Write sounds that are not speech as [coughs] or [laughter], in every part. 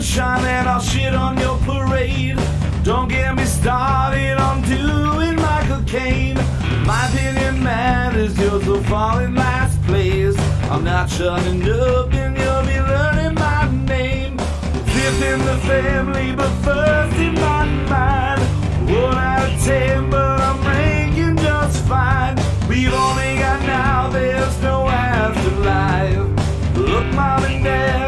sunshine and I'll shit on your parade. Don't get me started on doing Michael Caine. My opinion matters, yours will fall in last place. I'm not shutting up and you'll be learning my name. Fifth in the family, but first in my mind. One out of ten, but I'm ranking just fine. We've only got now, there's no afterlife. Look, mom and dad,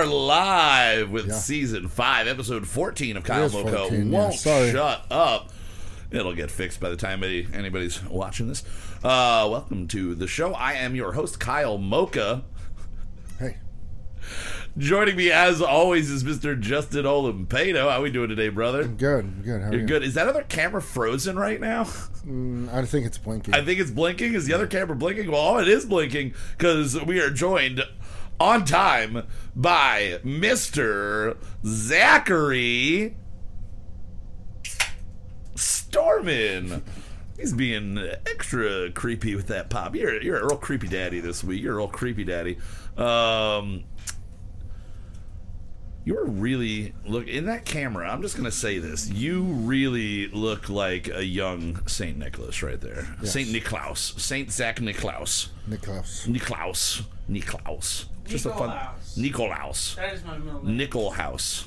are live with Yeah. season five, episode 14 of Kyle is Moko. 14, Won't sorry. shut up. It'll get fixed by the time any, anybody's watching this. Uh, welcome to the show. I am your host, Kyle Mocha. Hey, Joining me, as always, is Mr. Justin Olimpado. How are we doing today, brother? I'm good. I'm good. How are You're you? good. Is that other camera frozen right now? Mm, I think it's blinking. I think it's blinking. Is the other camera blinking? Well, it is blinking because we are joined on time by Mr. Zachary Stormin. He's being extra creepy with that pop. You're you're a real creepy daddy this week. You're a real creepy daddy. Um, you're really look in that camera. I'm just gonna say this. You really look like a young Saint Nicholas right there. Saint Niklaus. Saint Zach Niklaus. Niklaus. Niklaus. Niklaus. Just a fun Nicolaus. Nicolaus. That is my middle name. Nickelhouse.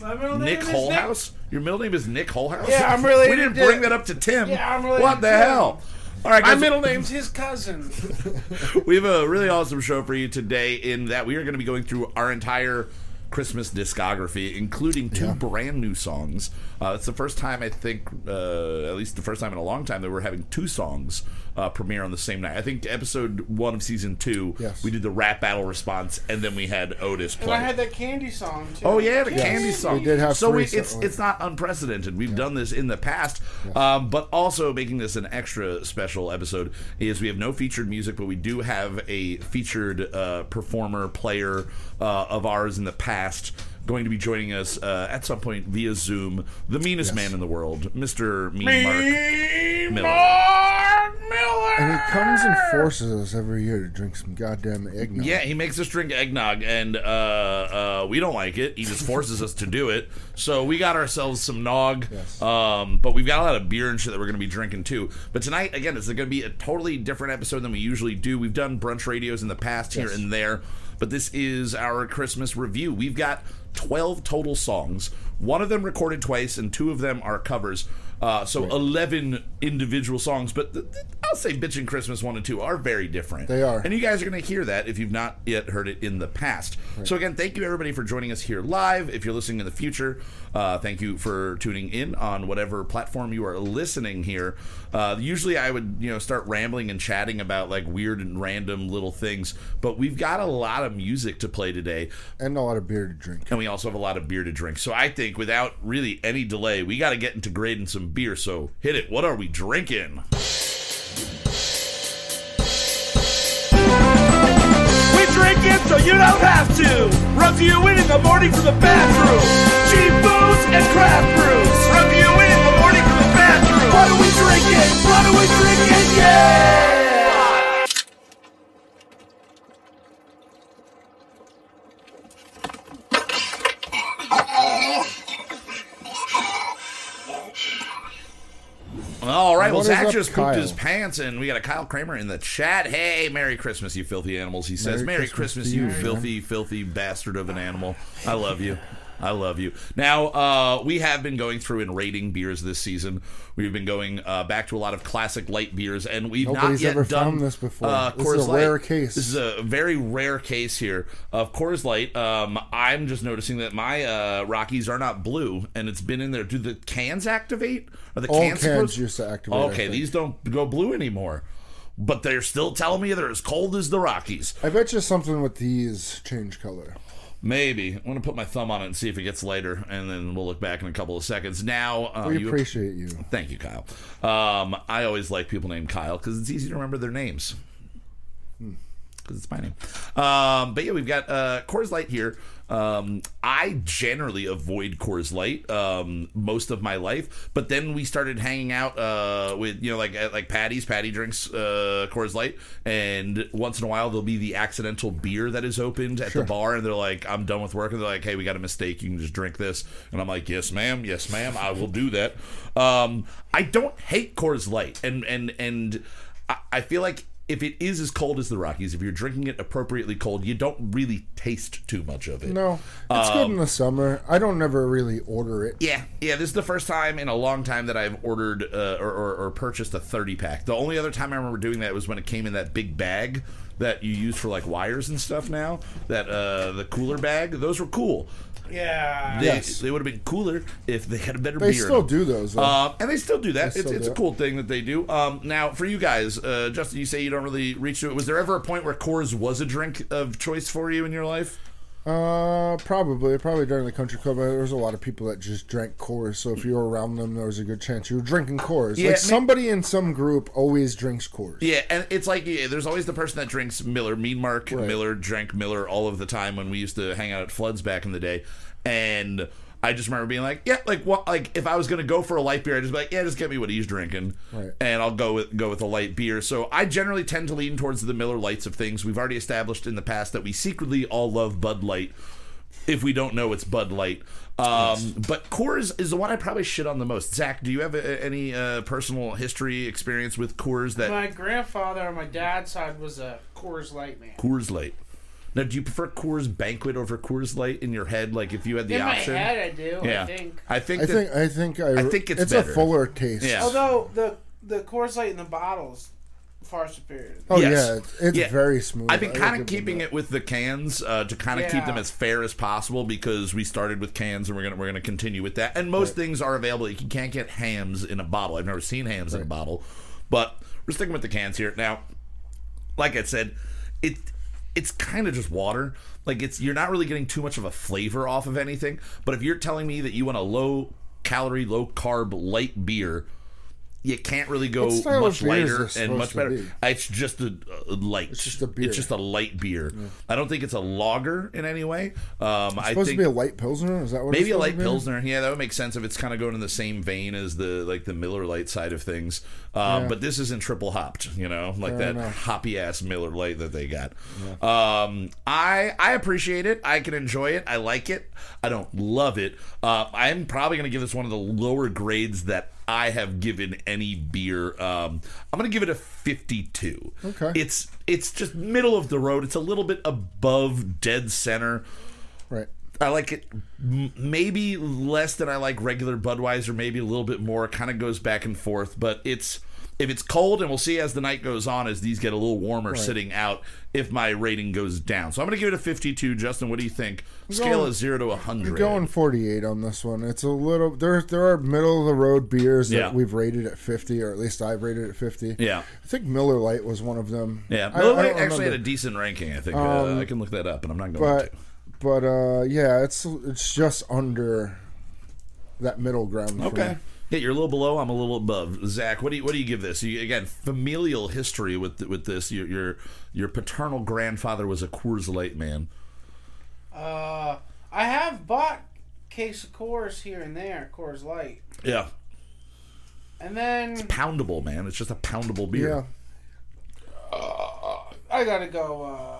My middle name Nick is Holhouse? Your middle name is Nick Holhouse? Yeah, I'm related We didn't to- bring that up to Tim. Yeah, I'm related What the to Tim. hell? All right, My middle name's his cousin. [laughs] we have a really awesome show for you today in that we are going to be going through our entire Christmas discography, including two Yeah. brand new songs. Uh, it's the first time, I think, uh, at least the first time in a long time, that we're having two songs uh, premiere on the same night. I think episode one of season two, Yes. we did the rap battle response, and then we had Otis play. And. I had that candy song too. Oh yeah, the Yes, candy we did have so three we, it's it's not unprecedented. We've done this in the past, um, but also making this an extra special episode is we have no featured music, but we do have a featured uh, performer player uh, of ours in the past. Going to be joining us uh, at some point via Zoom, the meanest man in the world, Mr. Mean Mark Miller. Mark Miller. And he comes and forces us every year to drink some goddamn eggnog. Yeah, he makes us drink eggnog, and uh, uh, we don't like it. He just forces us to do it. So we got ourselves some nog, Yes. um, but we've got a lot of beer and shit that we're going to be drinking too. But tonight, again, it's going to be a totally different episode than we usually do. We've done brunch radios in the past here and there, but this is our Christmas review. We've got 12 total songs. One of them recorded twice, and two of them are covers. Uh, so 11 individual songs, but th- th- I'll say Bitchin' Christmas 1 and 2 are very different. They are. And you guys are going to hear that if you've not yet heard it in the past. So, again, thank you everybody for joining us here live. If you're listening in the future, uh, thank you for tuning in on whatever platform you are listening here. Uh, usually I would, you know, start rambling and chatting about like weird and random little things, but we've got a lot of music to play today. And a lot of beer to drink. And we also have a lot of beer to drink. So I think without really any delay, we got to get into grading some beer. So hit it. What are we drinking? We drink it so you don't have to. Run to you in in the morning from the bathroom. Cheap booze and craft brews. What are we drinking? What are we drinking? Yeah! All right, well, What is Zach up, just pooped his pants, and we got a Kyle Kramer in the chat. Hey, Merry Christmas, you filthy animals. He says, Merry Merry Christmas, Christmas you you, filthy, filthy bastard of an animal. I love you. I love you. Now, uh, we have been going through and rating beers this season. We've been going uh, back to a lot of classic light beers, and we've not yet ever done found this before. Uh, This Coors is a Light. rare case. This is a very rare case here of Coors Light. Um, I'm just noticing that my uh, Rockies are not blue, and it's been in there. Do the cans activate? Are the All cans, cans supposed- used to activate, I Okay, think. these don't go blue anymore, but they're still telling me they're as cold as the Rockies. I bet you something with these change color. Maybe I'm gonna put my thumb on it and see if it gets lighter, and then we'll look back in a couple of seconds. Now, uh, We you- appreciate you. Thank you, Kyle. Um, I always like people named Kyle because it's easy to remember their names. Because it's my name. Um, but yeah, we've got uh, Coors Light here. Um, I generally avoid Coors Light um, most of my life, but then we started hanging out uh, with you know like like Patty's. Patty drinks uh, Coors Light, and once in a while there'll be the accidental beer that is opened at the bar, and they're like, "I'm done with work," and they're like, "Hey, we got a mistake. You can just drink this," and I'm like, "Yes, ma'am. Yes, ma'am. I will do that." Um, I don't hate Coors Light, and and and I, I feel like if it is as cold as the Rockies, if you're drinking it appropriately cold, you don't really taste too much of it. No, it's good Um, in the summer. I don't never really order it. Yeah, yeah. This is the first time in a long time that I've ordered uh, or, or, or purchased a 30 pack. The only other time I remember doing that was when it came in that big bag that you use for like wires and stuff. Now that uh, the cooler bag, those were cool. Yeah. They, Yes. they would have been cooler if they had a better They beer. They still do those. Though. Um, and they still do that. They It's, it's do a it. cool thing that they do. Um, now, for you guys, uh, Justin, you say you don't really reach to it. Was there ever a point where Coors was a drink of choice for you in your life? Uh, probably, probably during the country club, there was a lot of people that just drank Coors. So if you were around them, there was a good chance you were drinking Coors. Yeah, like somebody in some group always drinks Coors. Yeah, and it's like yeah, there's always the person that drinks Miller. Mean Mark Right. Miller drank Miller all of the time when we used to hang out at Floods back in the day, and I just remember being like, yeah, like what, like if I was gonna go for a light beer, I'd just be like, yeah, just get me what he's drinking, Right. and I'll go with go with a light beer. So I generally tend to lean towards the Miller Lites of things. We've already established in the past that we secretly all love Bud Light. If we don't know it's Bud Light, um, but Coors is the one I probably shit on the most. Zach, do you have a, any uh, personal history experience with Coors that My grandfather on my dad's side was a Coors Light man. Coors Light. Now, do you prefer Coors Banquet over Coors Light in your head? Like, if you had the In option, my head, I do. yeah, I think. I think I that, think I think I, I think it's it's better. a fuller taste. Yeah. Although the the Coors Light in the bottles far superior. Oh Yes. yeah, it's, it's Yeah. very smooth. I've been kind of keeping it with the cans uh, to kind of keep them as fair as possible because we started with cans and we're gonna we're gonna continue with that. And most things are available. You can't get hams in a bottle. I've never seen hams in a bottle, but we're sticking with the cans here now. Like I said, it it's kind of just water. Like it's you're not really getting too much of a flavor off of anything. But if you're telling me that you want a low calorie, low carb, light beer. You can't really go much of beer is lighter and much better. be? It's just a, a light. It's just a beer. It's just a light beer. I don't think it's a lager in any way. Um, I think supposed think to be a light pilsner. Is that what? maybe it's a light to be? pilsner. Yeah, that would make sense if it's kind of going in the same vein as the like the Miller Lite side of things. Um, Yeah. But this isn't triple hopped, you know, like Fair that enough. hoppy ass Miller Lite that they got. Um, I I appreciate it. I can enjoy it. I like it. I don't love it. Uh, I'm probably going to give this one of the lower grades that I have given any beer. Um, I'm going to give it a 52. Okay. It's it's just middle of the road. It's a little bit above dead center. Right. I like it m- maybe less than I like regular Budweiser, maybe a little bit more. It kind of goes back and forth, but it's if it's cold, and we'll see as the night goes on, as these get a little warmer sitting out, if my rating goes down. So I'm going to give it a 52. Justin, what do you think? Scale going- is zero to I'm 100. going 48 on this one. It's a little there. There are middle of the road beers that Yeah. we've rated at 50, or at least I've rated at 50. Yeah. I think Miller Lite was one of them. Yeah, Miller Lite don't actually had a decent ranking. I think uh, I can look that up, and I'm not going but to. but uh, yeah, it's it's just under that middle ground. For Okay. me. Yeah, you're a little below. I'm a little above. Zach, what do you what do you give this? You, again, familial history with with this. Your your your paternal grandfather was a Coors Light man. Uh, I have bought case of Coors here and there, Coors Light, Yeah, and then it's poundable, man. It's just a poundable beer. Yeah. I gotta go uh,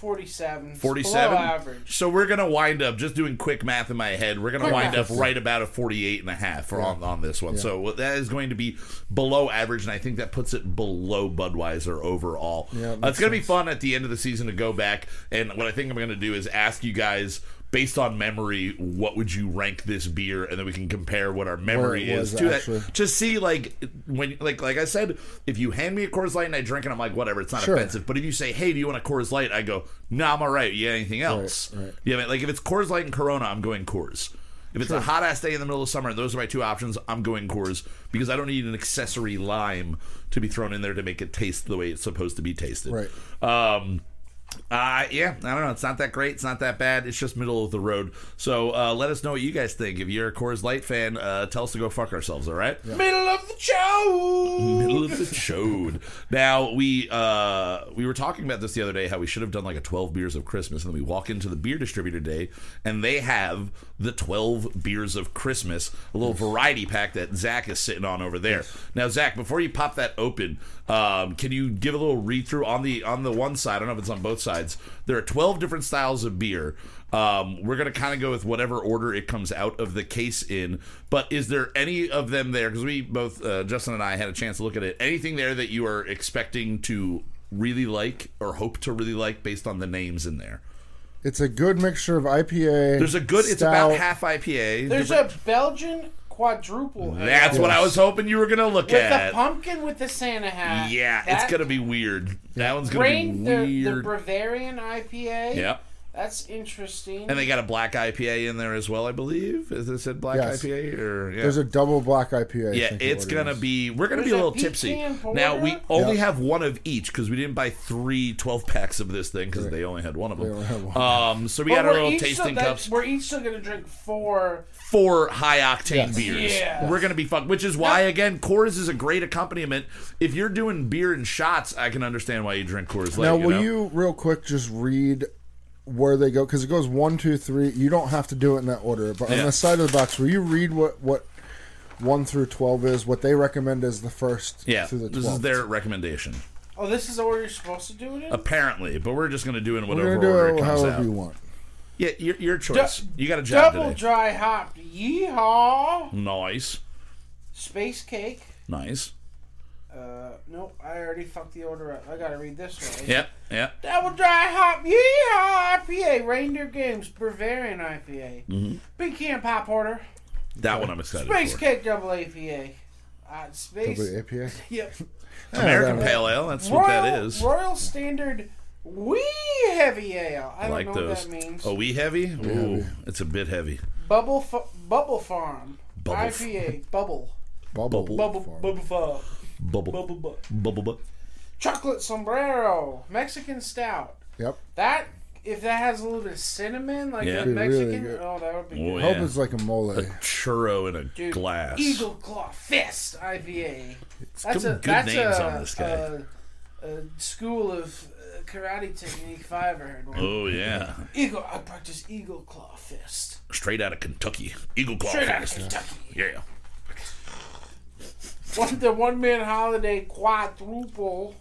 47. 47 below average. so we're gonna wind up just doing quick math in my head we're gonna wind math. up right about a 48 and a half for on, on this one so that is going to be below average and i think that puts it below budweiser overall Yeah, Uh, it's gonna be fun at the end of the season to go back and what i think i'm gonna do is ask you guys based on memory what would you rank this beer and then we can compare what our memory is to actually. that to see like when like like i said if you hand me a Coors Light and i drink it i'm like whatever it's not Sure. offensive but if you say hey do you want a Coors Light i go no i'm all right you got anything else right. yeah, I mean, like if it's Coors Light and Corona, I'm going Coors. If it's a hot ass day in the middle of summer, and those are my two options. I'm going Coors because I don't need an accessory lime to be thrown in there to make it taste the way it's supposed to be tasted. Right. Um, uh, yeah, I don't know. It's not that great. It's not that bad. It's just middle of the road. So uh, let us know what you guys think. If you're a Coors Light fan, uh, tell us to go fuck ourselves. All right. Middle of the show. Middle of the chode. Now we uh we were talking about this the other day how we should have done like a 12 beers of Christmas and then we walk into the beer distributor day and they have the 12 beers of Christmas, a little variety pack that Zach is sitting on over there. Now Zach, before you pop that open, um, can you give a little read through on the on the one side? I don't know if it's on both sides. There are 12 different styles of beer. Um, we're gonna kind of go with whatever order it comes out of the case in. But is there any of them there? Because we both, uh, Justin and I, had a chance to look at it. Anything there that you are expecting to really like or hope to really like based on the names in there? It's a good mixture of IPA. There's a good. It's about half IPA. There's different- a Belgian quadruple. ale That's what I was hoping you were gonna look with at. the pumpkin with the Santa hat. yeah, That it's gonna be weird. That one's gonna Rain, be the, the weird. Bavarian IPA. yeah. That's interesting. And they got a black IPA in there as well, I believe. Is it said black Yes. IPA or yeah? There's a double black IPA. I Yeah, think it's it gonna is. be. We're gonna What be a little tipsy. Now we only Yeah. have one of each because we didn't buy three 12 packs of this thing because they only had one of them. only one. Um, so we But got our we're little tasting still, that- cups. We're each still gonna drink four. Four high octane Yes. beers. Yeah. We're gonna be fucked. Which is why again, Coors is a great accompaniment. If you're doing beer and shots, I can understand why you drink Coors Light. Now, you will know? you real quick just read where they go? Because it goes one, two, three. You don't have to do it in that order, but Yeah. on the side of the box, will you read what what one through twelve is? What they recommend is the first Yeah, through the this is their recommendation. Oh, this is the order you're supposed to do it in. Apparently, but we're just gonna do it in We're whatever gonna do order it it comes however out. you want. Yeah, your, your choice. you got a job Double today. dry hopped. Yeehaw! nice, Space cake. nice. Uh, nope. I already fucked the order up. I gotta read this one. Yep, yep. Double dry hop. Yeehaw! IPA. Reindeer Games. Bavarian IPA. Mm-hmm. Big can pop order. That one I'm excited Space for. cake double APA. Uh, space. Double APA. [laughs] Yep. [laughs] American Pale Ale. That's what that is. Royal- Standard Wee Heavy Ale. I I don't like know those. what that means. Oh, we heavy? Ooh, heavy. it's a bit heavy. Bubble fa- Bubble Farm. Bubble f- IPA. Bubble. Bubble. Bubble. Farm. Bubble Farm. Bubble, Bubble. bu- bubble, butt. Chocolate Sombrero. Mexican Stout. Yep. That if that has a little bit of cinnamon, like Yeah. a Be really Mexican, good. oh, that would be Oh, good. I hope yeah. it's like a mole. A churro in a Dude, glass. Eagle Claw Fist IPA. That's Some a good that's names a, on this guy. A, a school of uh, karate technique if I ever heard one. Oh yeah, Eagle, I practice Eagle Claw Fist. straight out of Kentucky. Eagle Claw Straight out of Fist. Kentucky. Yeah. One the one man holiday quadruple.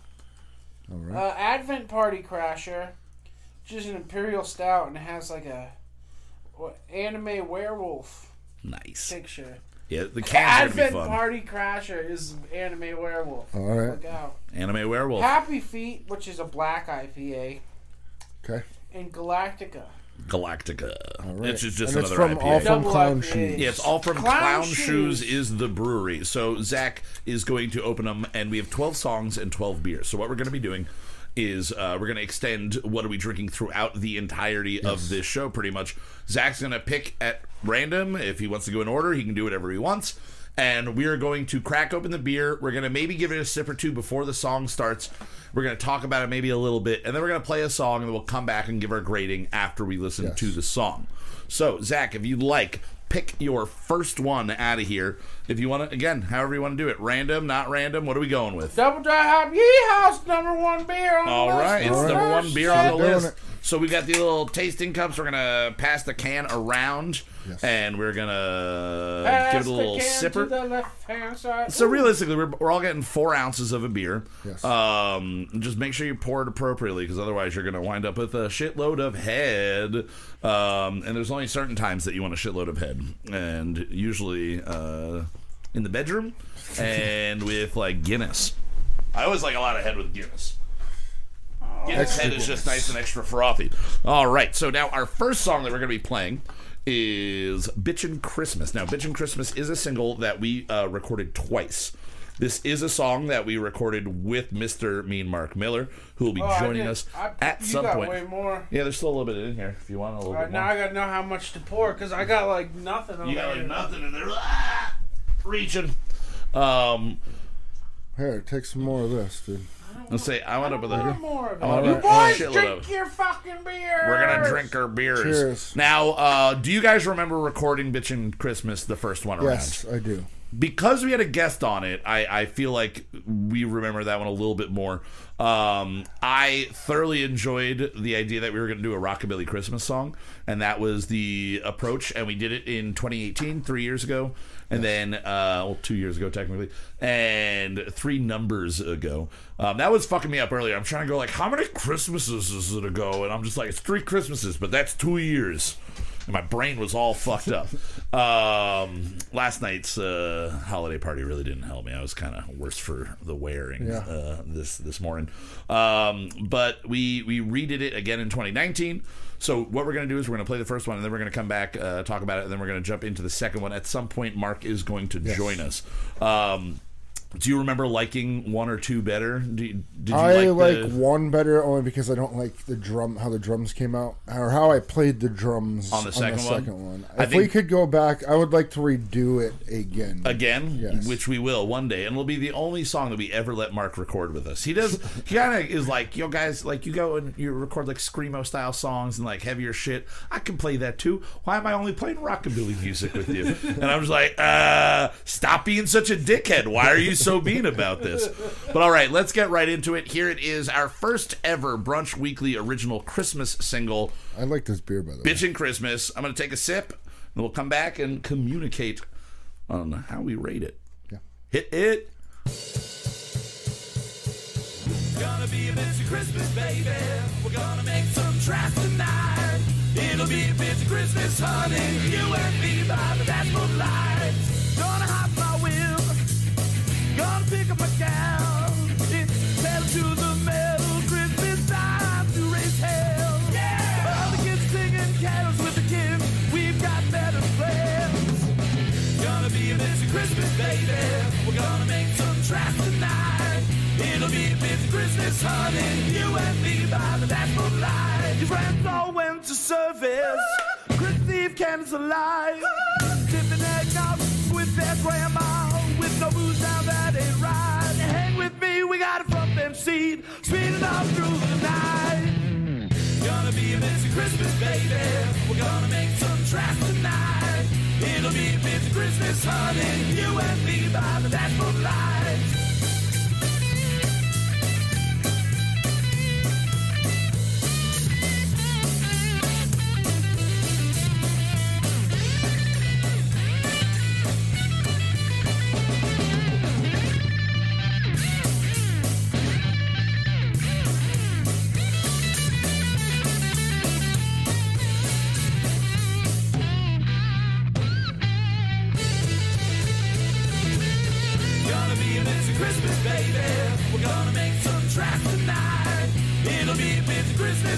All right. Uh, Advent Party Crasher, which is an imperial stout and it has like a what, anime werewolf Nice. picture. Yeah, the cans Advent. Party Crasher is anime werewolf. All right. Look out. Anime werewolf. Happy Feet, which is a black IPA, Okay. and Galactica. Galactica. right. It's just, just And it's another from IPA. all from Clown Shoes. Yeah, it's all from Clown Clown, Shoes. Shoes. is the brewery. So Zach is going to open them, and we have 12 songs and 12 beers. So what we're going to be doing is uh, we're going to extend what are we drinking throughout the entirety of this show, pretty much. Zach's going to pick at random. If he wants to go in order, he can do whatever he wants. And we are going to crack open the beer. We're going to maybe give it a sip or two before the song starts. We're going to talk about it maybe a little bit, and then we're going to play a song, and then we'll come back and give our grading after we listen Yes. to the song. So, Zach, if you'd like, pick your first one out of here. If you want to, again, however you want to do it, random, not random. What are we going with? Double dry hop yeehaws, number one beer on All the list. right, it's number one beer on the list. it. So we got the little tasting cups. We're gonna pass the can around, Yes. and we're gonna Pass give it a the little can to sipper. the left-hand side. So realistically, we're, we're all getting four ounces of a beer. Yes. Um, just make sure you pour it appropriately, because otherwise you're going to wind up with a shitload of head. Um, and there's only certain times that you want a shitload of head, and usually uh, in the bedroom and with like Guinness. I always like a lot of head with Guinness. Guinness Extra head is just nice and extra frothy. All right, so now our first song that we're going to be playing is Bitchin' Christmas. Now, Bitchin' Christmas is a single that we uh, recorded twice. This is a song that we recorded with Mr. Mean Mark Miller, who will be Oh, joining us I- at you some got point. way more. Yeah, there's still a little bit in here if you want a little All right, bit now more. I gotta know how much to pour because I got like nothing. you got over like nothing in there. Ah, reaching. Um, Here, take some more of this, dude. Let's say I went up with I a. want more of it. I want You boys shitload drink of- your fucking beer. We're gonna drink our beers. Cheers. Now, uh, do you guys remember recording "Bitchin' Christmas" the first one around? Yes, I do. Because we had a guest on it, I, I feel like we remember that one a little bit more. Um, I thoroughly enjoyed the idea that we were going to do a rockabilly Christmas song, and that was the approach. And we did it in 2018, three years ago, and then uh, well, two years ago technically, and three numbers ago. Um, that was fucking me up earlier. I'm trying to go like, how many Christmases is it ago? And I'm just like, it's three Christmases, but that's two years and my brain was all fucked up. Um, last night's uh, holiday party really didn't help me. I was kind of worse for the wearing Yeah. uh, this this morning. Um, but we we redid it again in 2019. So what we're going to do is we're going to play the first one, and then we're going to come back, uh, talk about it, and then we're going to jump into the second one. At some point, Mark is going to join us. Um, do you remember liking one or two better? You, did you I like, like one better only because I don't like the drum, how the drums came out, or how I played the drums On the second one? one. I If we could go back, I would like to redo it again. again, Yes. which we will one day, and it'll be the only song that we ever let Mark record with us. He does, he kind of is like, yo, guys, like you go and you record like screamo style songs and like heavier shit. I can play that too. Why am I only playing rockabilly music with you? And I was like, uh, stop being such a dickhead. Why are you so mean about this? But all right, let's get right into it. Here it is, our first ever Brunch Weekly original Christmas single. I like this beer by the way. Bitchin' Christmas. I'm going to take a sip, and we'll come back and communicate on how we rate it. Yeah. Hit it. Gonna be a busy Christmas, baby. We're gonna make some trash tonight. It'll be a busy Christmas, honey. You and me by the dashboard lights. Gonna hop my wheel. Gonna pick up my gal. It's pedal to the metal. Christmas time to raise hell. Yeah! All the kids singing carols with the kids. We've got better plans. Gonna be a busy Christmas, baby. We're gonna make some trash tonight. It'll be a busy Christmas, honey. You and me by the dashboard light. Your friends all went to service. Christmas Eve candles alight. [laughs] Tipping eggnog with their grandma. With no booze now that ain't right. Hang with me, we got a front bench seat. Speeding up through the night. Gonna be a busy Christmas, baby. We're gonna make some trash tonight. It'll be a busy Christmas, honey. You and me by the dashboard light.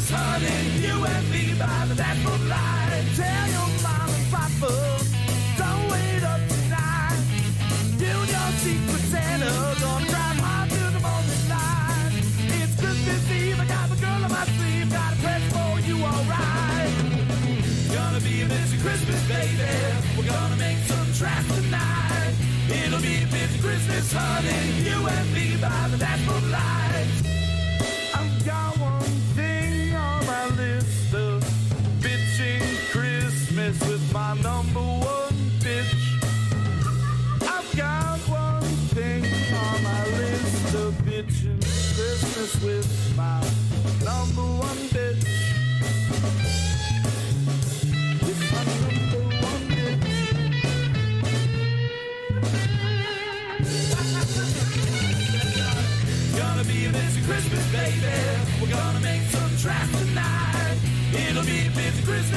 Honey. You and me by the dashboard light. Tell your mom and papa, don't wait up tonight. You and your secret Santa gonna drive hard to the morning light. It's Christmas Eve, I got the girl on my sleeve, got a present for you, alright. Gonna be a busy Christmas, baby. We're gonna make some tracks tonight. It'll be a busy Christmas, honey. You and me by the dashboard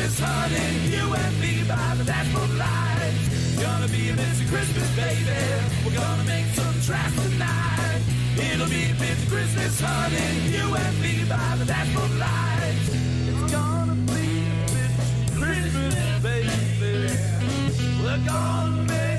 Christmas, honey. You and me by the dashboard lights. Gonna be a busy Christmas, baby. We're gonna make some tracks tonight. It'll be a busy Christmas, honey. You and me by the dashboard lights. It's gonna be a busy Christmas, baby. We're gonna make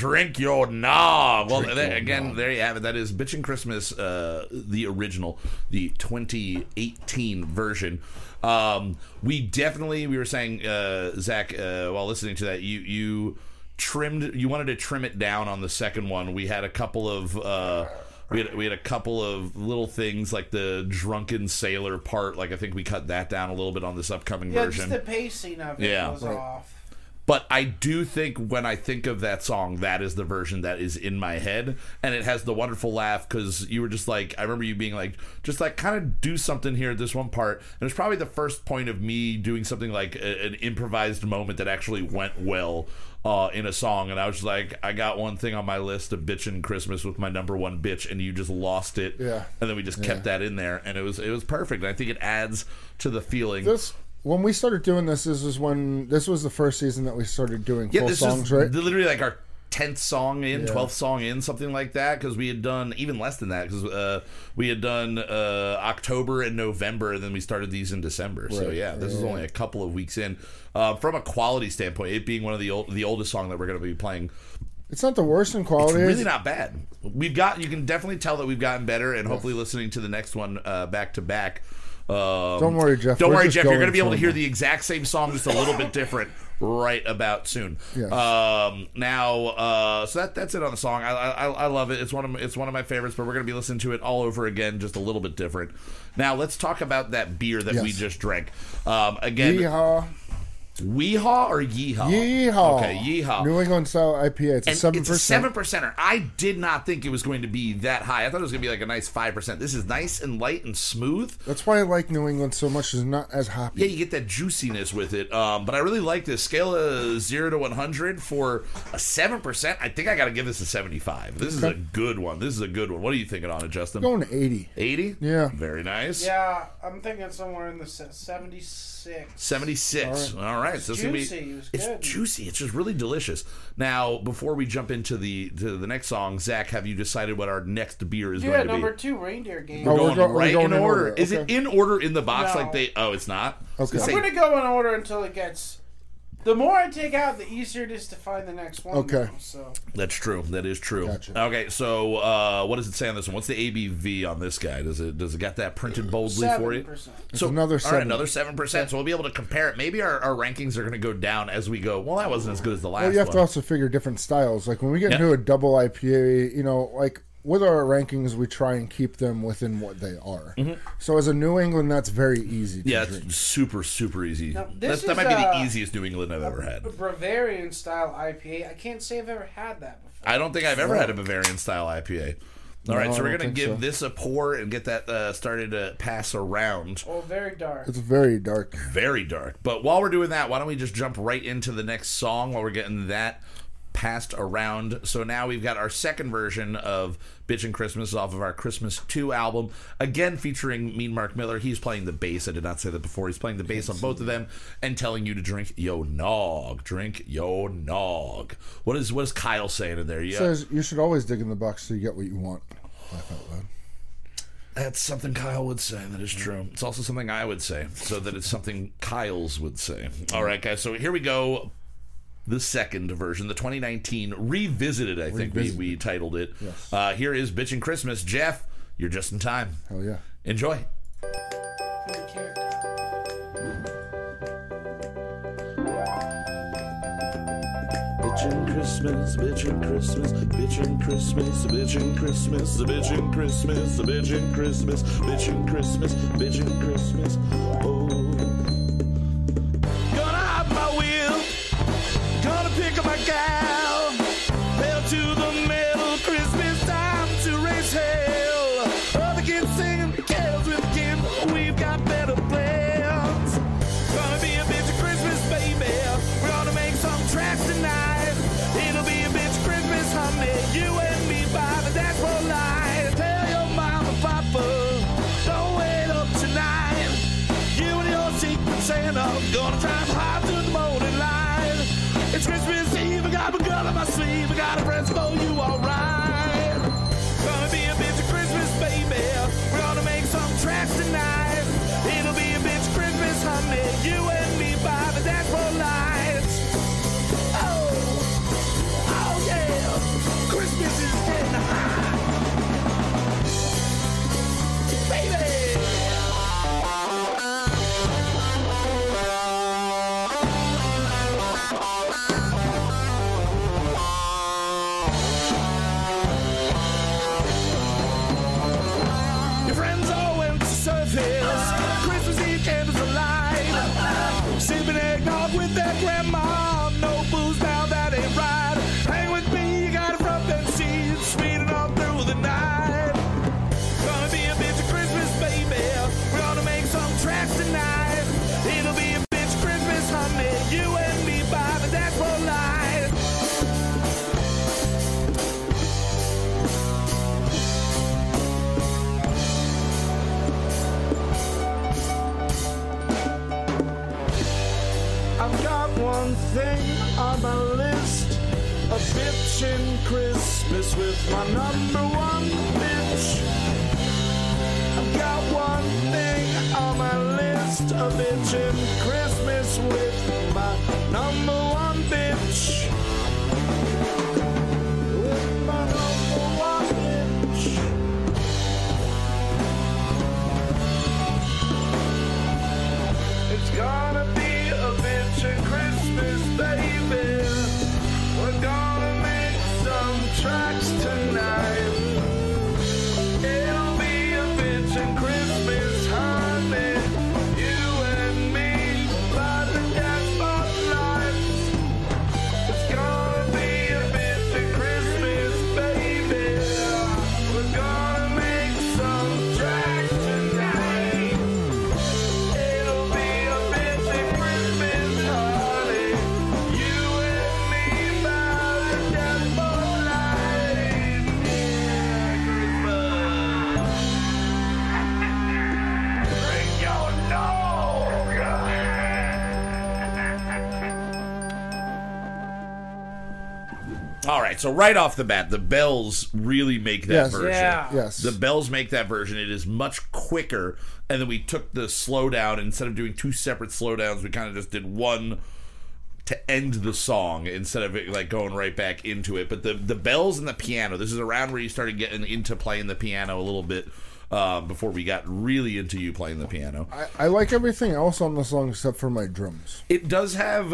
drink your knob. Well, there, again, there you have it. That is Bitchin' Christmas, uh, the original, the 2018 version. Um, we definitely, we were saying, uh, Zach, uh, while listening to that, you you trimmed, you wanted to trim it down on the second one. We had a couple of. Uh, we had, we had a couple of little things like the drunken sailor part. Like I think we cut that down a little bit on this upcoming Yeah, version. just the pacing of it Yeah. was Right. off. But I do think when I think of that song, that is the version that is in my head, and it has the wonderful laugh because you were just like, I remember you being like, just like kind of do something here at this one part, and it was probably the first point of me doing something like a, an improvised moment that actually went well uh, in a song, and I was just like, I got one thing on my list of bitchin' Christmas with my number one bitch, and you just lost it, Yeah. and then we just kept that in there, and it was it was perfect. And I think it adds to the feeling. This when we started doing this, this was when this was the first season that we started doing Yeah, full this songs, right? literally like our tenth song in, Yeah. twelfth song in, something like that. Because we had done even less than that. Because uh, we had done uh, October and November, and then we started these in December. So yeah, this is only a couple of weeks in. Uh, from a quality standpoint, it being one of the old, the oldest song that we're going to be playing, It's not the worst in it's quality. really not bad. We've got you can definitely tell that we've gotten better, and hopefully listening to the next one uh, back to back. Um, Don't worry, Jeff. Don't We're worry, Jeff. You're going to be able to hear the exact same song, just a little bit different, right about soon. Yes. Um, now, uh, so that that's it on the song. I, I I love it. It's one of my, it's one of my favorites. But we're going to be listening to it all over again, just a little bit different. Now, let's talk about that beer that we just drank. Um, again, Yeehaw. Weehaw or Yeehaw? Yeehaw. Okay, Yeehaw. New England style IPA. It's a And seven it's a seven percent. percenter. I did not think it was going to be that high. I thought it was going to be like a nice five percent. This is nice and light and smooth. That's why I like New England so much. It's not as hoppy. Yeah, you get that juiciness with it. Um, but I really like this scale of zero to one hundred for a seven percent. I think I got to give this a seventy-five. This is a good one. This is a good one. What are you thinking on it, Justin? Going to eighty. Eighty. Yeah. Very nice. Yeah, I'm thinking somewhere in the se- 76. 76. All right. So it's gonna be juicy. It it's good. juicy. It's just really delicious. Now, before we jump into the to the next song, Zach, have you decided what our next beer is Yeah, going to be? number two, reindeer game. Oh, We're we're going go- we're right going in in order. order. Is it in order in the box No. like they? Oh, it's not. Okay. I was I'm going to go in order until it gets The more I take out, the easier it is to find the next one. Okay. now, so That's true. That is true. Gotcha. Okay, so uh, what does it say on this one? What's the ABV on this guy? Does it does it got that printed boldly for seven you? percent. So another all right, seven. another seven percent. So we'll be able to compare it. Maybe our, our rankings are going to go down as we go. Well, that wasn't as good as the last Well, you have one. to also figure different styles. Like when we get Yep. into a double IPA, you know, like with our rankings, we try and keep them within what they are. So as a New England, that's very easy to Mm-hmm. yeah, drink. it's super super easy. Now, That's, this that is, might be the uh, easiest New England I've ever had. Bavarian style IPA. I can't say I've ever had that before. I don't think I've ever had a Bavarian style IPA. All right, No, so we're gonna give so. this a pour and get that uh, started to pass around. Oh, very dark. It's very dark. very dark. But while we're doing that, why don't we just jump right into the next song while we're getting that passed around? So now we've got our second version of Bitchin' Christmas off of our Christmas 2 album. Again, featuring Mean Mark Miller. He's playing the bass. I did not say that before. He's playing the bass on both of them and telling you to drink yo nog. Drink yo nog. What is what is Kyle saying in there? Yeah. Says you should always dig in the box so you get what you want. Laugh out loud. That's something Kyle would say. That is true. It's also something I would say, so that it's something Kyle's would say. All right, guys. So here we go. The second version, the 2019 revisited. I think we, Revisited. we titled it. Yes. Uh, here is Bitchin' Christmas. Jeff, you're just in time. Hell yeah. Enjoy. Favorite. Bitchin' Christmas, bitchin' Christmas, bitchin' Christmas, bitchin' Christmas, bitchin' Christmas, bitchin' Christmas, bitchin' Christmas, bitchin' Christmas. Oh. Gonna my So right off the bat, the bells really make that Yes. version. Yeah. Yes. The bells make that version. It is much quicker. And then we took the slowdown instead of doing two separate slowdowns. We kind of just did one to end the song instead of it like going right back into it. But the the bells and the piano. This is around where you started getting into playing the piano a little bit. Um, before we got really into you playing the piano, I, I like everything else on the song except for my drums. it does have.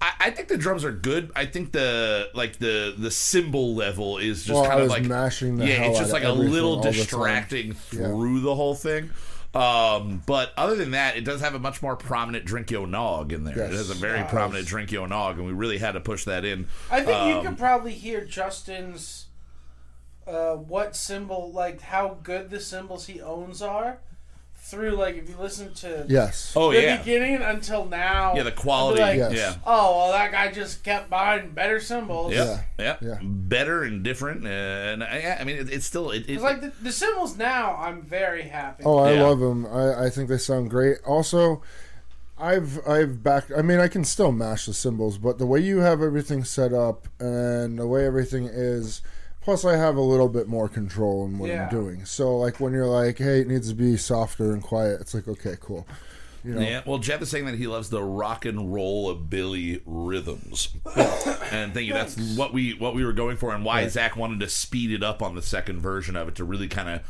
I, I think the drums are good. I think the like the the cymbal level is just Well, I kind of was like mashing the yeah, hell it's just out like a little all the time. distracting Yeah. through the whole thing. Um, but other than that, it does have a much more prominent drink yo nog in there. It has a very Yes. prominent drink yo nog, and we really had to push that in. I think you Um, could probably hear Justin's uh, what cymbal, like how good the cymbals he owns are, through like if you listen to Yes. Oh the yeah, beginning until now. yeah, the quality. like, Yes. Yeah. Oh well, that guy just kept buying better cymbals. Yeah, yeah, Yeah. better and different, and yeah, I mean, it, it's still it, it, It's like the, the cymbals now. I'm very happy. Oh, I Yeah. love them. I, I think they sound great. Also, I've I've backed. I mean, I can still mash the cymbals but the way you have everything set up and the way everything is, plus I have a little bit more control in what Yeah. I'm doing. So, like when you're like, "Hey, it needs to be softer and quiet," it's like, okay, cool. You know, Yeah, well, Jeff is saying that he loves the rock and roll of Billy rhythms, [coughs] and thank you. That's what we what we were going for, and why Zach wanted to speed it up on the second version of it to really kind of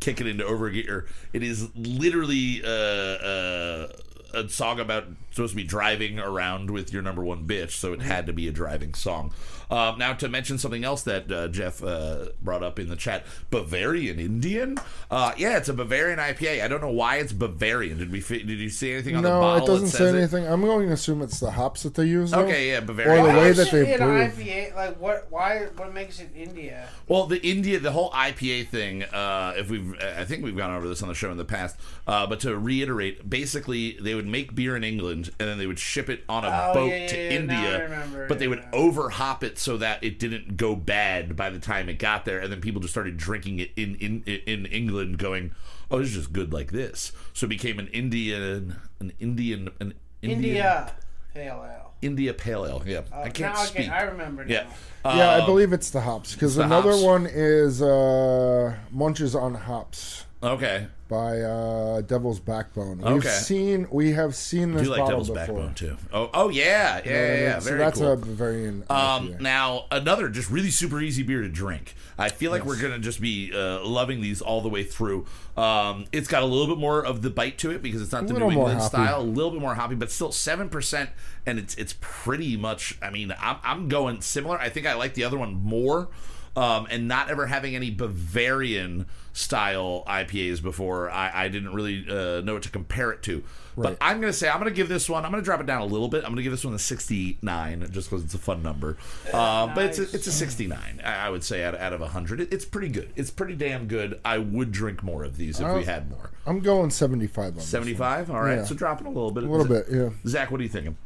kick it into overgear. It is literally uh, uh, a song about supposed to be driving around with your number one bitch, so it had to be a driving song. Um, now, to mention something else that uh, Jeff uh, brought up in the chat, Bavarian Indian. Uh, yeah, it's a Bavarian IPA. I don't know why it's Bavarian. Did we? fi- Did you see anything on the bottle? no, it doesn't that say says it? anything. I'm going to assume it's the hops that they use. Though. Okay, yeah, Bavarian. Or the Why way is that it they in brew. IPA? Like what? Why? What makes it India? Well, the India, the whole IPA thing. Uh, if we've, I think we've gone over this on the show in the past. Uh, but to reiterate, basically, they would make beer in England and then they would ship it on a Oh, boat yeah, to yeah, yeah, I India. remember, but they would over hop it so that it didn't go bad by the time it got there, and then people just started drinking it in in in England, going, "Oh, it's just good like this." So it became an Indian, an Indian, an Indian, India Pale Ale. India Pale Ale. Yeah, Uh, I can't now speak. I, I remember now. yeah. Yeah, I Um, believe it's the hops because another hops. one is uh, Munches on Hops Okay. By uh, Devil's Backbone. We've Okay. seen we have seen this. I do like Devil's before. Backbone too. Oh, oh yeah, yeah, know yeah, yeah. So Very that's cool. a Bavarian. Um, now another just really super easy beer to drink. I feel like we're gonna just be uh, loving these all the way through. Um, it's got a little bit more of the bite to it because it's not the New England style. A little bit more hoppy, but still seven percent, and it's it's pretty much. I mean, I'm I'm going similar. I think I like the other one more. Um, and not ever having any Bavarian style IPAs before, I, I didn't really uh, know what to compare it to. But I'm going to say I'm going to give this one. I'm going to drop it down a little bit. I'm going to give this one a 69, just because it's a fun number. Uh, But it's a, it's a 69. I I would say out, out of 100. It, it's pretty good. It's pretty damn good. I would drink more of these if we Uh, had more. I'm going 75 on 75? All right. Yeah. so dropping a little bit. A little bit, yeah. Zach, what are you thinking?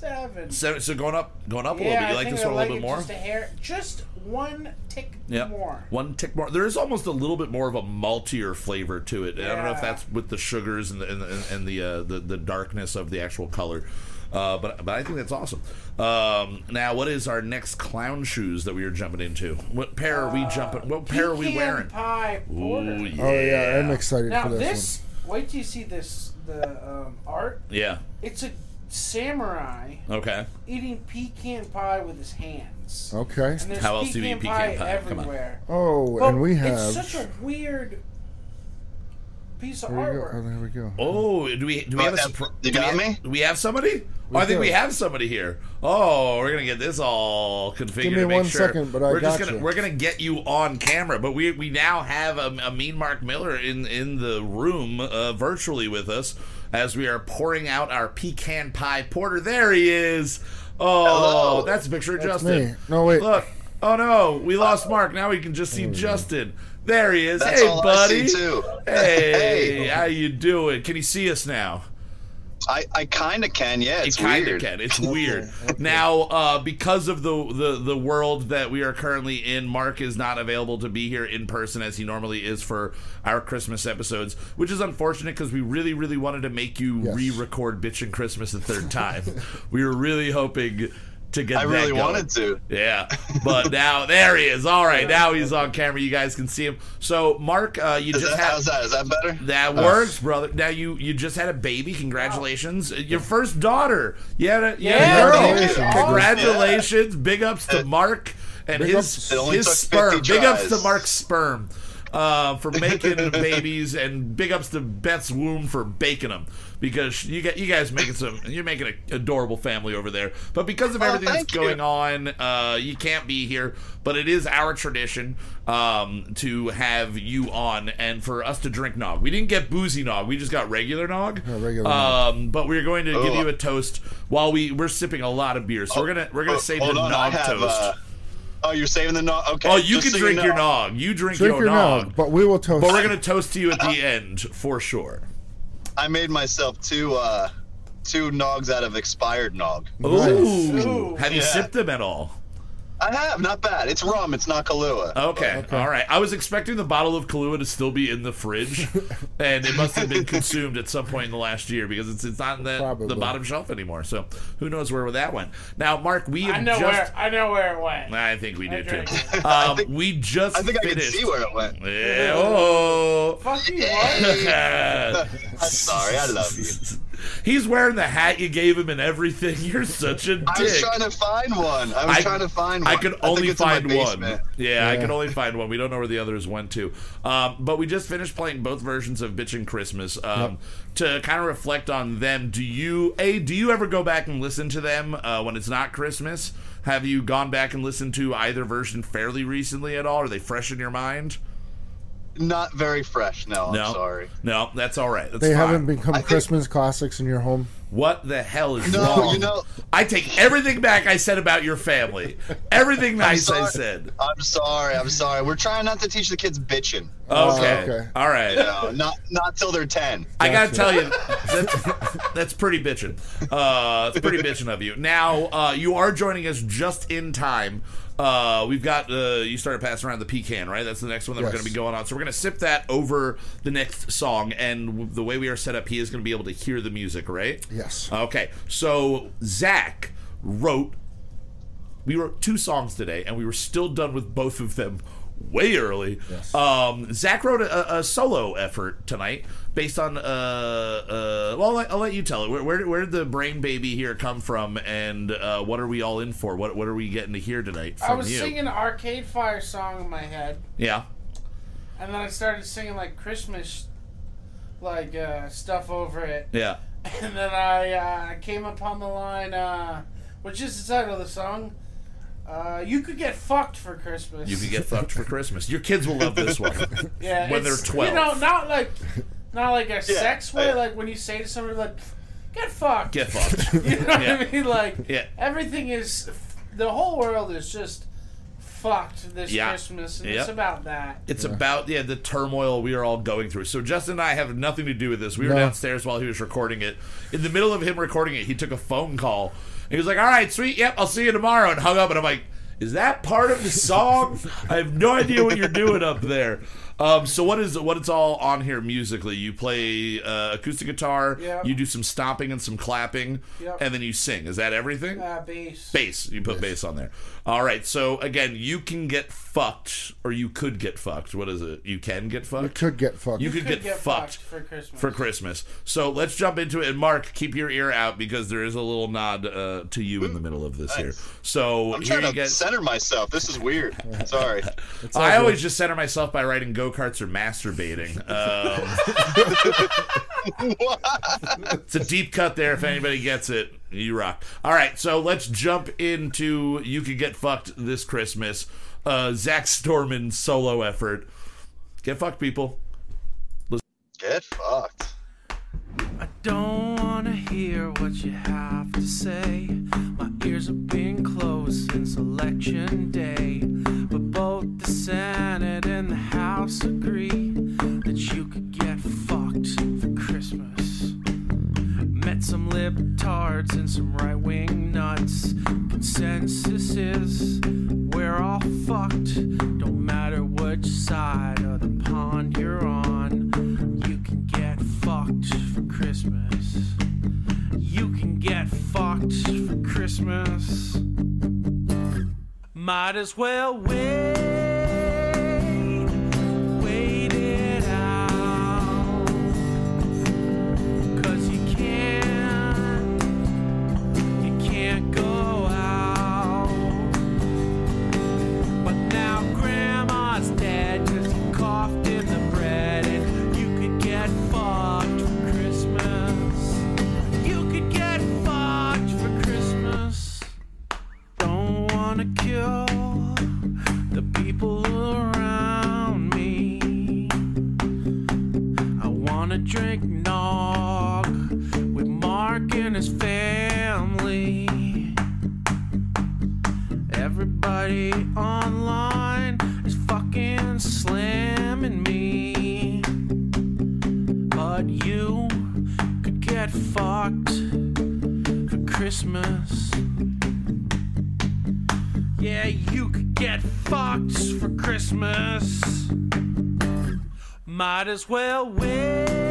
Seventy-seven. So, so going up, going up a little bit. You I like think this I one a like little bit more? Just a hair, just one tick Yeah, more. one tick more. There is almost a little bit more of a maltier flavor to it. I don't know if Yeah. that's with the sugars and the and the, and the, uh, the the darkness of the actual color. Uh, but but I think that's awesome. Um, now, what is our next clown shoes that we are jumping into? What pair are we jumping? What pair are we Pecan wearing? Pie porter. Ooh, yeah. Oh yeah, I'm excited Now for this, this, wait till you see this the um, art. Yeah. It's a samurai Okay. eating pecan pie with his hands. Okay. And there's How else do you eat pecan pie? Come on. everywhere. Oh, But and we have. It's such a weird piece of there we go. artwork. Oh, there we go. Oh, do we do we have a surpri- you do we got me? Do we have somebody? Oh, I think do. we have somebody here. Oh, we're gonna get this all configured. Give me to make one sure. second, but I we're just got gonna you. we're gonna get you on camera. But we we now have a, a mean Mark Miller in in the room uh, virtually with us as we are pouring out our pecan pie porter. There he is. Oh, Hello. that's a picture of That's Justin. me. No, wait. Look. Oh no, we uh, lost Mark. Now we can just see Justin. There he is. That's hey, all I buddy. see, too. [laughs] Hey, Hey. how you doing? Can you see us now? I, I kind of can, yeah. It's it kind of weird. can. It's [laughs] weird. Now, uh, because of the, the the world that we are currently in, Mark is not available to be here in person as he normally is for our Christmas episodes, which is unfortunate because we really, really wanted to make you Yes. re-record "Bitchin' Christmas" a third time. we were really hoping to get I that really going. wanted to. Yeah, but now there he is. All right, [laughs] now he's on camera. You guys can see him. So, Mark, uh, you Is just that, had how's that? Is that better? that works, brother. Now you you just had a baby. Congratulations, your first daughter. You had a you had a Yeah, girl. Congratulations. Congratulations. Big ups to Mark and Big his ups. It only his sperm. Big ups to. Mark's sperm. Uh, for [laughs] making babies, and big ups to Beth's womb for baking them because you get you guys making some you're making an adorable family over there. But because of Oh, everything that's thank you. going on, uh, you can't be here. But it is our tradition um, to have you on and for us to drink nog. We didn't get boozy nog; we just got regular nog. Yeah, regular nog. um, but we're going to give Oh. you a toast while we we're sipping a lot of beer. So we're gonna we're gonna Oh, save hold the on, nog have, toast. uh, oh, you're saving the nog? Okay. oh, you can so drink know. your nog. You drink, Drink your, your nog. nog, but we will toast. But we're gonna toast to you at the [laughs] end for sure. I made myself two uh, two nogs out of expired nog. Ooh. Ooh. Have you Yeah. sipped them at all? I have, not bad. It's rum. It's not Kahlua. Okay. all right. I was expecting the bottle of Kahlua to still be in the fridge, [laughs] and it must have been consumed at some point in the last year because it's it's not in the, the bottom shelf anymore. So who knows where that went? Now, Mark, we have I know just. where I know where it went. I think we do too. drank Um, think- we just I think I can see where it went. Yeah, oh. Fuck you, what? I'm sorry. I love you. He's wearing the hat you gave him and everything. [laughs] You're such a dick. I was trying to find one. I was I- trying to find one. I could only it's in my find one. basement. Yeah, I could only find one. We don't know where the others went to. Um, but we just finished playing both versions of Bitchin' Christmas um, to kind of reflect on them. Do you a do you ever go back and listen to them uh, when it's not Christmas? Have you gone back and listened to either version fairly recently at all? Are they fresh in your mind? Not very fresh. No, No, I'm sorry. No, that's all right. That's they fine. haven't become I think- Christmas classics in your home. What the hell is No, wrong? you know- I take everything back I said about your family. Everything nice I said. I'm sorry. I'm sorry. We're trying not to teach the kids bitching. Okay. okay. All right. No, not not till they're ten. I gotta tell you, that's, that's pretty bitching. Uh, it's pretty bitching of you. Now, uh, you are joining us just in time. Uh, we've got uh, you started passing around the pecan, right? That's the next one that we're going to be going on. So we're going to sip that over the next song, and w- the way we are set up, he is going to be able to hear the music, right? Yes. Okay. So Zach wrote. We wrote two songs today, and we were still done with both of them way early. Yes. Um, Zach wrote a, a solo effort tonight based on. Uh, uh, well, I'll let, I'll let you tell it. Where, where, where did the brain baby here come from, and uh, what are we all in for? What What are we getting to hear tonight from I was you? singing an Arcade Fire song in my head, Yeah. and then I started singing like Christmas, like uh, stuff over it, Yeah. [laughs] and then I uh, came upon the line, uh, which is the title of the song. Uh, you could get fucked for Christmas. You could get [laughs] fucked for Christmas. Your kids will love this one. [laughs] yeah, when they're it's, 12. You know, not like, not like a [laughs] sex way. yeah. Like when you say to somebody like, "Get fucked." Get fucked. You know Yeah. what I mean? Like, Yeah. everything is, the whole world is just fucked this Yeah. Christmas, and Yep. it's about that. It's about yeah the turmoil we are all going through. So Justin and I have nothing to do with this. We were No. downstairs while he was recording it. In the middle of him recording it, he took a phone call. He was like, "All right, sweet, yep, I'll see you tomorrow," and hung up. And I'm like, "Is that part of the song? I have no idea what you're doing up there." Um, so what is what it's all on here musically? You play uh, acoustic guitar. Yep. You do some stomping and some clapping, Yep. and then you sing. Is that everything? Uh, bass. Bass. You put bass on there. All right. So again, you can get fucked, or you could get fucked. What is it? You can get fucked. You could get fucked. You could Could get, fucked, for Christmas. for Christmas. So let's jump into it. And Mark, keep your ear out because there is a little nod uh, to you in the middle of this here. So I'm here trying you to get. center myself. This is weird. Sorry. [laughs] I always just center myself by riding go karts or masturbating. [laughs] Um, [laughs] it's a deep cut there. If anybody gets it, you rock. All right, so let's jump into "You Could Get Fucked This Christmas." Uh, Zach Storman solo effort. Get fucked, people. Get fucked. I don't wanna hear what you have to say. My ears have been closed since election day. But both the Senate and the House agree that you could get fucked for Christmas. Met some libtards and some right wing nuts. Consensus is we're all fucked. Don't matter which side of the pond you're on. You can get fucked for Christmas. You can get fucked for Christmas. Might as well wait, go Online is fucking slamming me. But you could get fucked for Christmas. Yeah, you could get fucked for Christmas. Might as well wait,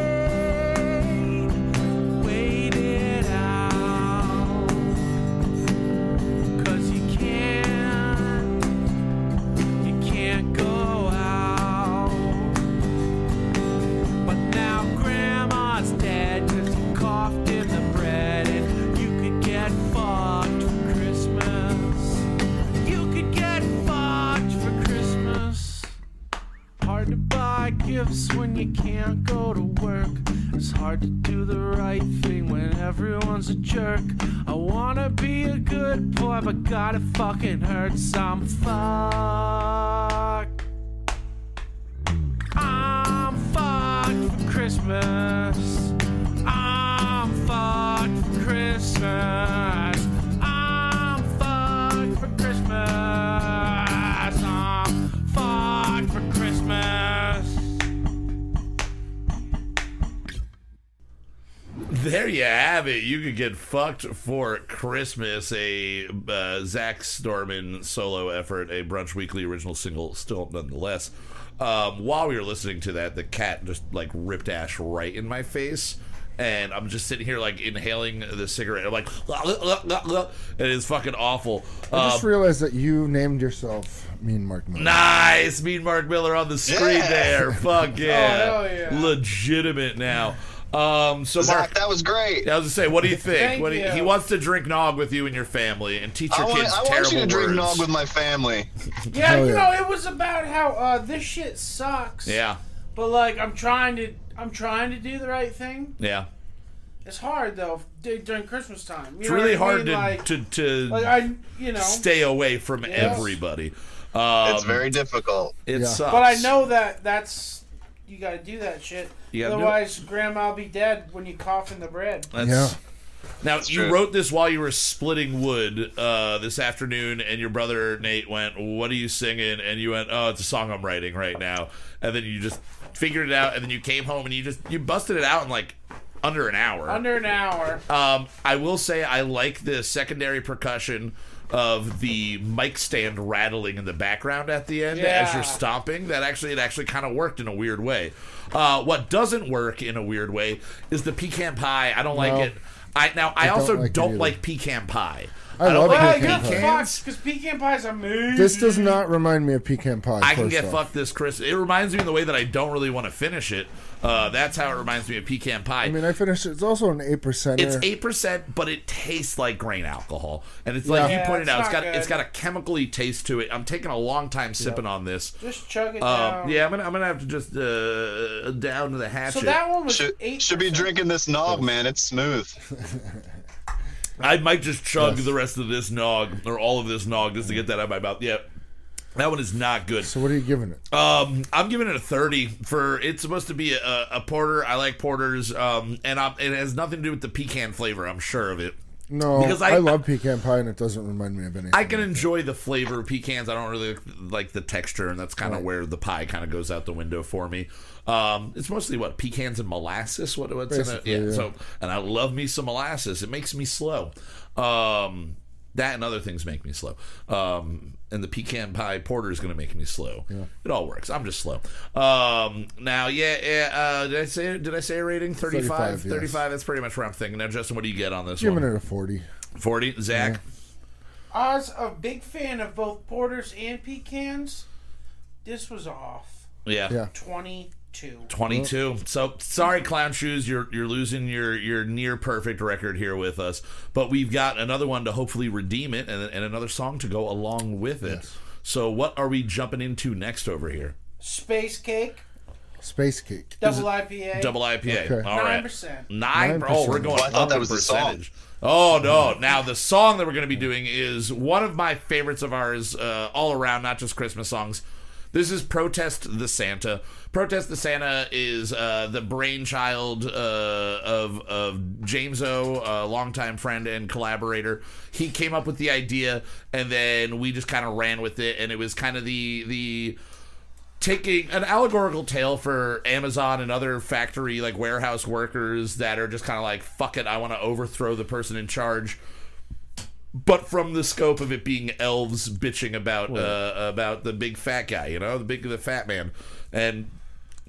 gifts when you can't go to work. It's hard to do the right thing when everyone's a jerk. I wanna be a good boy, but God, it fucking hurts. I'm fucked. I'm fucked for Christmas. I'm fucked for Christmas. There you have it. You could get fucked for Christmas. A uh, Zach Storman solo effort, a Brunch Weekly original single, still nonetheless. Um, while we were listening to that, the cat just like ripped ash right in my face. And I'm just sitting here like inhaling the cigarette. I'm like, it is fucking awful. I just Um, realized that you named yourself Mean Mark Miller. Nice, mean Mark Miller on the screen Yeah. there. [laughs] Fuck yeah, hell yeah. legitimate now. Um, so Mark, that was great. I was to say, what do you think? Thank what do you- you. he wants to drink nog with you and your family and teach your I want, kids I want terrible you to drink words. nog with my family. [laughs] Yeah, Hell you yeah. know, it was about how uh, this shit sucks. yeah, But like, I'm trying to, I'm trying to do the right thing. yeah. It's hard though d- during Christmas time. You It's really what I hard mean? to, like, to to like I, you know, stay away from Yes. everybody. Um, it's very difficult. It Yeah. sucks. but I know that that's you got to do that shit. You gotta do it. Otherwise, grandma will be dead when you cough in the bread. That's, Yeah. Now you true. wrote this while you were splitting wood uh, this afternoon, and your brother Nate went, "What are you singing?" And you went, "Oh, it's a song I'm writing right now." And then you just figured it out, and then you came home and you just you busted it out in like under an hour. Under an hour. Um, I will say I like the secondary percussion of the mic stand rattling in the background at the end as you're stomping. That actually it actually kind of worked in a weird way. Uh, what doesn't work in a weird way is the pecan pie. I don't like it. I now I, don't also like don't like pecan pie. I don't love like Well, pecan you're pie. because pecan pie's are amazing. This does not remind me of pecan pie. I can get off. fucked this Chris. It reminds me of the way that I don't really want to finish it. Uh, that's how it reminds me of pecan pie. I mean, I finished it. It's also an eight percent. It's eight percent, but it tastes like grain alcohol, and it's like Yeah. you pointed Yeah, out. it's It's got not it's good. got a chemically taste to it. I'm taking a long time sipping on this. Just chug it Um, down. yeah, I'm gonna I'm gonna have to just uh, down to the hatchet. So that one was Should, eight. should be drinking this nog, man. It's smooth. [laughs] I might just chug the rest of this nog or all of this nog just to get that out of my mouth. Yeah. That one is not good. So what are you giving it? Um, I'm giving it a 30 for it's supposed to be a, a porter. I like porters, um, and I'm, it has nothing to do with the pecan flavor. I'm sure of it. No, Because I, I- love pecan pie, and it doesn't remind me of anything. I can enjoy the flavor of pecans. I don't really like the texture, and that's kind of Right. where the pie kind of goes out the window for me. Um, it's mostly what pecans and molasses. What what's in it? Yeah, yeah. So, and I love me some molasses. It makes me slow. Um, that and other things make me slow. Um, and the pecan pie porter is going to make me slow. Yeah. It all works. I'm just slow. Um, now, yeah, yeah uh, did I say did I say a rating 35? 35, yes. That's pretty much where I'm thinking. Now, Justin, what do you get on this giving one? it a forty. 40. Zach. I was a big fan of both porters and pecans. This was off. Yeah. Yeah. 22. 22. So sorry, clown shoes. You're you're losing your your near perfect record here with us. But we've got another one to hopefully redeem it, and, and another song to go along with it. Yes. So what are we jumping into next over here? Space cake, Space cake. double IPA. Double IPA. Okay. All right. 9%. Nine. Oh, we're going Oh, I thought up that in was the song. percentage. Oh no! Now the song that we're going to be doing is one of my favorites of ours, uh, all around, not just Christmas songs. This is "Protest the Santa." "Protest the Santa" is uh, the brainchild uh, of of James O, a longtime friend and collaborator. He came up with the idea, and then we just kind of ran with it, and it was kind of the the taking an allegorical tale for Amazon and other factory like warehouse workers that are just kind of like fuck it I want to overthrow the person in charge but from the scope of it being elves bitching about uh, about the big fat guy you know the big the fat man. And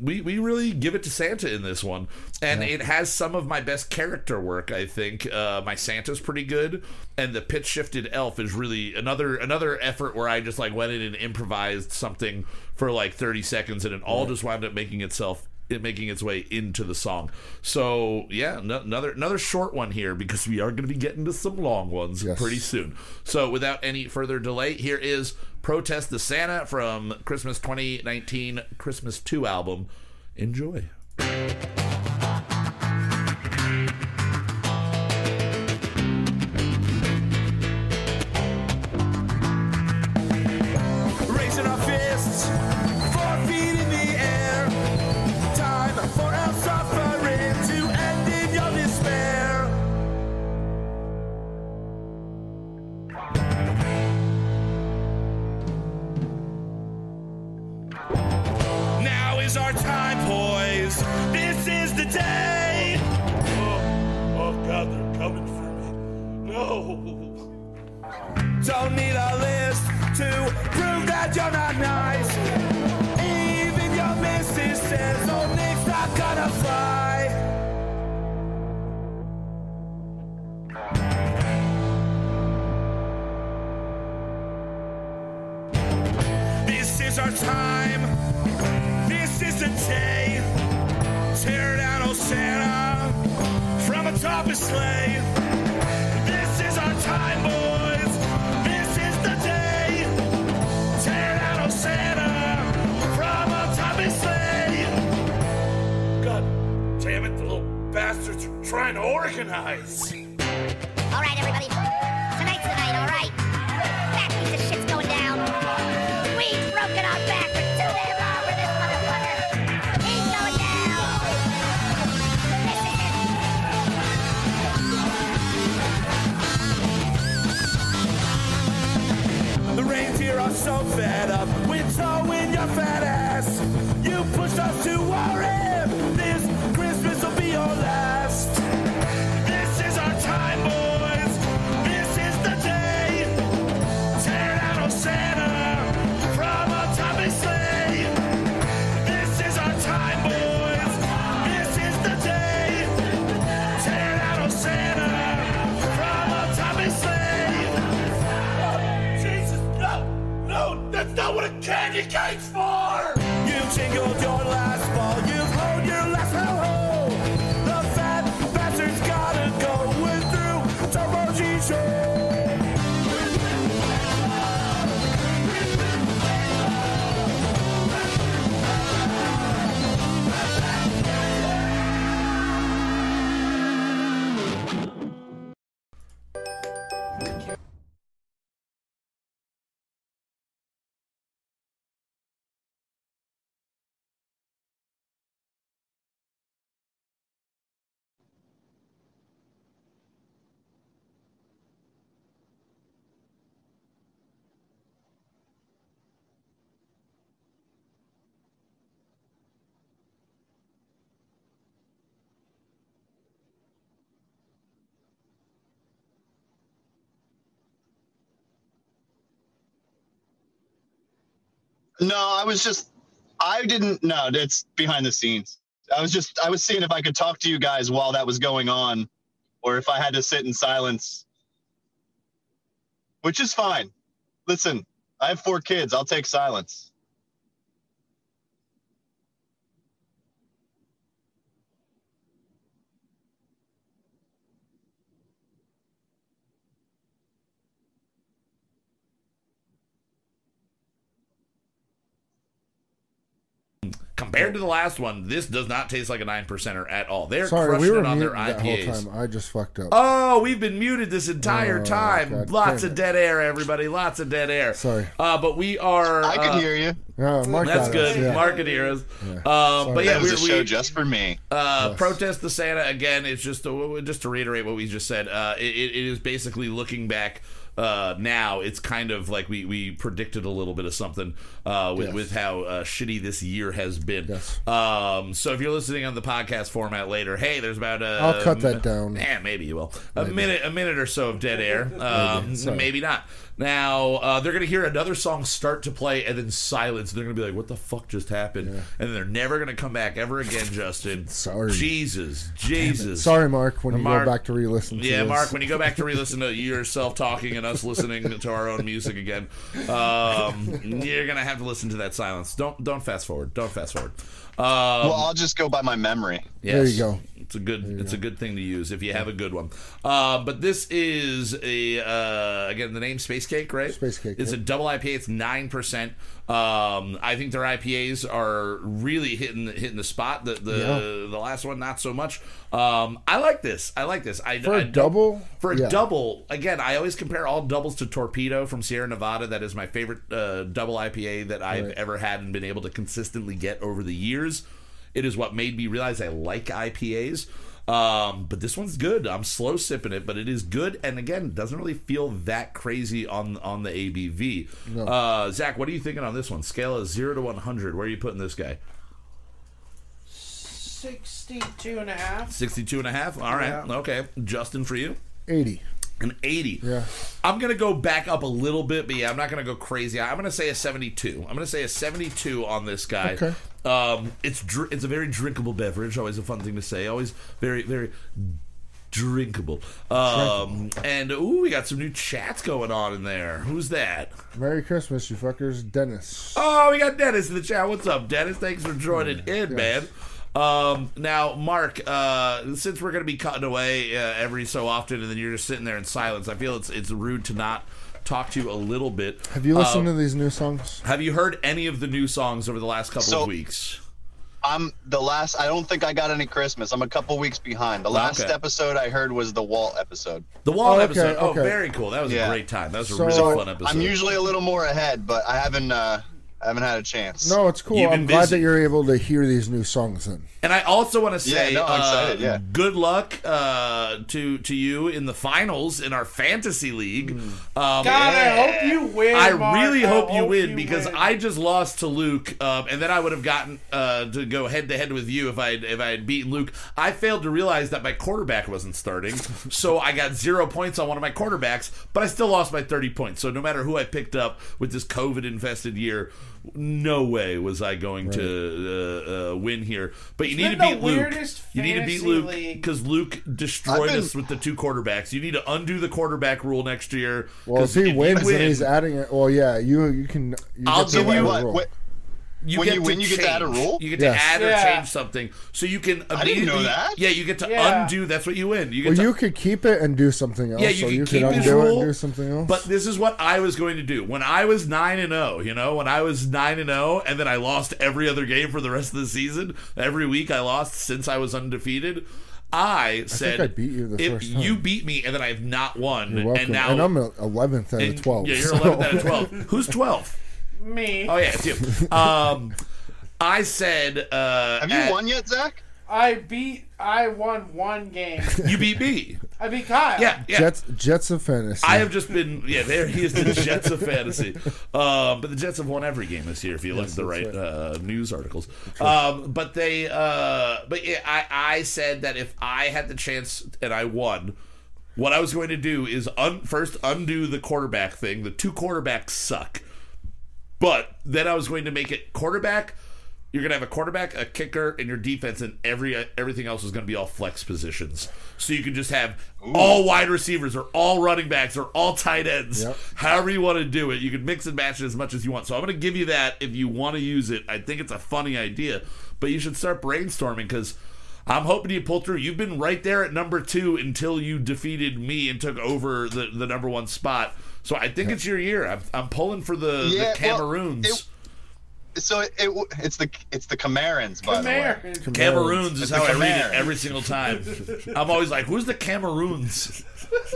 we we really give it to Santa in this one, and it has some of my best character work. I think. Uh, my Santa's pretty good, and the pitch shifted elf is really another another effort where I just like went in and improvised something for like thirty seconds, and it all just wound up making itself it making its way into the song. So yeah, no, another another short one here because we are going to be getting to some long ones Yes. pretty soon. So without any further delay, here is "Protest the Santa" from Christmas 2019 Christmas 2 album. Enjoy. To prove that you're not nice. Even your missus says, oh, Nick's not gonna fly. This is our time. This is the day. Tear down, oh Santa, from atop his sleigh. Bastards are trying to organize. All right, everybody. Tonight's the night, all right? That piece of shit's going down. We've broken our back for too damn long with this motherfucker. He's going down. This is it. The reindeer are so fed up with towing your fat ass. You pushed us to our end. Candy cake's No, I was just, I didn't, no, it's behind the scenes. I was just, I was seeing if I could talk to you guys while that was going on, or if I had to sit in silence. which is fine. Listen, I have four kids. I'll take silence. Compared to the last one, this does not taste like a nine percenter at all. They're Sorry, crushing we were it on their muted that whole IPAs. time. I just fucked up. Oh, we've been muted this entire Oh, time. God Lots of dead air, everybody. Lots of dead air. Sorry. Uh, but we are. I can uh, hear you. Yeah, Mark That's got good. us, yeah. Market heroes. Um, but yeah, That was we, a show we just for me. uh, Yes. protest the Santa again. It's just to, just to reiterate what we just said. Uh, it, it is basically looking back. Uh, now it's kind of like we, we predicted a little bit of something uh, with, Yes. with how uh, shitty this year has been. Yes. Um, so if you're listening on the podcast format later, hey, there's about a I'll cut that down. Yeah, maybe you will. A minute, a minute or so of dead air. Um, Sorry. maybe not. Now uh, they're gonna hear another song start to play and then silence. They're gonna be like, "What the fuck just happened?" And they're never gonna come back ever again, Justin. Sorry. Jesus, Jesus. Sorry, Mark, when you go back to re-listen to Yeah, this. Mark, when you go back to re-listen to yourself talking and us listening to our own music again, um, [laughs] you're gonna have to listen to that silence. Don't don't fast forward. Don't fast forward. Um, Well, I'll just go by my memory. There you go. It's a good. It's a good thing to use if you have a good one. Uh, but this is a uh, again the name Space Cake, right? Space Cake, It's yep. a double IPA. It's nine percent. Um, I think their IPAs are really hitting hitting the spot. The the, Yeah. the last one not so much. Um, I like this. I like this. I, For I a don't- double? For a Yeah. double, again, I always compare all doubles to Torpedo from Sierra Nevada. That is my favorite uh, double IPA that I've Right. ever had and been able to consistently get over the years. It is what made me realize I like IPAs. Um, but this one's good. I'm slow sipping it, but it is good. And again, it doesn't really feel that crazy on on the ABV. No. Uh, Zach, what are you thinking on this one? Scale of zero to 100. Where are you putting this guy? 62 and a half. 62 and a half. All right. Yeah. Okay. Justin, for you, 80. an 80. Yeah. I'm gonna go back up a little bit, but yeah, I'm not gonna go crazy. I'm gonna say a 72. I'm gonna say a 72 on this guy. Okay. Um, it's dr- it's a very drinkable beverage. Always a fun thing to say. Always very very drinkable. Um, and ooh, we got some new chats going on in there. Who's that? Merry Christmas, you fuckers. Dennis. Oh, we got Dennis in the chat. What's up, Dennis? Thanks for joining in, man. Um, now, Mark, uh, since we're going to be cutting away uh, every so often, and then you're just sitting there in silence, I feel it's it's rude to not talk to you a little bit. Have you listened Uh, to these new songs? Have you heard any of the new songs over the last couple So- of weeks? I'm the last. I don't think I got any Christmas. I'm a couple weeks behind. The last Okay. episode I heard was the Walt episode. The Wall Oh, okay, episode. Oh, okay. very cool. That was a great time. That was a So- really fun episode. I'm usually a little more ahead, but I haven't. Uh, I haven't had a chance. No, it's cool. You've I'm been glad busy. that you're able to hear these new songs then. And I also want to say, Yeah, no, I'm excited, uh, yeah. good luck uh, to to you in the finals in our fantasy league. Um, God, I hope you win. I Mark. really I hope you win because win. I just lost to Luke, um, and then I would have gotten uh, to go head to head with you if I if I had beaten Luke. I failed to realize that my quarterback wasn't starting, [laughs] so I got zero points on one of my quarterbacks, but I still lost by thirty points. So no matter who I picked up with this COVID infested year, no way was I going to uh, uh, win here. But you need to been beat Luke. You need to beat Luke because Luke destroyed been- us with the two quarterbacks. You need to undo the quarterback rule next year. Well, 'cause if he you wins, win- then he's adding it. Well, yeah, you you can. You I'll give you the what? Rule. what you When get you to win, you get to add a rule? You get Yes. to add or Yeah. change something, so you can I didn't know that. Yeah, you get to Yeah. undo. That's what you win. You get Well, to you could keep it and do something else. Yeah, you so can you keep can his undo it rule, and do something else. But this is what I was going to do when I was nine and zero. You know, when I was nine and zero, and then I lost every other game for the rest of the season. Every week I lost since I was undefeated. I said, I beat you the if first time. you beat me, and then I have not won, You're welcome. and now I'm eleventh out of twelve. Yeah, you're so- 11th out of twelve. Who's twelve? Me. Oh yeah, it's [laughs] you. Um, I said, uh, have you at- won yet, Zach? I beat. I won one game. [laughs] You beat me. I beat Kyle. Yeah, yeah. Jets, Jets of fantasy. I have just been yeah. There he is, the Jets of fantasy. Um, but the Jets have won every game this year if you look at the right, that's uh, news articles. Um, but they, uh, but yeah, I, I said that if I had the chance and I won, what I was going to do is un, first undo the quarterback thing. The two quarterbacks suck, but then I was going to make it quarterback, You're gonna have a quarterback, a kicker, and your defense, and every everything else is gonna be all flex positions. So you can just have all wide receivers, or all running backs, or all tight ends. Yep. However you want to do it, you can mix and match it as much as you want. So I'm gonna give you that if you want to use it. I think it's a funny idea, but you should start brainstorming because. I'm hoping you pull through. You've been right there at number two until you defeated me and took over the, the number one spot. So I think it's your year. I'm, I'm pulling for the, Yeah, the well, Cameroons. it- So it, it it's the it's the Camerans by the way. Cameron. Cameroons is It's how I read it every single time. I'm always like, who's the Cameroons?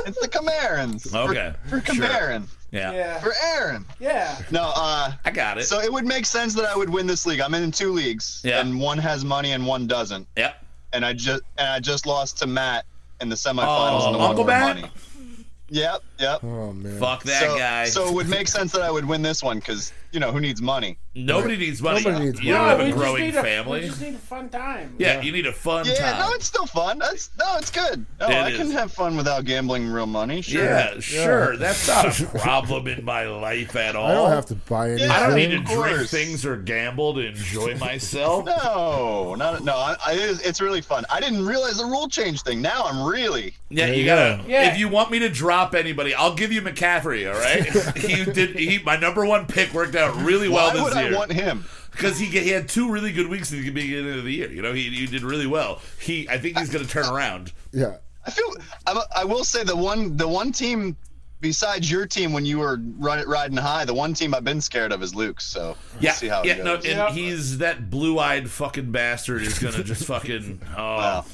It's the Camerans. [laughs] For- Okay, For, sure. Cameron. Yeah. Yeah. For Aaron. Yeah. No, uh I got it. so it would make sense that I would win this league. I'm in two leagues, Yeah. and one has money and one doesn't. yep. And I just and I just lost to Matt in the semifinals Oh, and the one Uncle for Matt? money. Yep, yep. Oh man. Fuck that so, guy. So it would make sense that I would win this one because you know who needs money. Nobody needs money. Nobody needs you money. don't have we a just growing need a, family. We just need a fun time. yeah, you need a fun time. Yeah, time. no, it's still fun. That's no, it's good. No, It I is. can have fun without gambling real money. Sure. yeah, sure. That's not a [laughs] problem in my life at all. I don't have to buy anything. I don't need to Of drink course. things or gamble to enjoy [laughs] myself. No, not no. I, I, it's really fun. I didn't realize the rule change thing. Now I'm really. Yeah, you you gotta. go. Yeah. If you want me to drop anybody, I'll give you McCaffrey. All right. [laughs] he did. He my number one pick worked out really well Why this would year I want him? because he he had two really good weeks at the beginning of the year. You know, he, he did really well. He I think he's going to turn around. Yeah. I feel. I'm, I will say the one the one team besides your team when you were run, riding high, the one team I've been scared of is Luke's. So we'll Yeah, see how yeah, it no, and Yep. he's that blue-eyed fucking bastard is gonna just fucking [laughs] oh Wow.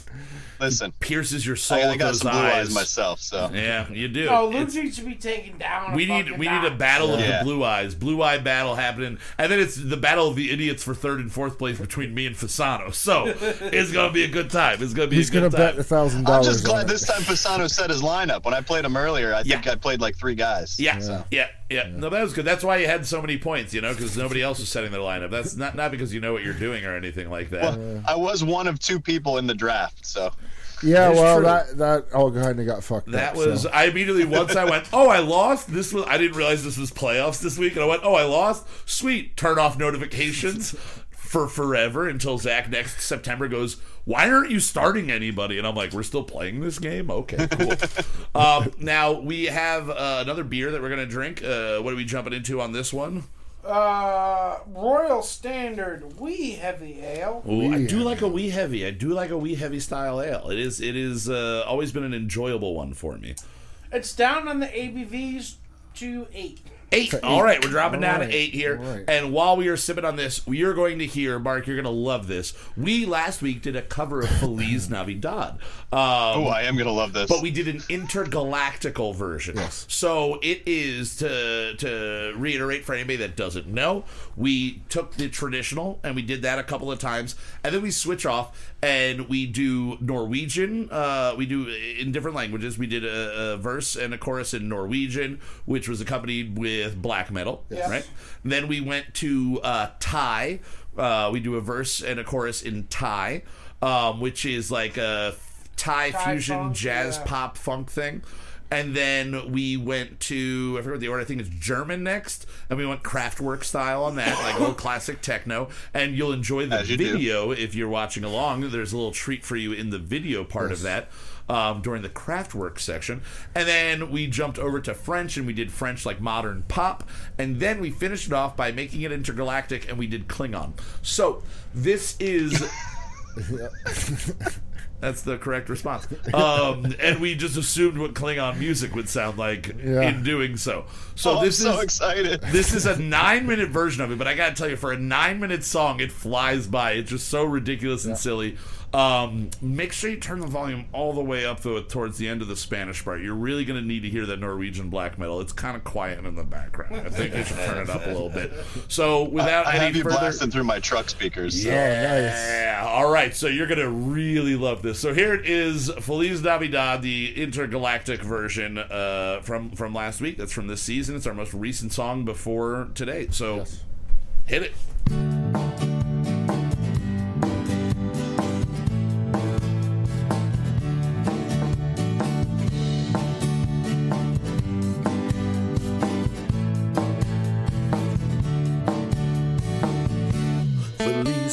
Listen, pierces your soul I, I with got those some blue eyes. eyes. myself. So Yeah, you do. No, Luke It's- needs to be taken down. we need fucking we need a notch. battle of the blue eyes, blue eye battle happening, and then it's the battle of the idiots for third and fourth place between me and Fasano. So [laughs] it's gonna be a good time. It's gonna be He's a good gonna bet a thousand dollars. I'm just glad this time Fasano set his lineup. When I played him earlier, I think Yeah. I played like three guys. Yeah, So. yeah, yeah, No, that was good. That's why you had so many points, you know, because nobody else was setting their lineup. That's not not because you know what you're doing or anything like that. Well, I was one of two people in the draft. So Yeah, It's well, true. that that all kind of got fucked That up. was so. I immediately once I went, oh, I lost. This was I didn't realize this was playoffs this week, and I went, oh, I lost. Sweet, turn off notifications for forever until Zach next September goes. Why aren't you starting anybody? And I'm like, we're still playing this game. Okay, cool. [laughs] um, now we have uh, another beer that we're gonna drink. Uh, what are we jumping into on this one? Uh, Royal Standard Wee Heavy Ale. Ooh, I do heavy. like a wee heavy. I do like a wee heavy style ale. It is. It is uh, always been an enjoyable one for me. It's down on the ABVs to eight. Eight. To All eight. right, we're dropping All down right, to eight here. all right. And while we are sipping on this, we are going to hear, Mark, you're going to love this. We last week did a cover of Feliz [laughs] Navidad. Um, oh, I am gonna love this. but we did an intergalactical version. Yes. So it is to to reiterate for anybody that doesn't know, we took the traditional and we did that a couple of times, and then we switch off and we do Norwegian. Uh, we do in different languages. We did a, a verse and a chorus in Norwegian, which was accompanied with black metal. Yes. Right. Then we went to uh, Thai. Uh, we do a verse and a chorus in Thai, um, which is like a Thai, Thai fusion funk, jazz yeah. pop funk thing. And then we went to I forget what the order. I think it's German next, and we went Kraftwerk style on that, like old [laughs] classic techno. And you'll enjoy the As you do. video if you're watching along. There's a little treat for you in the video part of that um, during the Kraftwerk section. And then we jumped over to French, and we did French like modern pop. And then we finished it off by making it intergalactic, and we did Klingon. So this is. [laughs] [laughs] That's the correct response. [laughs] Um, and we just assumed what Klingon music would sound like Yeah. in doing so. So oh, this I'm so is excited. this is a nine minute version of it, but I gotta tell you, for a nine minute song, it flies by. It's just so ridiculous and silly. Um, make sure you turn the volume all the way up though towards the end of the Spanish part. You're really gonna need to hear that Norwegian black metal. It's kind of quiet in the background. I think you should turn it up a little bit. So without I any have you further, blasting through my truck speakers. so- yeah. All right. So you're gonna really love this. So here it is, Feliz Navidad, the intergalactic version uh, from from last week. That's from this season. It's our most recent song before today. So Yes. hit it.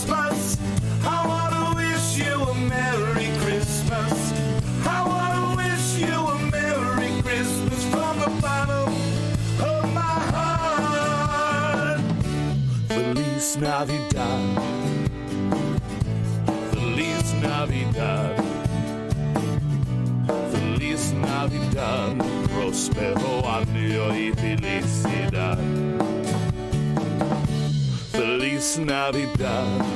Christmas. I wanna wish you a Merry Christmas. I wanna wish you a Merry Christmas from the bottom of my heart. Feliz Navidad. Feliz Navidad. Feliz Navidad. Prospero año y felicidad. Feliz Navidad.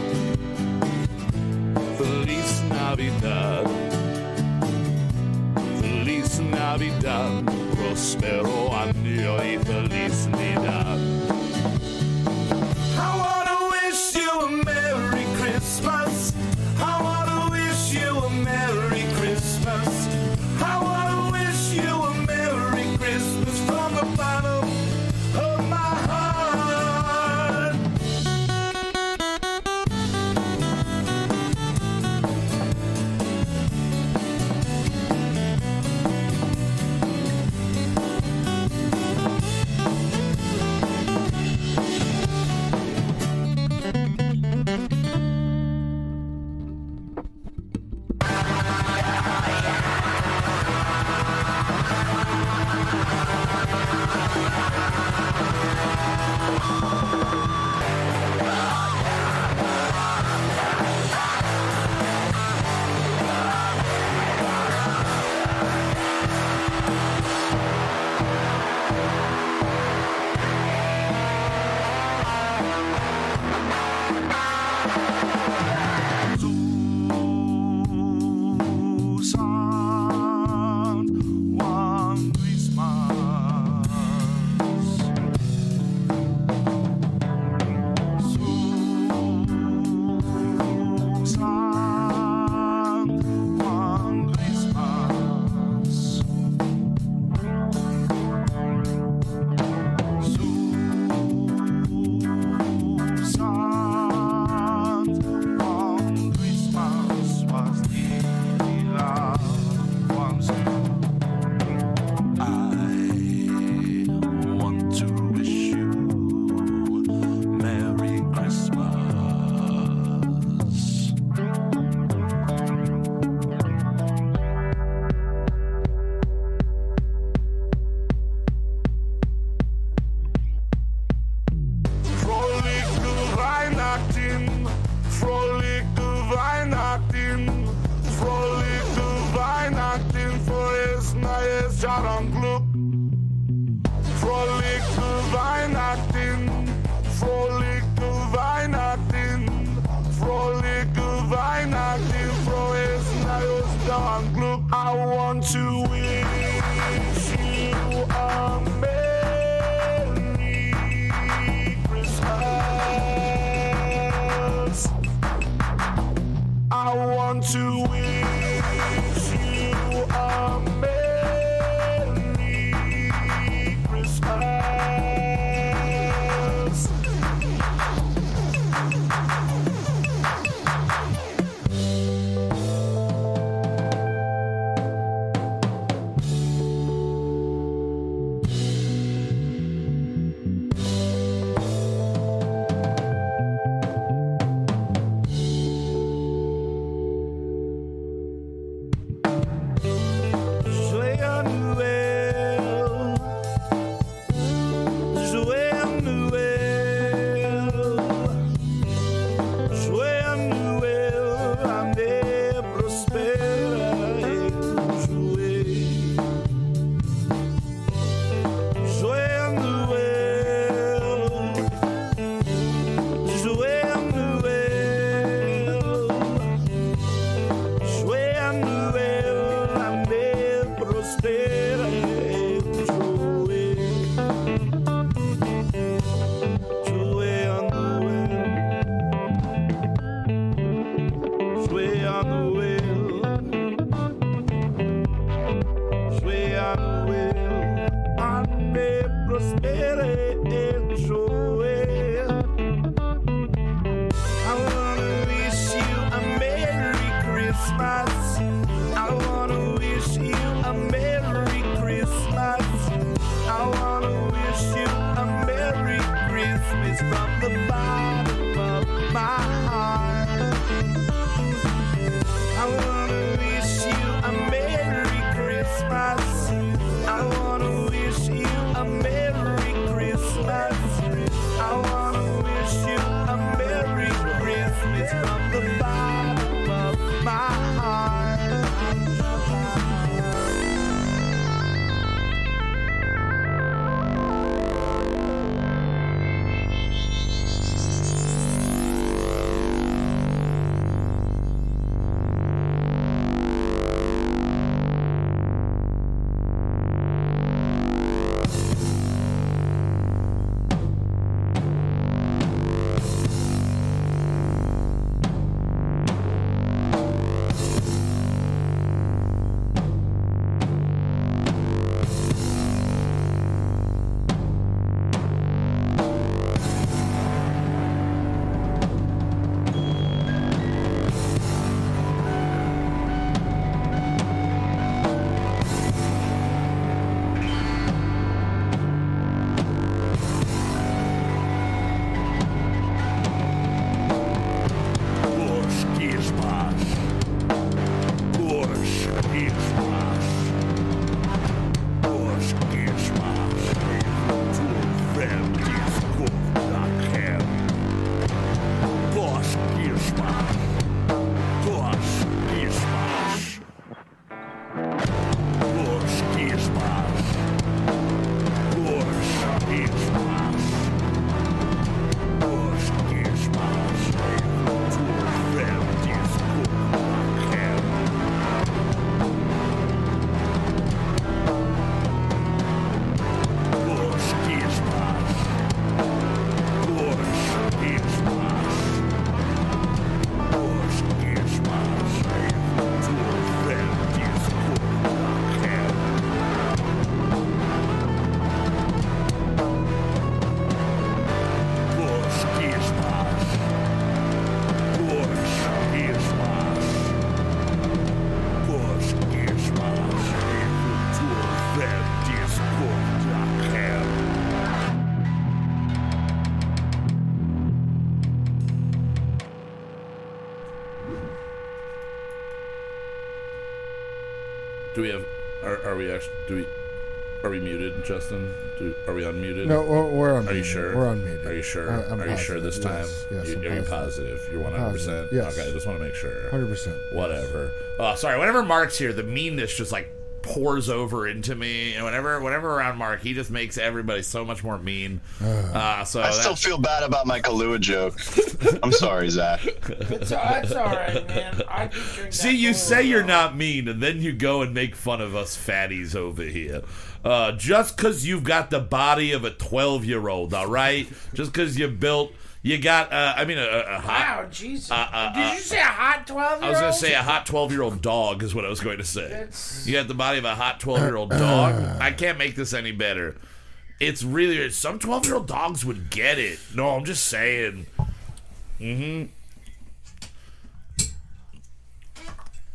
Feliz Navidad. Feliz Navidad. Prospero año y felicidad. Justin? Do, are we unmuted? No, we're, we're on. Are you sure? We're on media. Are you sure? I- I'm are you sure this time? Yes, yes, you, I'm are you positive. positive? You're 100. percent Positive, yes. Okay, I just want to make sure. Hundred percent. Whatever. Oh, sorry. Whenever Mark's here, the meanness just like pours over into me, and whenever whenever around Mark, he just makes everybody so much more mean. Uh, so I still feel bad about my Kahlua joke. I'm sorry, Zach. It's, it's all right, man. I can drink [laughs] that See, you Kahlua say you're Zero. not mean, and then you go and make fun of us fatties over here. Uh, just because you've got the body of a 12 year old, all right? Just because you built, you got, uh, I mean, a, a, hot. Wow, Jesus. uh, Did uh, you say a hot 12 year old? I was going to say a hot 12 year old dog, is what I was going to say. That's- You got the body of a hot 12 year old dog. I can't make this any better. It's really, some 12 year old dogs would get it. No, I'm just saying. Mm hmm.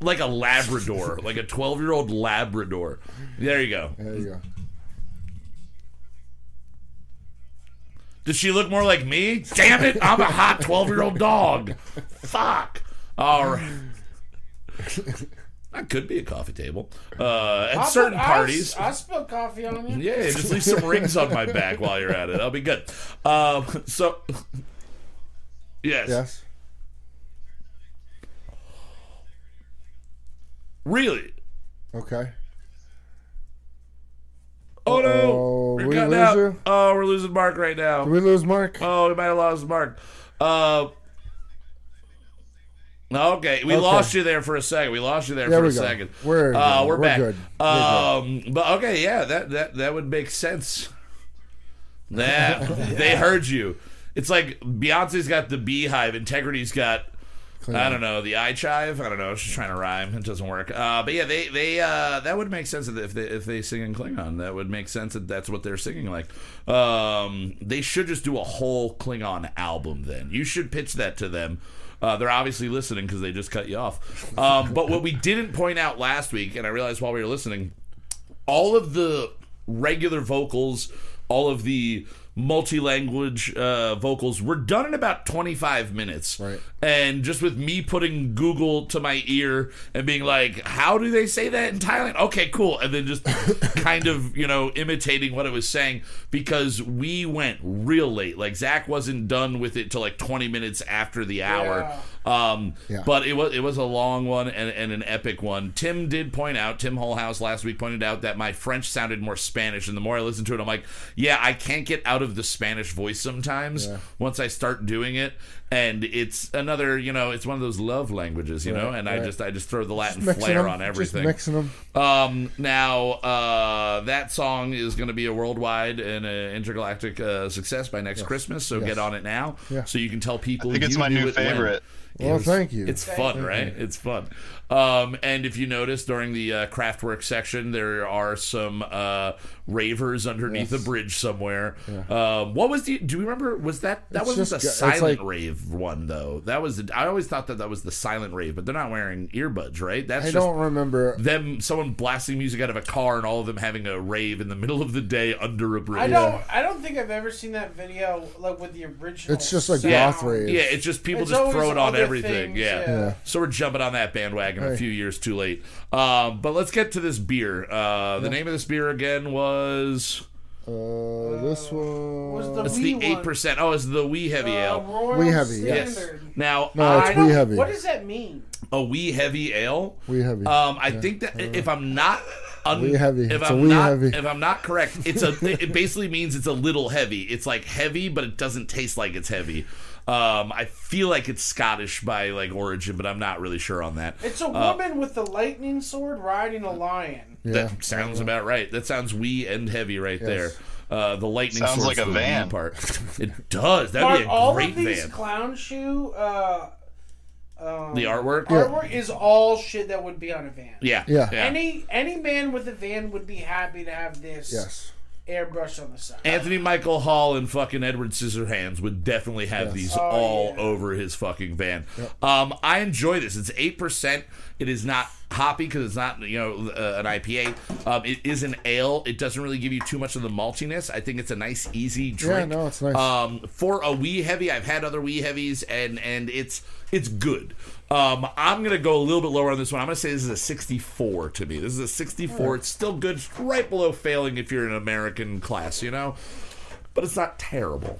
Like a Labrador, like a 12 year old Labrador. There you go. There you go. Does she look more like me? Damn it, I'm a hot 12 year old dog. Fuck. All right. That could be a coffee table. Uh, at I'll certain put- parties. I'll, spill coffee on you. Yeah, just leave some rings on my back while you're at it. That'll be good. Um, so, [laughs] yes. Yes. Really? Okay. Oh, no. Uh-oh, We're we cutting out. Oh, we're losing Mark right now. Did we lose Mark? Oh, we might have lost Mark. Uh, okay, we Okay. lost you there for a second. We lost you there There for a go. second. We're uh, we're, We're back. good. We're Um, but okay, yeah, that that that would make sense. That [laughs] they heard you. It's like Beyonce's got the beehive, Integrity's got. I don't know the eye chive. I don't know. I was just trying to rhyme. It doesn't work. Uh, but yeah, they they uh, that would make sense if they if they sing in Klingon. That would make sense that that's what they're singing like. Um, they should just do a whole Klingon album. Then you should pitch that to them. Uh, they're obviously listening because they just cut you off. Um, but what we didn't point out last week, and I realized while we were listening, all of the regular vocals, all of the multi-language uh, vocals. Were done in about 25 minutes. Right. and just with me putting google to my ear and being like how do they say that in thailand? Okay cool. And then just [laughs] kind of you know imitating what it was saying because we went real late. Like zach wasn't done with it till like 20 minutes after the hour um Yeah. but it was it was a long one and, and an epic one. Tim did point out, Tim Holhouse last week pointed out that my French sounded more Spanish, and the more I listened to it, I'm like, yeah, I can't get out of the Spanish voice sometimes once I start doing it. And it's another, you know, it's one of those love languages, you know. Right, And I just I just throw the Latin flair them, on everything. Just mixing them. Um, now, uh, that song is going to be a worldwide and uh, intergalactic uh, success by next Christmas. So Yes. get on it now, Yeah. so you can tell people. I think it's you my new it when. favorite. Well, was- thank you. It's fun, right? It's fun. Um, and if you notice during the uh, Kraftwerk section, there are some uh, ravers underneath Yes. a bridge somewhere. Um, what was the? Do you remember? Was that that It's wasn't just the it's silent like- rave one though? That was. The, I always thought that that was the silent rave, but they're not wearing earbuds, right? That's I just don't remember. them someone blasting music out of a car and all of them having a rave in the middle of the day under a bridge. I don't. I don't think I've ever seen that video like with the original. It's just like sound. goth rave. Yeah, it's just people It's just throw it on everything. things, yeah. yeah. Yeah. So we're jumping on that bandwagon a few years too late. Um, but let's get to this beer. Uh, the name of this beer again was Uh, this one. was the it's wee the eight one. percent. Oh, it's the wee heavy Uh, ale. Royal Wee heavy, Yes. Standard. Now No, it's I wee heavy. What does that mean? a wee heavy ale. Wee heavy. Um, I think that if I'm not un- Wee heavy. if It's a I'm wee not heavy. if I'm not correct, it's a it basically means it's a little heavy. It's like heavy, but it doesn't taste like it's heavy. Um, I feel like it's Scottish by like origin, but I'm not really sure on that. It's a woman with a lightning sword riding a lion. yeah. That sounds about right. That sounds wee and heavy right there. Uh, the lightning Sounds like a the van. part. [laughs] It does. That'd Are be a all great of these van. clown shoe uh, um, the artwork. artwork is all shit that would be on a van. Yeah. Yeah. Any any man with a van would be happy to have this Yes. Airbrush on the side. Anthony Michael Hall and fucking Edward Scissorhands would definitely have Yes. these Oh, all yeah. over his fucking van. Um, I enjoy this. It's eight percent. It is not hoppy because it's not you know uh, an IPA. Um, it is an ale. It doesn't really give you too much of the maltiness. I think it's a nice, easy drink. Yeah, no, it's nice. Um, for a wee heavy, I've had other wee heavies, and and it's it's good. Um, I'm gonna go a little bit lower on this one. I'm gonna say this is a 64 to me. This is a 64. It's still good, It's right below failing if you're in an American class, you know. But it's not terrible.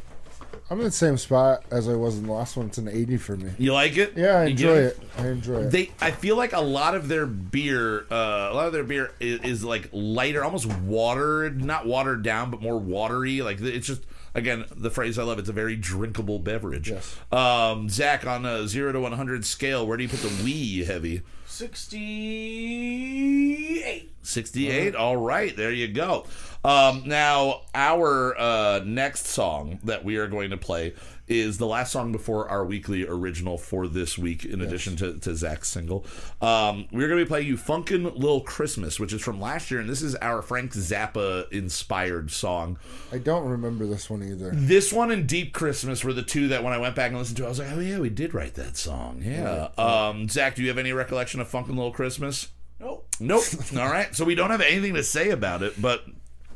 I'm in the same spot as I was in the last one. It's an 80 for me. You like it? Yeah, I You enjoy give it. I enjoy it. They, I feel like a lot of their beer, uh, a lot of their beer is, is like lighter, almost watered, not watered down, but more watery. Like it's just, again, the phrase I love. It's a very drinkable beverage. Yes. Um, Zach, on a zero to one hundred scale, where do you put the wee heavy? 68. 68 all right there you go um, now our uh, next song that we are going to play is the last song before our weekly original for this week in addition to, to zach's single um, we're going to be playing you funkin' little christmas which is from last year and this is our frank zappa inspired song I don't remember this one either. this one and Deep Christmas were the two that when I went back and listened to, it, I was like, oh yeah, we did write that song. Yeah. Um, Zach, do you have any recollection of Funkin' Little Christmas? Nope. Nope. [laughs] All right. So we don't have anything to say about it, but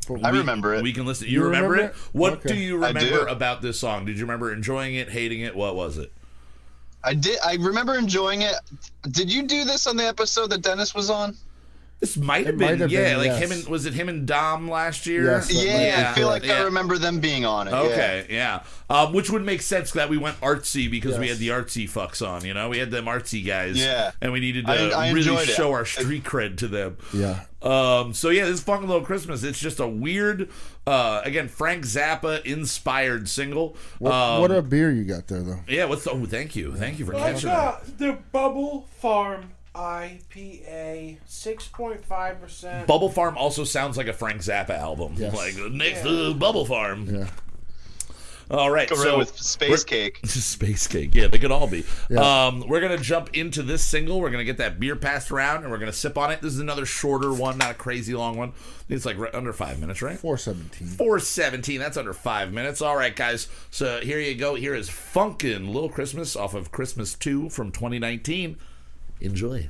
I we- remember it. We can listen. You, You remember, remember it? it? What Okay. do you remember do. about this song? Did you remember enjoying it, hating it? What was it? I did. I remember enjoying it. Did you do this on the episode that Dennis was on? This might have been, might have yeah, been, like yes. him and was it him and Dom last year? Yes, that Yeah, I feel like Yeah. I remember them being on it. Okay, yeah. Um, which would make sense that we went artsy because we had the artsy fucks on, you know? We had them artsy guys. Yeah. And we needed to I- I really enjoyed it. show our street cred to them. Yeah. Um, so yeah, this Funkin' Little Christmas, it's just a weird, uh, again, Frank Zappa inspired single. What, um, what a beer you got there, though. yeah, what's the, oh, thank you. Thank you for I catching that. got the Bubble Farm IPA, 6.5%. Bubble Farm also sounds like a Frank Zappa album. Yes. Like next to Bubble Farm. Yeah. All right, Go so with space we're- cake. [laughs] Space cake, yeah, they could all be. Yeah. Um, we're gonna jump into this single. We're gonna get that beer passed around, and we're gonna sip on it. This is another shorter one, not a crazy long one. It's like right under five minutes, right? 417. 417. That's under five minutes. All right, guys. So here you go. Here is Funkin' Little Christmas off of Christmas 2 from 2019. Enjoy.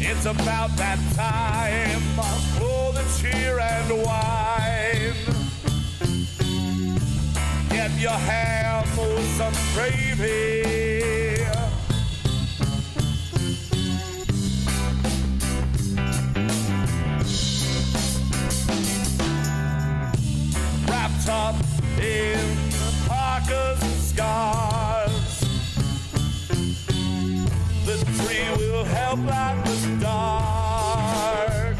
It's about that time gravy. Wrapped up in the parkas and scarves. The tree will help light the dark.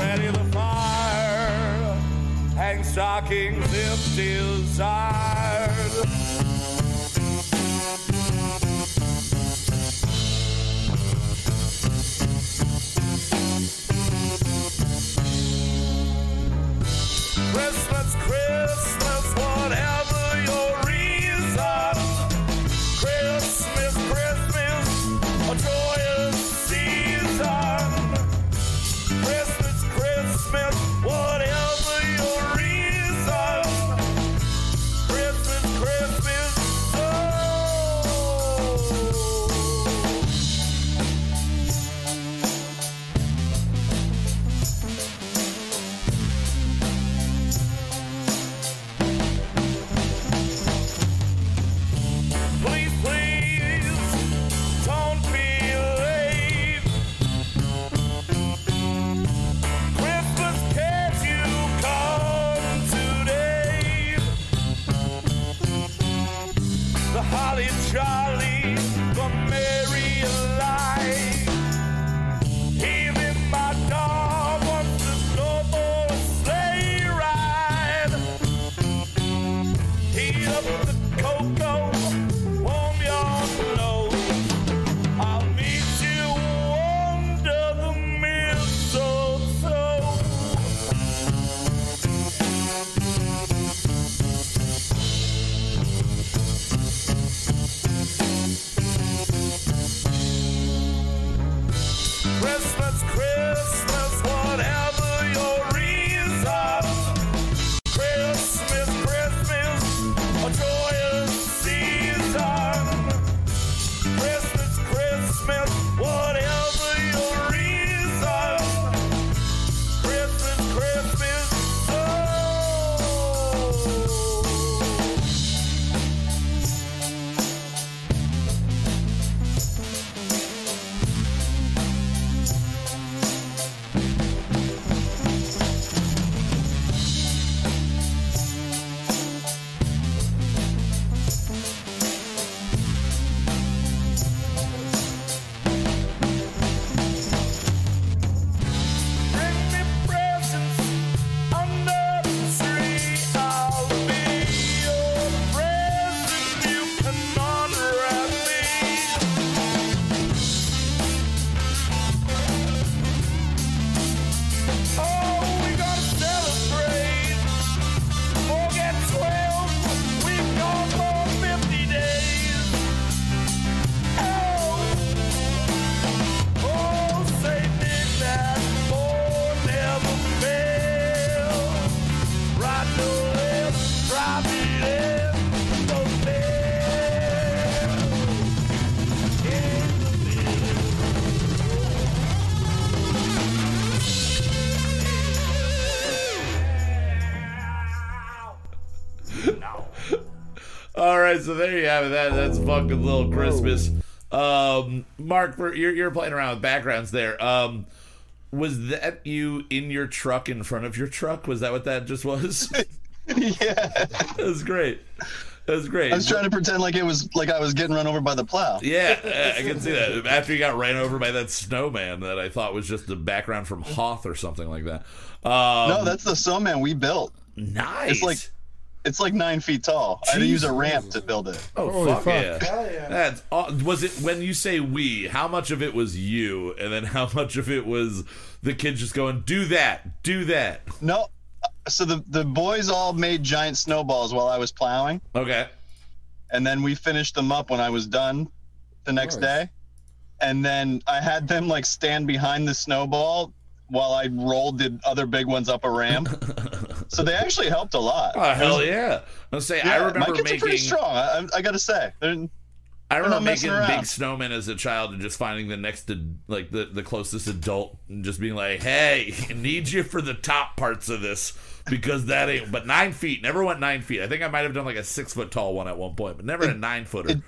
Ready the fire, hang stockings if desired. So there you have it. That that's fucking little Christmas. Um, Mark, you're you're playing around with backgrounds there. Um, was that you in your truck in front of your truck? Was that what that just was? [laughs] yeah. that was great. That was great. I was trying to pretend like it was like I was getting run over by the plow. Yeah, I can see that. After you got ran over by that snowman that I thought was just the background from Hoth or something like that. Um, No, that's the snowman we built. nice. It's like it's like nine feet tall. I had to use a ramp to build it. oh Holy fuck, fuck. yeah. Hell yeah. That's aw- was it when you say we? How much of it was you, and then how [laughs] much of it was the kids just going, "Do that, do that." No, uh, so the the boys all made giant snowballs while I was plowing, Okay. and then we finished them up when I was done the next day, and then I had them like stand behind the snowball while I rolled the other big ones up a ramp. [laughs] so they actually helped a lot. Oh hell yeah! I was say I remember my kids are pretty strong. I, I, I gotta say, They're, I remember not making around. big snowmen as a child and just finding the next like the the closest adult and just being like, "Hey, I need you for the top parts of this." Because that ain't, but nine feet never went nine feet. I think I might have done like a six foot tall one at one point, but never a nine footer.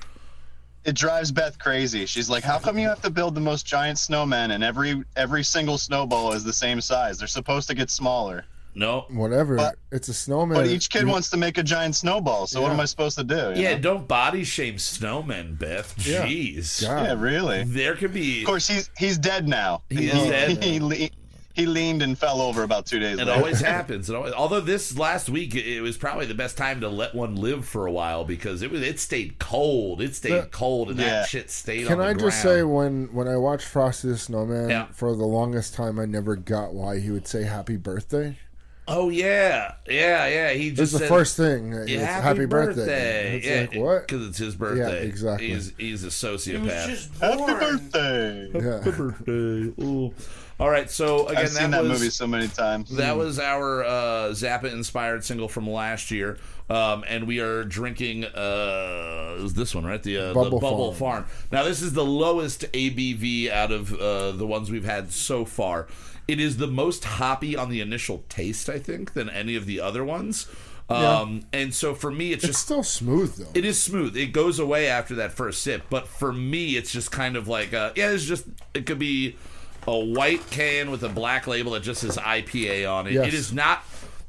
it drives Beth crazy. She's like, "How come you have to build the most giant snowman and every every single snowball is the same size? They're supposed to get smaller." No, Whatever. But- it's a snowman. But each kid You- wants to make a giant snowball. So what am I supposed to do? you yeah, know? don't body shame snowmen, Beth. Yeah. Jeez, God. yeah, really. There could be. Of course, he's he's dead now. He is dead? [laughs] He, le- he leaned and fell over about two days ago. It later. always [laughs] happens. It always, although this last week it it was probably the best time to let one live for a while because it was it stayed cold. It stayed The- cold and Yeah. that shit stayed. Can on the I just say when when I watched Frosty the Snowman Yeah. for the longest time I never got why he would say happy birthday. Oh yeah, yeah, yeah. He It's just the said, first thing. It's Yeah, happy, birthday. It's yeah, like what? Because it's his birthday. exactly. He's he's a He was sociopath. just Happy birthday! Yeah. birthday. Ooh. All right. So again, I've seen that was, movie so many times. That was our uh, Zappa inspired single from last year. Um, and we are drinking uh, it was this one, right? The, uh, Bubble the Bubble Farm. Farm. Now, this is the lowest ABV out of uh, the ones we've had so far. It is the most hoppy on the initial taste, I think, than any of the other ones. Um, And so for me, it's It's just still smooth though. it is smooth. It goes away after that first sip, but for me, it's just kind of like uh, yeah, it's just it could be a white can with a black label that just says IPA on it. Yes. It is not.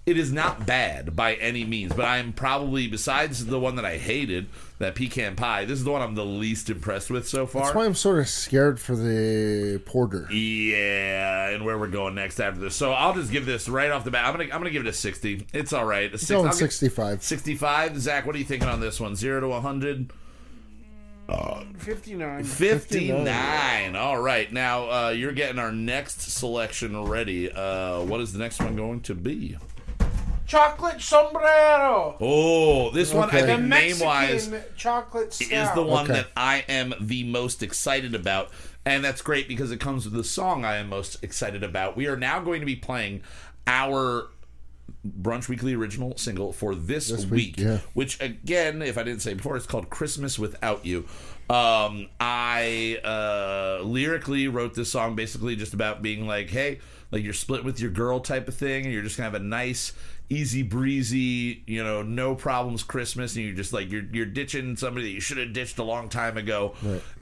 It is not bad by any means, but I am probably besides the one that I hated, that pecan pie. This is the one I'm the least impressed with so far. That's why I'm sort of scared for the porter. Yeah, and where we're going next after this. So I'll just give this right off the bat. I'm gonna I'm gonna give it a 60. It's all right. A six, Going I'll give- 65. 65. Zach, what are you thinking on this one? Zero to 100. 59. 59. All right. Now, uh, you're getting our next selection ready. Uh, what is the next one going to be? Chocolate sombrero. Oh, this one, I Okay. The think, name wise, Mexican chocolate stout. is the one Okay. that I am the most excited about. And that's great because it comes with the song I am most excited about. We are now going to be playing our Brunch Weekly original single for this, This week, week, yeah. which again, if I didn't say before, it's called Christmas Without You. Um, I uh, lyrically wrote this song basically just about being like, hey, like you're split with your girl type of thing, and you're just gonna have a nice, easy breezy, you know, no problems Christmas, and you're just like you're you're ditching somebody that you should have ditched a long time ago.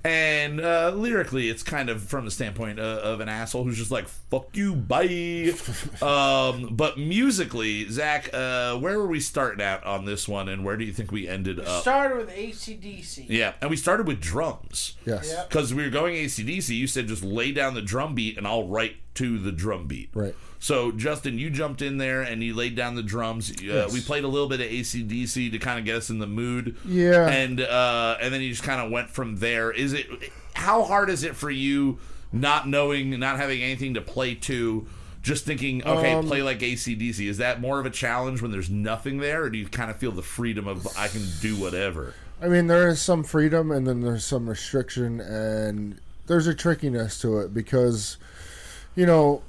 And uh, lyrically, it's kind of from the standpoint of, of an asshole who's just like "fuck you, bye." [laughs] um, but musically, Zach, uh, where were we starting at on this one, and where do you think we ended up? Started with ACDC. Yeah, and we started with drums. Yes. Yep. Because we were going ACDC, you said just lay down the drum beat and I'll write to the drum beat. Right. So, Justin, you jumped in there and you laid down the drums. Uh, Yes. We played a little bit of ACDC to kind of get us in the mood. Yeah. And uh, and then you just kind of went from there. Is it how hard is it for you not knowing, not having anything to play to? Just thinking, okay, Um, play like ACDC. Is that more of a challenge when there's nothing there, or do you kind of feel the freedom of I can do whatever? I mean, there is some freedom and then there's some restriction, and there's a trickiness to it because, you know,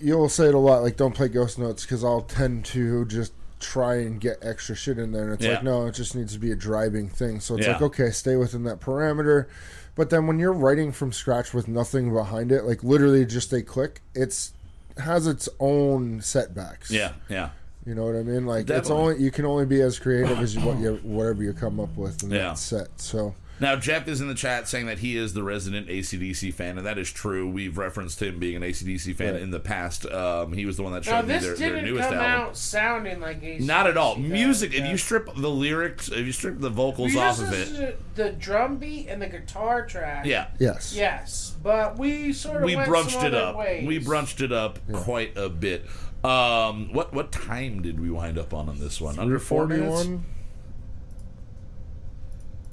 you'll say it a lot like, don't play ghost notes because I'll tend to just try and get extra shit in there. And it's Yeah. like, no, it just needs to be a driving thing. So it's Yeah. like, okay, stay within that parameter. But then when you're writing from scratch with nothing behind it, like literally just a click, it's has its own setbacks. Yeah, yeah. You know what I mean? Like it's only you can only be as creative as you, what you whatever you come up with in Yeah. that set. So Now, Jeff is in the chat saying that he is the resident ACDC fan, and that is true. We've referenced him being an ACDC fan Right. in the past. Um, he was the one that Now showed me this their, their didn't newest come album. out sounding like a Not at all. does, Music. If you strip the lyrics, if you strip the vocals off of it, the drum beat and the guitar track. yeah, yes, Yes, but we sort of we went brunched some it other up. Ways. We brunched it up quite a bit. Um, what what time did we wind up on on this one? Under four minutes.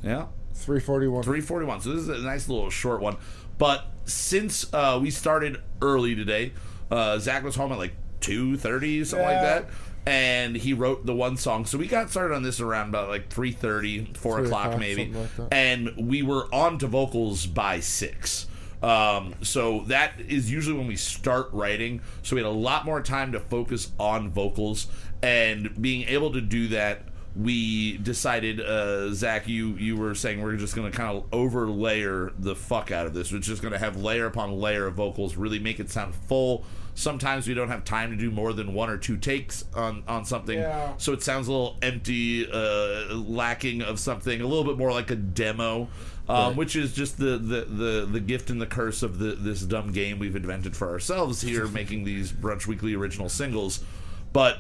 Yeah. 341. 341. So this is a nice little short one. But since uh, we started early today, uh, Zach was home at like 2.30, something like that. And he wrote the one song. So we got started on this around about like 3.30, 4 Three o'clock o'clock, maybe. like and we were on to vocals by 6. Um, so that is usually when we start writing. So we had a lot more time to focus on vocals. And being able to do that we decided, uh, Zach, you you were saying we're just going to kind of overlayer the fuck out of this. We're just going to have layer upon layer of vocals, really make it sound full. Sometimes we don't have time to do more than one or two takes on on something, Yeah. so it sounds a little empty, uh, lacking of something, a little bit more like a demo. Um, Which is just the, the, the, the gift and the curse of the, this dumb game we've invented for ourselves here, [laughs] making these Brunch Weekly original singles. But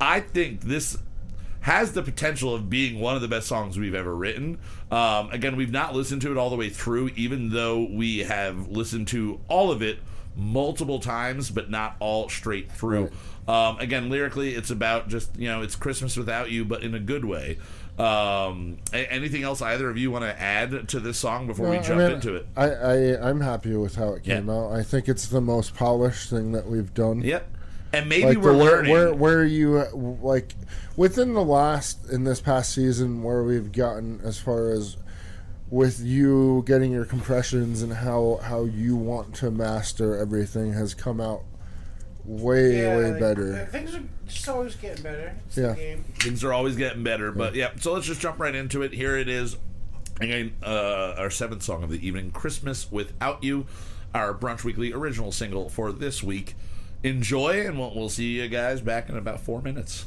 I think this has the potential of being one of the best songs we've ever written. Um, again, we've not listened to it all the way through, even though we have listened to all of it multiple times, but not all straight through. Um, again, lyrically, it's about just you know, it's Christmas without you, but in a good way. Um, a- anything else either of you want to add to this song before we No, I jump mean, into it? I, I I'm happy with how it came Yeah. out. I think it's the most polished thing that we've done. Yep. And maybe like we're the, learning. where where you like within the last in this past season where we've gotten as far as with you getting your compressions and how how you want to master everything has come out way Yeah, way like, better. Things are just always getting better. It's Yeah. the game. things are always getting better. But yeah, so let's just jump right into it. Here it is. Again, uh, our seventh song of the evening, "Christmas Without You," our Brunch Weekly original single for this week. Enjoy, and we'll, we'll see you guys back in about four minutes.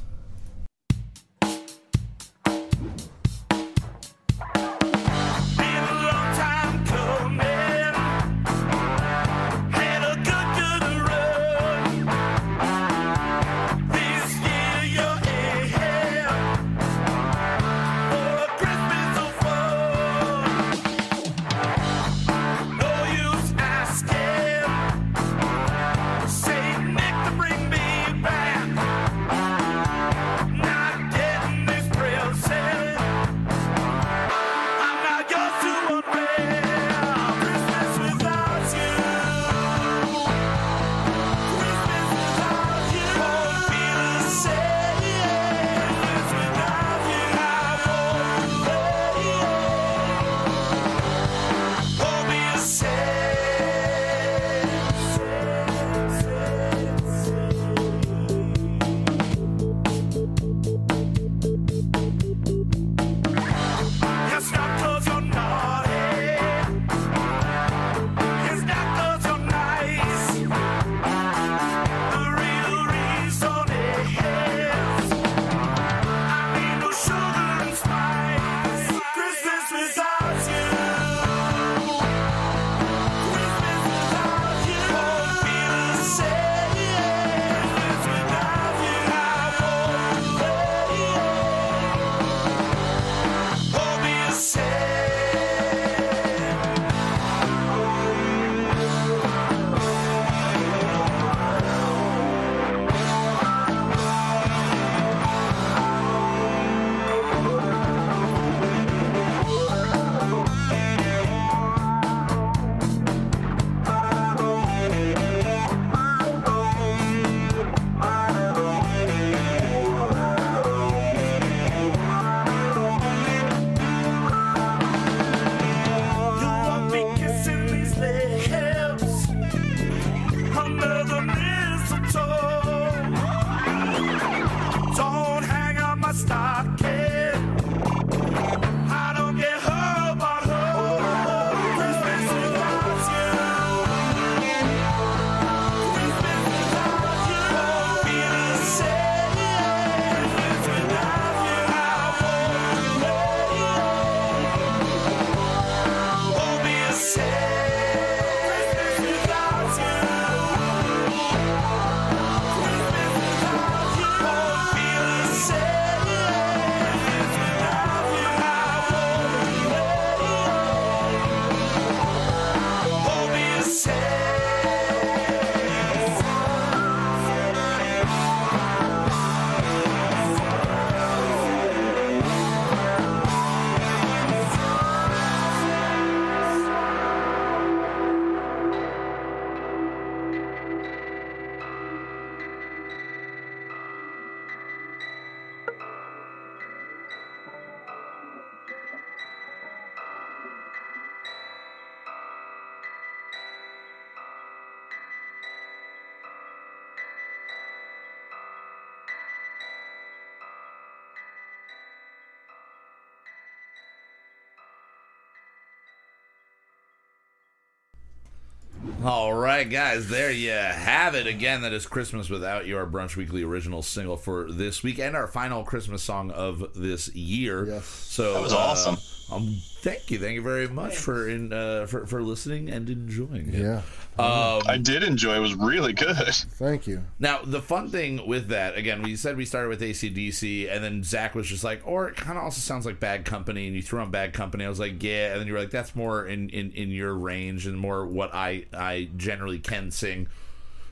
All right, guys, there you have it. Again, that is Christmas Without You, our Brunch Weekly original single for this week and our final Christmas song of this year. Yes. So That was uh, awesome. Um, thank you, thank you very much for in uh, for for listening and enjoying it. Yeah. Um, I did enjoy. It was really good. Thank you. Now, the fun thing with that, again, we said we started with ACDC, and then Zach was just like, or it kind of also sounds like Bad Company, and you threw on Bad Company. I was like, yeah, and then you were like, that's more in, in, in your range and more what I, I generally can sing.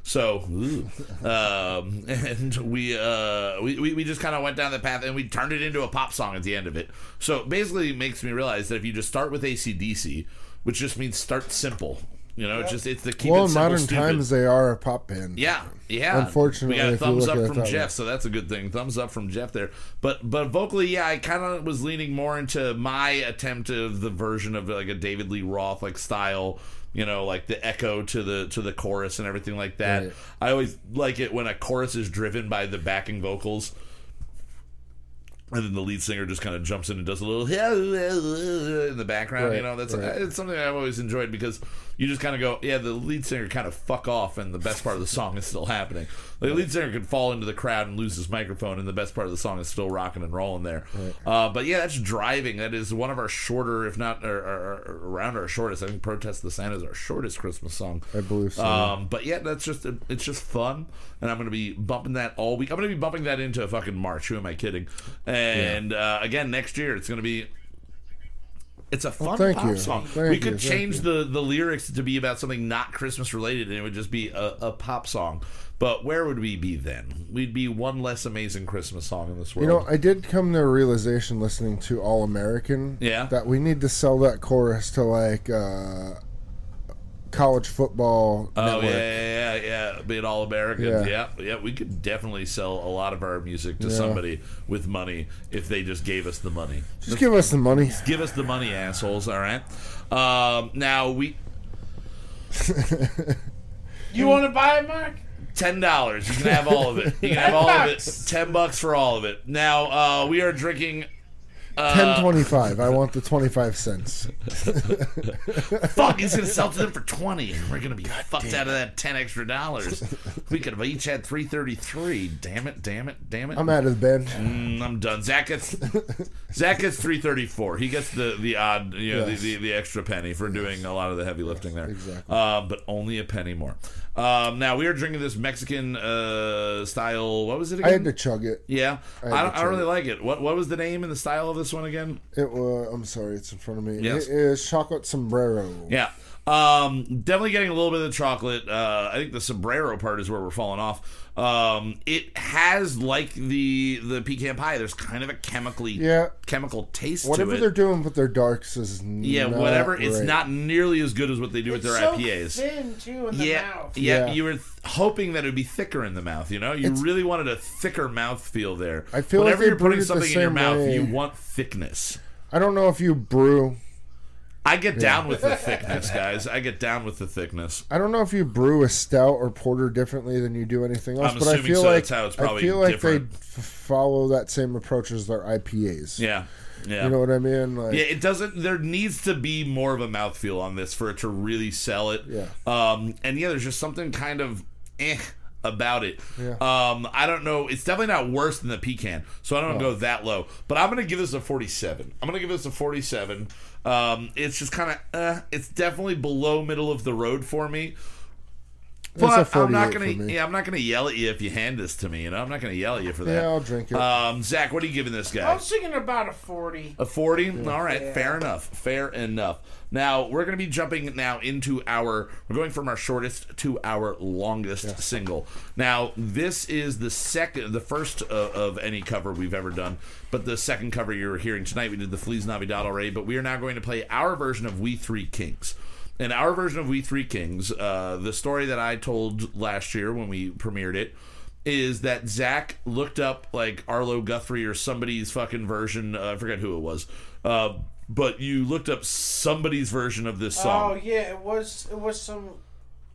So, um, [laughs] and we, uh, we, we, we just kind of went down the path and we turned it into a pop song at the end of it. So, basically, it makes me realize that if you just start with ACDC, which just means start simple, you know, it's just, it's the keep well, it in simple, modern stupid. times, they are a pop band. Yeah, yeah. Unfortunately, we got a thumbs up from. Jeff, so that's a good thing. Thumbs up from Jeff there. But but vocally, yeah, I kind of was leaning more into my attempt of the version of like a David Lee Roth like style. You know, like the echo to the to the chorus and everything like that. Right. I always like it when a chorus is driven by the backing vocals. And then the lead singer just kind of jumps in and does a little [laughs] in the background. you know, that's right. it's something I've always enjoyed because you just kind of go, yeah, the lead singer kind of fuck off, and the best part of the song is still happening. The lead singer could fall into the crowd and lose his microphone, and the best part of the song is still rocking and rolling there. Uh, but yeah, that's driving. That is one of our shorter, if not or, or, or around our shortest. I think "Protest the Santa" is our shortest Christmas song. I believe so. Um, but yeah, that's just it's just fun, and I'm gonna be bumping that all week. I'm gonna be bumping that into a fucking March. Who am I kidding? And uh, again, next year it's gonna be. It's a fun thank pop you. song. Thank we could thank change the the lyrics to be about something not Christmas related, and it would just be a, a pop song. But where would we be then? We'd be one less amazing Christmas song in this world. You know, I did come to a realization listening to All American. Yeah. That we need to sell that chorus to like uh, college football. Oh network. yeah, yeah, yeah, yeah. Being all Americans, yeah. Yeah. yeah, We could definitely sell a lot of our music to Yeah. somebody with money if they just gave us the money. Just give us the money. Give us the money, assholes. All right. Um, now we [laughs] You want to buy it, Mark? ten dollars. You can have all of it. You can [laughs] have all of it. Ten bucks for all of it. Now uh, we are drinking. Uh, Ten twenty five. I want the twenty five cents. [laughs] Fuck, he's gonna sell to them for twenty, we're gonna be fucked out of that ten extra dollars. We could have each had three thirty three. Damn it! Damn it! Damn it! I'm out of the bend. Mm, I'm done. Zach gets Zach gets three thirty four. He gets the the odd, you know, Yes. the, the the extra penny for doing a lot of the heavy lifting there. exactly. Um, but only a penny more. Um, now we are drinking this Mexican uh, style. What was it again? I had to chug it. yeah, I, had don't, I don't really it. like it. What what was the name and the style of this one again? It was. I'm sorry, it's in front of me. Yes. It is chocolate sombrero. Yeah. Um, definitely getting a little bit of the chocolate. Uh, I think the sombrero part is where we're falling off. Um, it has like the the pecan pie. There's kind of a chemically Yeah. chemical taste Whatever to it. they're doing with their darks is Yeah, not whatever. It's not nearly as good as what they do with It's their so IPAs. thin too in the Yeah, mouth. yeah, Yeah. You were th- hoping that it would be thicker in the mouth. You know, you It's- really wanted a thicker mouth feel there. I feel whenever they you're putting brewed it the something in your mouth, way. you want thickness. I don't know if you brew. I get down with the thickness, [laughs] guys. I get down with the thickness. I don't know if you brew a stout or porter differently than you do anything else, I'm but I assuming feel so. like That's how it's I probably feel like different. they f- follow that same approach as their IPAs. Yeah, yeah. You know what I mean? Like, Yeah, it doesn't. There needs to be more of a mouthfeel on this for it to really sell it. Yeah. Um, and yeah, there's just something kind of eh about it. Yeah. Um, I don't know. It's definitely not worse than the pecan, so I don't go that low. But I'm gonna give this a 47. I'm gonna give this a 47. Um, it's just kind of. Uh, it's definitely below middle of the road for me. It's a But I'm not gonna. Yeah, I'm not gonna yell at you if you hand this to me. You know, I'm not gonna yell at you for that. Yeah, I'll drink it. Um, Zach, what are you giving this guy? I was thinking about a forty. A 40? All right, Yeah. fair enough. Fair enough. Now, we're going to be jumping now into our we're going from our shortest to our longest single. Now, this is the second the first uh, of any cover we've ever done, but the second cover you're hearing tonight we did the Fleas Navidad already, but we are now going to play our version of We Three Kings. And our version of We Three Kings, uh, the story that I told last year when we premiered it, is that Zach looked up like Arlo Guthrie or somebody's fucking version. Uh, I forget who it was, uh, but you looked up somebody's version of this song. Oh yeah, it was it was some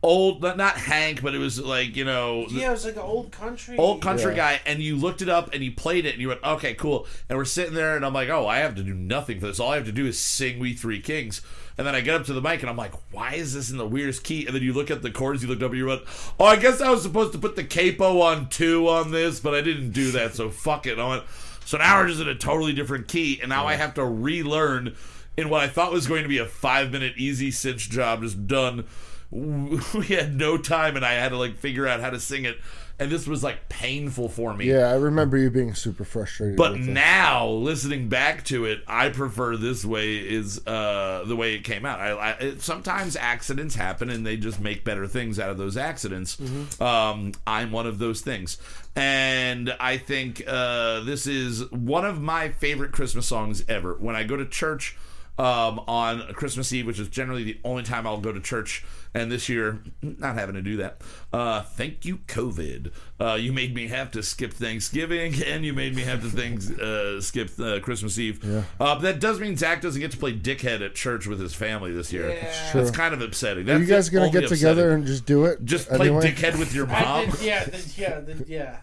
old, not, not Hank, but it was like you know, Yeah, it was like an old country. old country Yeah. guy, and you looked it up and you played it, and you went, okay, cool. And we're sitting there, and I'm like, oh, I have to do nothing for this. All I have to do is sing "We Three Kings." And then I get up to the mic, and I'm like, why is this in the weirdest key? And then you look at the chords, you looked up, and you went, oh, I guess I was supposed to put the capo on two on this, but I didn't do that, so fuck it. I went, so now we're just in a totally different key, and now I have to relearn in what I thought was going to be a five minute easy cinch job, just done. [laughs] We had no time, and I had to like figure out how to sing it, and this was like painful for me. Yeah, I remember you being super frustrated. But now, listening back to it, I prefer this way is uh, the way it came out. I, I it, sometimes accidents happen, and they just make better things out of those accidents. Um, I'm one of those things, and I think uh, this is one of my favorite Christmas songs ever. When I go to church um, on Christmas Eve, which is generally the only time I'll go to church. And this year, not having to do that. Uh, thank you, COVID. Uh, you made me have to skip Thanksgiving, [laughs] and you made me have to things, uh, skip uh, Christmas Eve. Uh, but that does mean Zach doesn't get to play dickhead at church with his family this year. Yeah. That's kind of upsetting. Are you guys gonna only get together and just do it? just play anyway? dickhead with your I mom? did, yeah, the, yeah, the, yeah.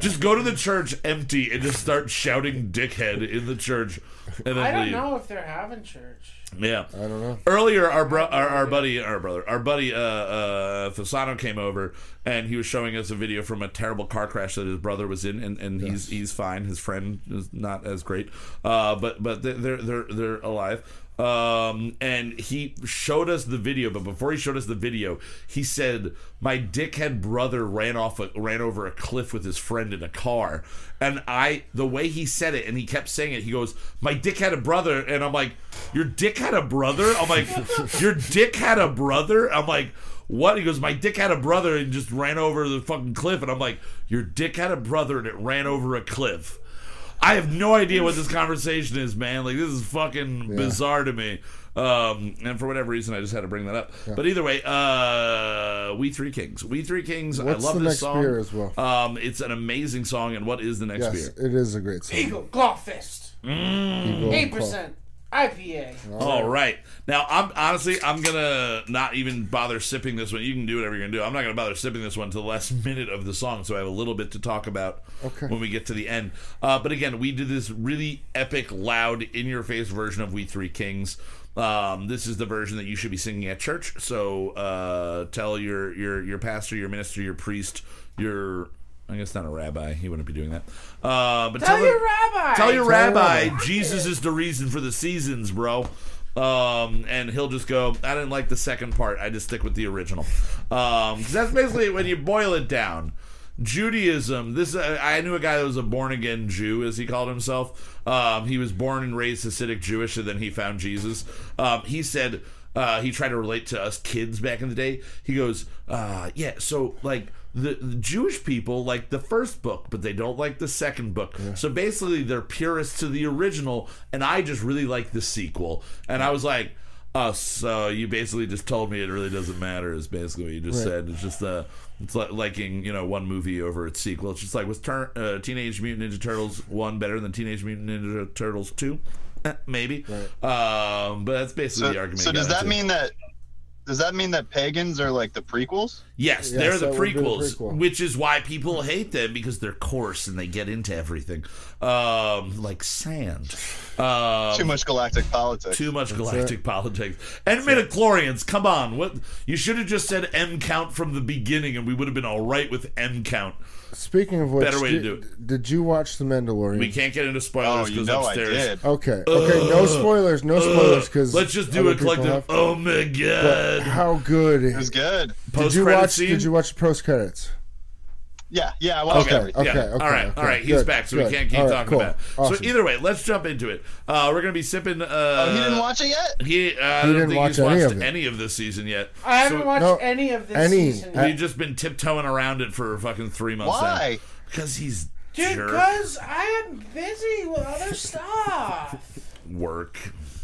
Just go to the church empty and just start shouting dickhead in the church, and then I don't leave. know if they're having church. Yeah. I don't know. Earlier, our bro- our, our buddy, our brother, our buddy, uh, uh, Fasano came over and he was showing us a video from a terrible car crash that his brother was in, and, and he's he's fine. His friend is not as great, uh, but but they're they're they're alive. Um, and he showed us the video, but before he showed us the video, he said, "My dickhead brother ran off a, ran over a cliff with his friend in a car." And I, the way he said it, and he kept saying it, he goes, "My dick had a brother," and I'm like, "Your dick had a brother?" I'm like, [laughs] "Your dick had a brother?" I'm like. What? He goes, My dick had a brother and just ran over the fucking cliff. And I'm like, Your dick had a brother and it ran over a cliff. I have no idea what this conversation is, man. Like, this is fucking bizarre to me. Um, and for whatever reason, I just had to bring that up. But either way, uh, We Three Kings. We Three Kings. What's I love the this next song. beer as well? Um, it's an amazing song. And what is the next Yes, beer? it is a great song. Eagle Claw Fist, Eagle eight Claw. percent IPA. All right. Now, I'm honestly, I'm gonna not even bother sipping this one. You can do whatever you're gonna do. I'm not gonna bother sipping this one until the last [laughs] minute of the song, so I have a little bit to talk about Okay. when we get to the end. Uh, but again, we did this really epic, loud, in-your-face version of "We Three Kings." Um, this is the version that you should be singing at church. So uh, tell your your your pastor, your minister, your priest, your I guess not a rabbi. He wouldn't be doing that. Uh, but Tell tell your them- rabbi. Tell your Tell rabbi rabbi. Jesus is the reason for the seasons, bro. Um, and he'll just go, I didn't like the second part. I just stick with the original. Um, 'cause that's basically when you boil it down. Judaism. This uh, I knew a guy that was a born again Jew, as he called himself. Um, he was born and raised Hasidic Jewish, and then he found Jesus. Um, he said uh, he tried to relate to us kids back in the day. He goes, uh, "Yeah, so like the, the Jewish people like the first book, but they don't like the second book. So basically, they're purists to the original, and I just really like the sequel." And I was like. Oh, so you basically just told me it really doesn't matter. Is basically what you just Right. said. It's just uh, it's like liking you know one movie over its sequel. It's just like was Tur- uh, Teenage Mutant Ninja Turtles one better than Teenage Mutant Ninja Turtles two? Eh, maybe. Um, but that's basically So, the argument. so does that into. mean that? Does that mean that pagans are like the prequels? Yes, Yes, they're the that would be the prequels, prequel. which is why people hate them because they're coarse and they get into everything, um, like sand. Um, Too much galactic politics. Too much galactic politics and midichlorians. Come on, what you should have just said M count from the beginning, and we would have been all right with M count. Speaking of which, Better way to did, do it. did you watch The Mandalorian? We can't get into oh, spoilers you because know I did. Okay, okay, no spoilers, no spoilers, because Let's just do a collective. Oh my god! How good It was good. did Post you watch? scene. Did you watch the post credits? Yeah, yeah. I watched Okay, everything. okay, yeah. okay, all right, okay. all right. He's Good, back, so good. we can't keep All right, talking cool. about. It. Awesome. So either way, let's jump into it. Uh, we're gonna be sipping. Uh, Oh, he didn't watch it yet. He, uh, I He don't didn't think watch he's any watched of any of this season yet. I haven't So watched No, any of this any. season. I- We've just been tiptoeing around it for fucking three months Why? now. Because he's Dude, because I am busy with other stuff. work.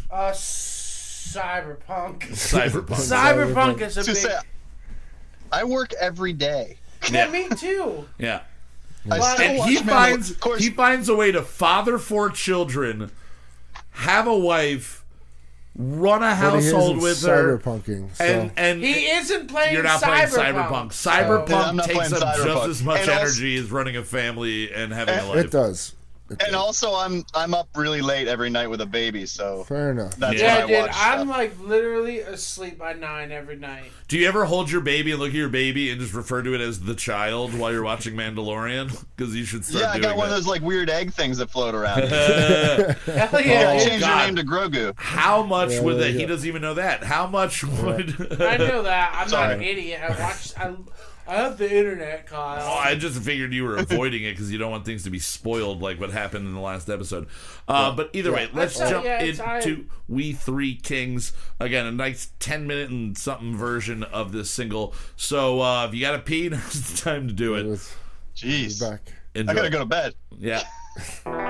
Uh, cyberpunk. Cyberpunk. [laughs] Cyberpunk is a big. say, I work every day. Yeah, me too. yeah. I Well, And he finds Of he finds a way to father four children, have a wife, run a But he household isn't with her, cyberpunking. So. and and He isn't playing you're not Cyberpunk. playing cyberpunk. Cyberpunk I'm takes playing up just as much And energy as running a family and having eh. a life. it does. It And also, I'm I'm up really late every night with a baby, so Fair enough. that's Yeah, Yeah, I dude, watch I'm stuff. like literally asleep by nine every night. Do you ever hold your baby and look at your baby and just refer to it as the child while you're watching Mandalorian? [laughs] Because you should start yeah, I got one that. of those like weird egg things that float around. [laughs] [laughs] Hell yeah, yeah, I dude. changed God. your name to Grogu. How much Yeah, would there that? He doesn't even know that. How much would? I know that. I'm not an idiot. I watched. I, I have the internet, Kyle. Oh, I just figured you were avoiding it because you don't want things to be spoiled like what happened in the last episode. Uh, but either way, let's That's, jump yeah, it's- into We Three Kings. Again, a nice 10 minute and something version of this single. So uh, if you got to pee, [laughs] now's the time to do It it. Jeez, back. Enjoy. I gotta go to bed. Yeah. [laughs]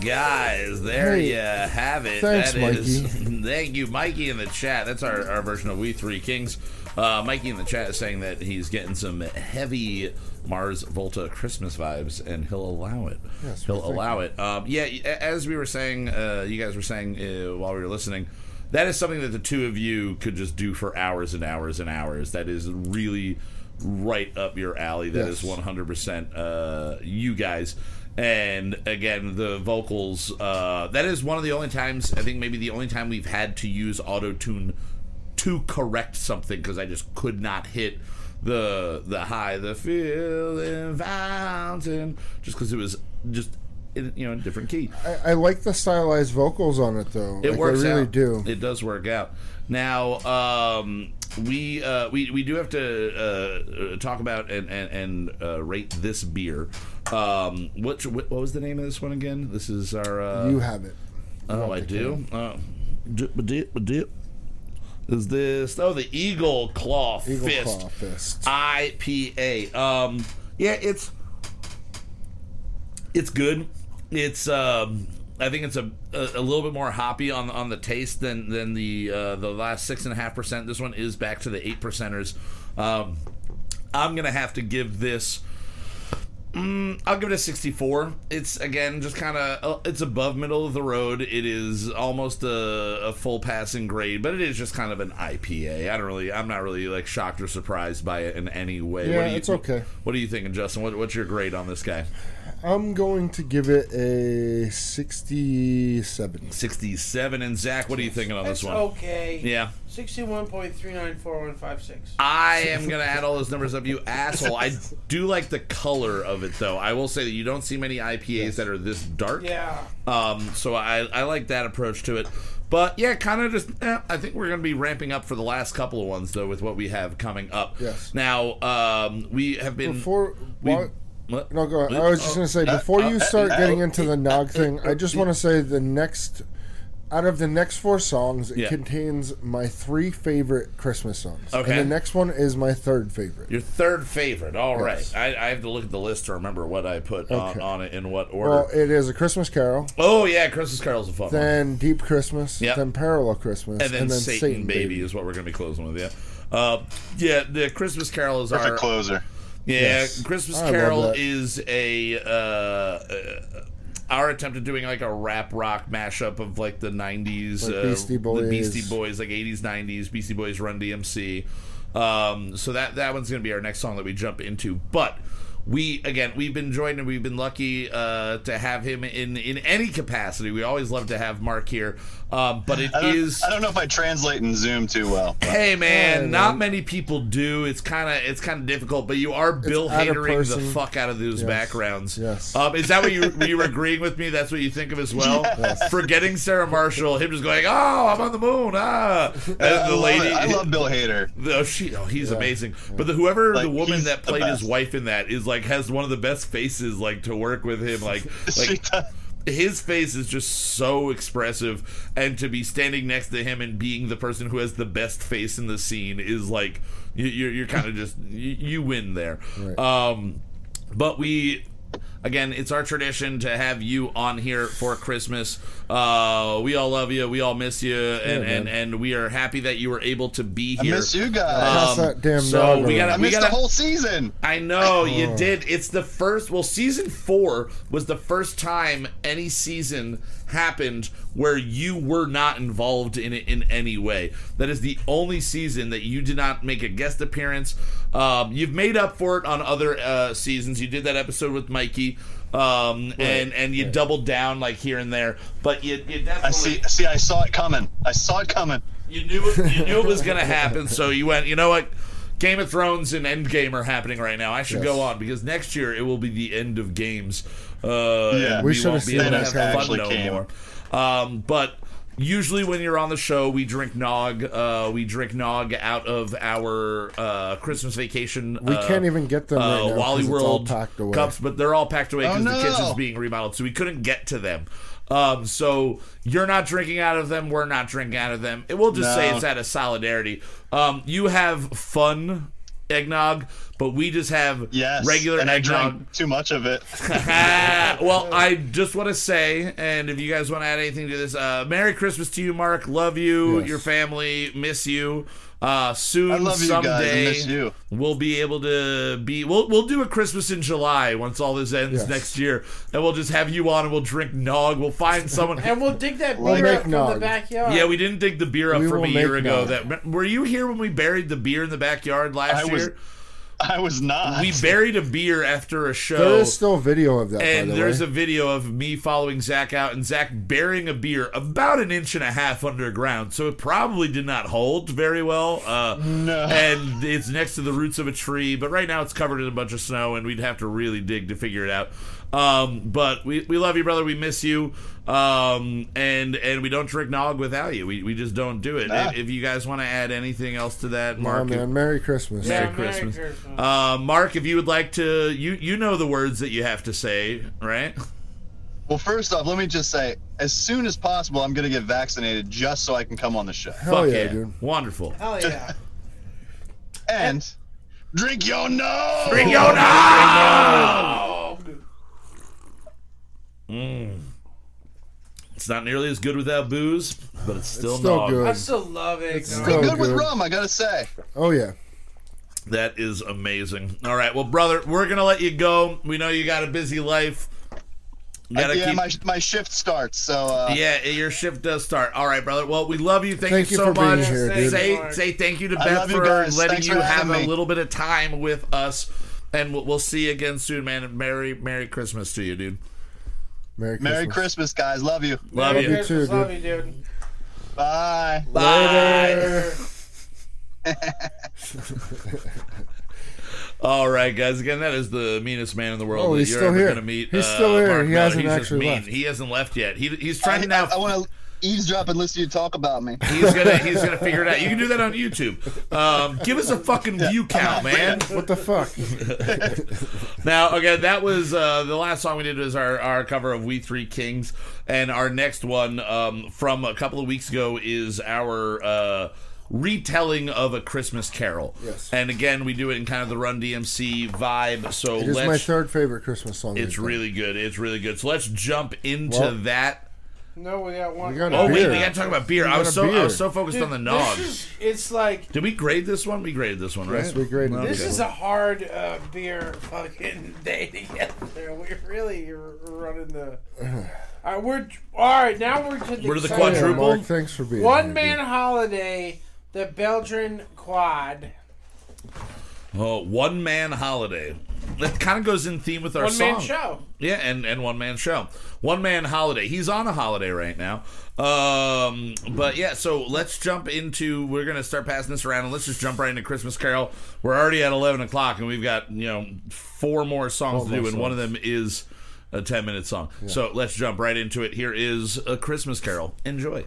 guys, there Hey, you have it. thanks, That is- Mikey. [laughs] thank you, Mikey, in the chat. That's our, our version of We Three Kings. Uh, Mikey in the chat is saying that he's getting some heavy Mars Volta Christmas vibes, and he'll allow it. Yes, he'll allow it. Um, yeah, as we were saying, uh, you guys were saying uh, while we were listening, that is something that the two of you could just do for hours and hours and hours. That is really right up your alley. That is Yes. 100% uh, you guys. And again, the vocals, uh, that is one of the only times, I think maybe the only time we've had to use auto tune to correct something because I just could not hit the the high, the feeling fountain, just because it was just in, you know in a different key. I, I like the stylized vocals on it though. It like, works I really out. do. It does work out. Now, um, we uh, we we do have to uh, uh, talk about and and, and uh, rate this beer. Um, what what was the name of this one again? This is our. Uh, you have it. Oh, I do. Uh, dip, dip, dip. Is this? Oh, the Eagle Claw Eagle Fist Claw Fist. IPA. Um, yeah, it's it's good. It's um, I think it's a, a a little bit more hoppy on on the taste than than the uh, the last six and a half percent. This one is back to the eight percenters. Um, I'm gonna have to give this. Mm, I'll give it a 64. It's again just kind of it's above middle of the road. It is almost a, a full passing grade, but it is just kind of an IPA. I don't really, I'm not really like shocked or surprised by it in any way. Yeah, what do you, it's okay. What are you thinking, Justin? What, what's your grade on this guy? I'm going to give it a 67. 67. And Zach, what are you thinking on That's this one? okay. Yeah. Sixty-one point three nine four one five six. I am gonna add all those numbers up, you asshole. I do like the color of it, though. I will say that you don't see many IPAs that are this dark. Yeah. Um, so I, I like that approach to it. But yeah, kind of just. Eh, I think we're going to be ramping up for the last couple of ones though, with what we have coming up. Yes. Now um, we have been. Before. we, what- what? No, go ahead. I was just going to say, oh, before you uh, start uh, getting into uh, the Nog thing, I just want to say the next. Out of the next four songs, it Yeah. contains my three favorite Christmas songs. Okay. And the next one is my third favorite. Your third favorite. All right. Yes. I, I have to look at the list to remember what I put on, Okay. on it in what order. Well, it is A Christmas Carol, oh yeah, Christmas Carol's a fun one. then Deep Christmas, Yep. then Parallel Christmas, And then, Satan, Baby, is what we're going to be closing with. Yeah. Uh, yeah. The Christmas Carol is Perfect our closer. Yeah, Yes. Christmas I Carol is a uh, uh, our attempt at doing like a rap rock mashup of like the '90s, Like uh, Beastie the Boys. Beastie Boys, like '80s, '90s, Beastie Boys, Run DMC. Um, so that that one's gonna be our next song that we jump into, but. We again, we've been joined and we've been lucky uh, to have him in in any capacity. We always love to have Mark here, um, but it I don't, is I don't know if I translate in Zoom too well. Hey man, Hey, not man. many people do. It's kind of it's kind of difficult, but you are Bill at hatering the fuck out of those Yes. backgrounds. Yes. Um, is that what you were you were [laughs] agreeing with me? That's what you think of as well. Yes. Forgetting Sarah Marshall, him just going, "Oh, I'm on the moon." Ah, [laughs] and the love lady. it. I love Bill Hader. Oh, she, oh, he's amazing. But the whoever Like, the woman that played his wife in that is like has one of the best faces like to work with him. Like [laughs] She like does. His face is just so expressive and to be standing next to him and being the person who has the best face in the scene is like you, you're, you're kind of just you, you win there Right. um but we again it's our tradition to have you on here for christmas uh we all love you we all miss you and man. and and we are happy that you were able to be I here miss you guys. Pass that damn Um, so dog we gotta I we missed gotta the whole season. I know Oh. you did. It's the first. Well, season four was the first time any season happened where you were not involved in it in any way. That is the only season that you did not make a guest appearance. Um, you've made up for it on other uh, seasons. You did that episode with Mikey, um, and and you doubled down like here and there. But you, you definitely I see. See, I saw it coming. I saw it coming. you knew it, you knew it was going to happen, so you went. You know what? Game of Thrones and Endgame are happening right now. I should Yes. go on because next year it will be the end of games. Uh, Yeah. We we, should won't have be seen able that have coming. fun Actually no came. more. Um, but usually when you're on the show, we drink nog. Uh, we drink nog out of our uh, Christmas vacation. We uh, can't even get them right uh, now 'cause Wally it's all World packed away. cups, but they're all packed away Oh, because the no. kitchen's being remodeled, so we couldn't get to them. Um, so you're not drinking out of them. We're not drinking out of them. It will just say it's out of solidarity. Um, you have fun eggnog, but we just have Yes. regular and I eggnog. drank too much of it. [laughs] well, I just want to say, and if you guys want to add anything to this, uh, Merry Christmas to you, Mark. Love you, Yes. your family, miss you. Uh, soon, I love you guys. I someday, miss you. we'll be able to be. We'll we'll do a Christmas in July once all this ends Yes. next year, and we'll just have you on and we'll drink nog. We'll find [laughs] someone. And we'll dig that We'll beer make up from the backyard. yeah, we didn't dig the beer up We from a year make ago. nog. That were you here when we buried the beer in the backyard last I was year? I was not. We buried a beer after a show. There is still video of that. And by the there's way. a video of me following Zach out and Zach burying a beer about an inch and a half underground. So it probably did not hold very well. Uh, No. And it's next to the roots of a tree. But right now it's covered in a bunch of snow and we'd have to really dig to figure it out. Um, but we, we love you, brother. We miss you. Um, and and we don't drink nog without you. We, we just don't do it. Nah. If, if you guys want to add anything else to that, Oh Mark. man, Merry Christmas. Merry Yeah, Christmas. Christmas. Uh, Mark, if you would like to, you you know the words that you have to say, right? Well, first off, let me just say, as soon as possible, I'm going to get vaccinated just so I can come on the show. Hell Fuck yeah, dude. Wonderful. Hell yeah. [laughs] And drink your nose. Drink your nog! It's not nearly as good without booze, but it's still, It's still nog. good. I still love it. It's still- Good with rum, I gotta say. Oh yeah. That is amazing. All right, well, brother, we're gonna let you go. We know you got a busy life. You gotta yeah, keep. my my shift starts, so uh, yeah, your shift does start. All right, brother. Well, we love you. Thank, Thank you you so for being much. here. Say Mark. say thank you to I Beth for guys. letting Thanks you for have having a little bit of time with us, and we'll, we'll see you again soon, man. Merry Merry Christmas to you, dude. Merry Christmas. Merry Christmas, guys. Love you. Love Merry you. Christmas, too, Love you, dude. Bye. Bye. All right, guys. Again, that is the meanest man in the world Oh, that he's you're still ever here. going to meet. He's Uh, still here. Mark He Miller. hasn't He's actually mean. left. He hasn't left yet. He, he's I, trying to now. I, want to eavesdrop and listen to you talk about me. He's gonna he's gonna figure it out. You can do that on YouTube. Um, give us a fucking view count, man. What the fuck? [laughs] Now, again, that was uh, the last song we did was our, our cover of We Three Kings, and our next one um, from a couple of weeks ago is our uh, retelling of a Christmas Carol. Yes. And again, we do it in kind of the Run DMC vibe. So It is let's. my third favorite Christmas song. it's really good. It's really good. So let's jump into Well- that. No, we got one. We got a Oh wait, beer. we gotta talk about beer. I was a so I beer. was so focused Dude, on the this nog. is- it's like Did we grade this one? We graded this one, right? Yes, we graded Okay. this is a hard uh, beer fucking [laughs] day together. We're really r- running the. [sighs] All right, we're all right. Now we're to the, We're to the second Yeah, quadruple. Mark, thanks for being One here, man holiday, the Belgian quad. Oh, one man holiday. That kind of goes in theme with our One song. man show. Yeah, and, and one man show. One man holiday. He's on a holiday right now. Um, but yeah, so let's jump into. We're gonna start passing this around, and let's just jump right into Christmas Carol. We're already at eleven o'clock, and we've got you know four more songs to do, Four and more one of them is a ten minute song. So let's jump right into it. Here is a Christmas Carol. Enjoy.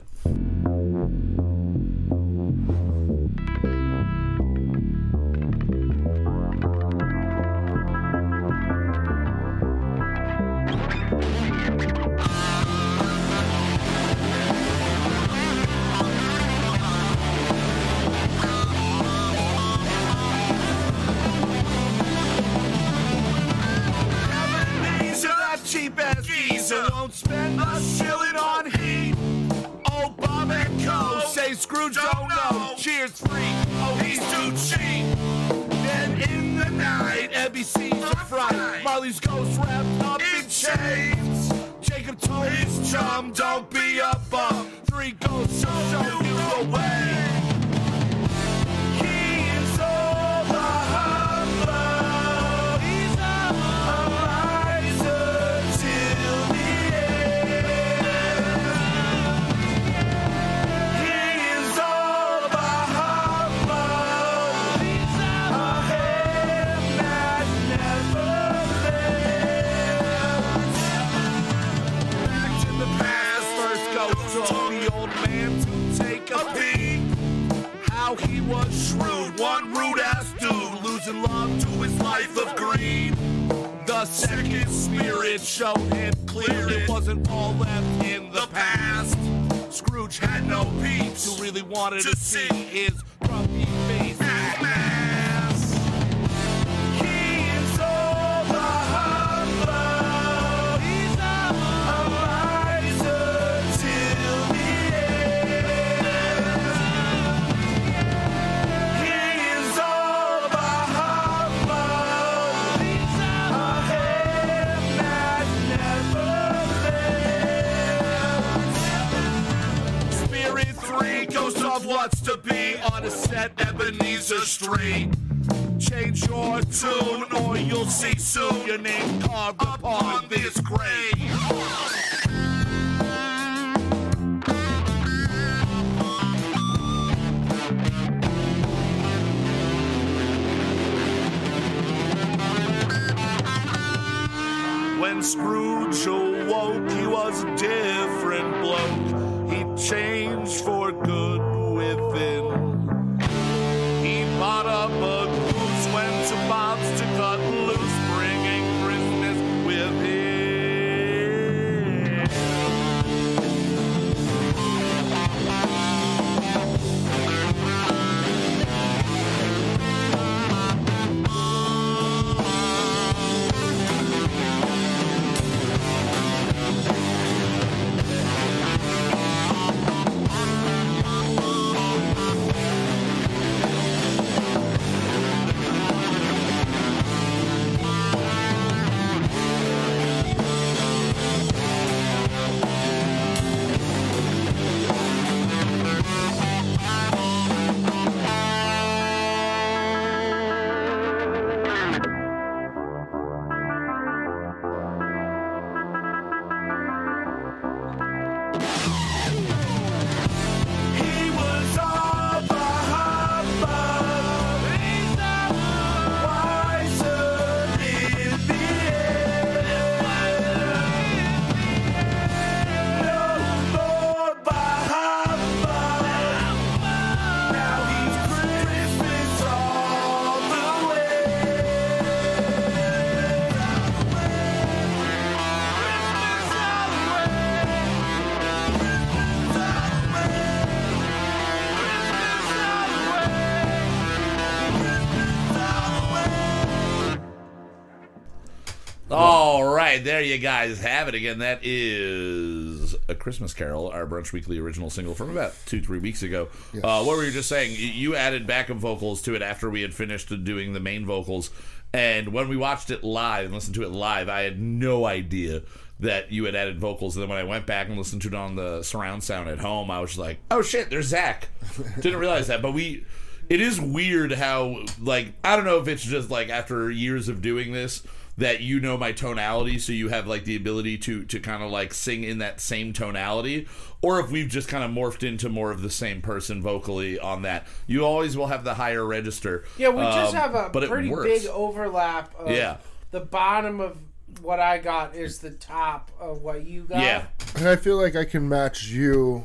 Right, there you guys have it again. That is a Christmas Carol, our brunch weekly original single from about two, three weeks ago. Uh, what were you just saying? You- You added backup vocals to it after we had finished doing the main vocals, and when we watched it live and listened to it live, I had no idea that you had added vocals. And then when I went back and listened to it on the surround sound at home, I was like, "Oh shit, there's Zach." [laughs] Didn't realize that, but we. It is weird how like I don't know if it's just like after years of doing this that you know my tonality so you have like the ability to to kind of like sing in that same tonality or if we've just kind of morphed into more of the same person vocally on that you always will have the higher register Yeah, we just Um, have a but pretty big overlap. Of Yeah. The bottom of what I got is the top of what you got. yeah And I feel like I can match you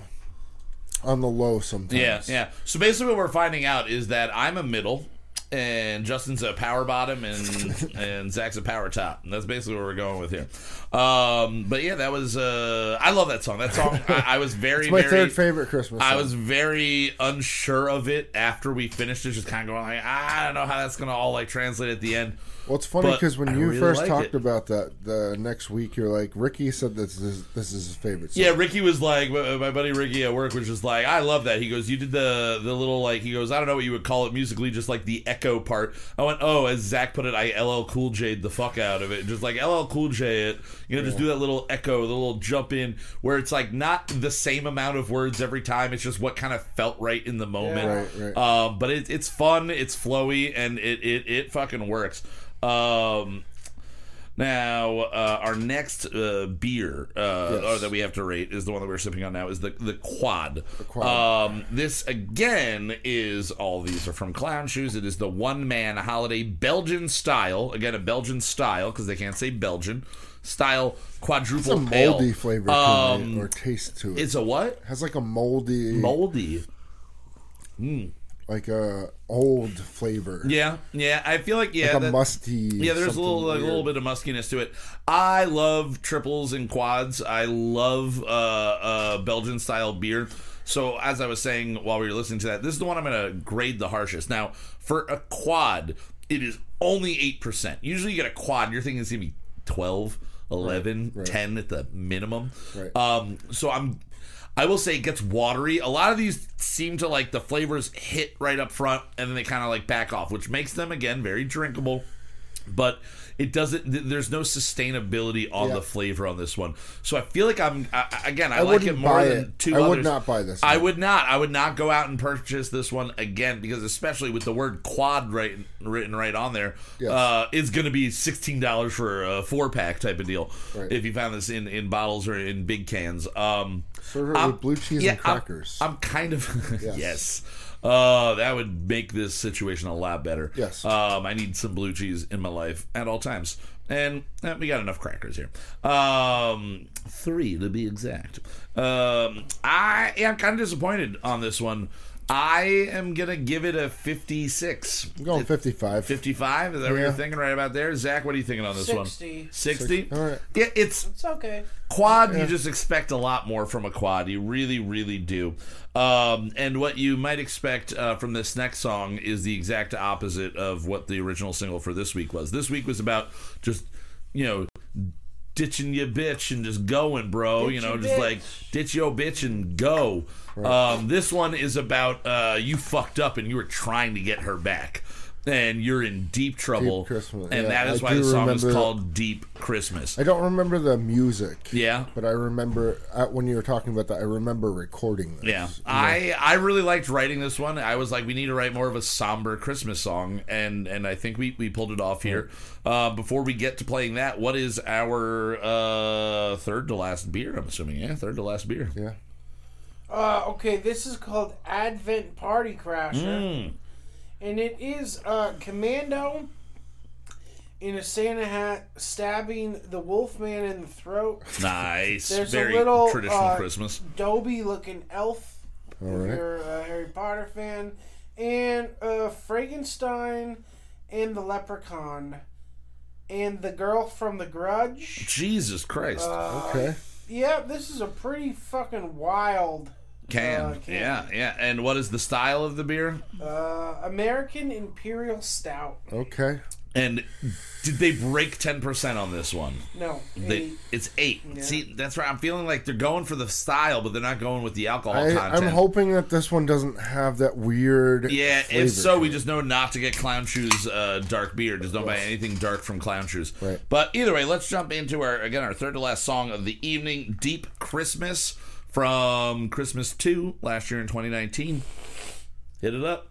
on the low sometimes. yeah yeah so basically what we're finding out is that i'm a middle and Justin's a power bottom and [laughs] and Zach's a power top. And that's basically what we're going with here. Um, but yeah, that was uh, I love that song. That song I, I was [laughs] very It's my very, third favorite Christmas. I was very unsure of it after we finished it, just kind of going like, I don't know how that's gonna all like translate at the end. Well, it's funny because when I you really first like talked it. about that the next week, you're like, Ricky said this is this is his favorite. Song. Yeah, Ricky was like, my my buddy Ricky at work was just like, I love that. He goes, you did the the little like, he goes, I don't know what you would call it musically, just like the echo part. I went, oh, as Zach put it, I LL Cool J'd the fuck out of it, just like LL Cool J it. You know, just do that little echo, the little jump in, where it's like not the same amount of words every time. It's just what kind of felt right in the moment. Right, right. Um, but it, it's fun, it's flowy, and it it, it fucking works. Um, now, uh, our next uh, beer uh, Yes. or that we have to rate is the one that we're sipping on now is the the quad. Quad. Um, this again is all these are from Clown Shoes. It is the one man holiday Belgian style. Again, a Belgian style because they can't say Belgian style It's a quadruple moldy ale. flavor Um, it, or taste to it. It's a what? has like a moldy, Moldy. like a old flavor. Yeah, yeah. I feel like yeah, like a that- musty. Yeah, there's a little like, a little bit of muskiness to it. I love triples and quads. I love uh, uh, Belgian style beer. So as I was saying while we were listening to that, this is the one I'm going to grade the harshest. Now for a quad, it is only eight percent. Usually you get a quad, you're thinking it's going to be 12, 11, right. 10 at the minimum. Right. Um, so I'm I will say it gets watery. A lot of these seem to like the flavors hit right up front and then they kind of like back off, which makes them again very drinkable. but it doesn't. th- There's no sustainability on Yeah. the flavor on this one. So I feel like I'm I, again. I, like it wouldn't more buy than it. two I others. would not buy this I one. would not. I would not go out and purchase this one again because especially with the word quad right written right on there, Yes. uh, it's going to be sixteen dollars for a four pack type of deal. Right. If you found this in in bottles or in big cans. Um, Serve it I'm- with blue cheese and I'm- crackers. I'm, kind of [laughs] yes. Uh, that would make this situation a lot better. Yes. Um, I need some blue cheese in my life at all times, and eh, we got enough crackers here. Um, three to be exact. Um, I am kind of disappointed on this one. I am gonna give it a fifty-six. I'm going 55. 55? Is that what Yeah. you're thinking right about there? Zach, what are you thinking on this 60. one? 60? All right. Yeah, it's It's okay. quad you just expect a lot more from a quad you really really do um, and what you might expect uh, from this next song is the exact opposite of what the original single for this week was this week was about just you know ditching your bitch and just going bro Ditch you know just bitch. like ditch your bitch and go. Um, this one is about uh, you fucked up and you were trying to get her back and you're in deep trouble Christmas, and yeah, that is I why the do song is remember- called deep christmas I don't remember the music. yeah But I remember uh, when you were talking about that, I remember recording this. Yeah, I I really liked writing this one. I was like, we need to write more of a somber Christmas song, and and I think we we pulled it off here. Uh, before we get to playing that, what is our uh, third to last beer? I'm assuming, yeah, third to last beer. Yeah. Uh, okay, this is called Advent Party Crasher. Mm. And it is uh, Commando in a Santa hat stabbing the Wolfman in the throat. Nice, There's a little, traditional uh, Christmas. Dobby looking elf, if right. you're a Harry Potter fan. And uh, Frankenstein and the Leprechaun. And the girl from The Grudge. Jesus Christ, Uh, Okay. Yeah, this is a pretty fucking wild can. uh, can. yeah, yeah. And what is the style of the beer? uh, American Imperial Stout. Okay. And did they break ten percent on this one? No, They, eight. it's eight. Yeah. See, that's right. I'm feeling like they're going for the style, but they're not going with the alcohol I, content. I'm hoping that this one doesn't have that weird. Yeah, flavor if so, we it. just know not to get Clown Shoes uh, dark beer. Just don't buy anything dark from Clown Shoes. Right. But either way, let's jump into our again our third to last song of the evening, "Deep Christmas" from Christmas Two last year in 2019. Hit it up.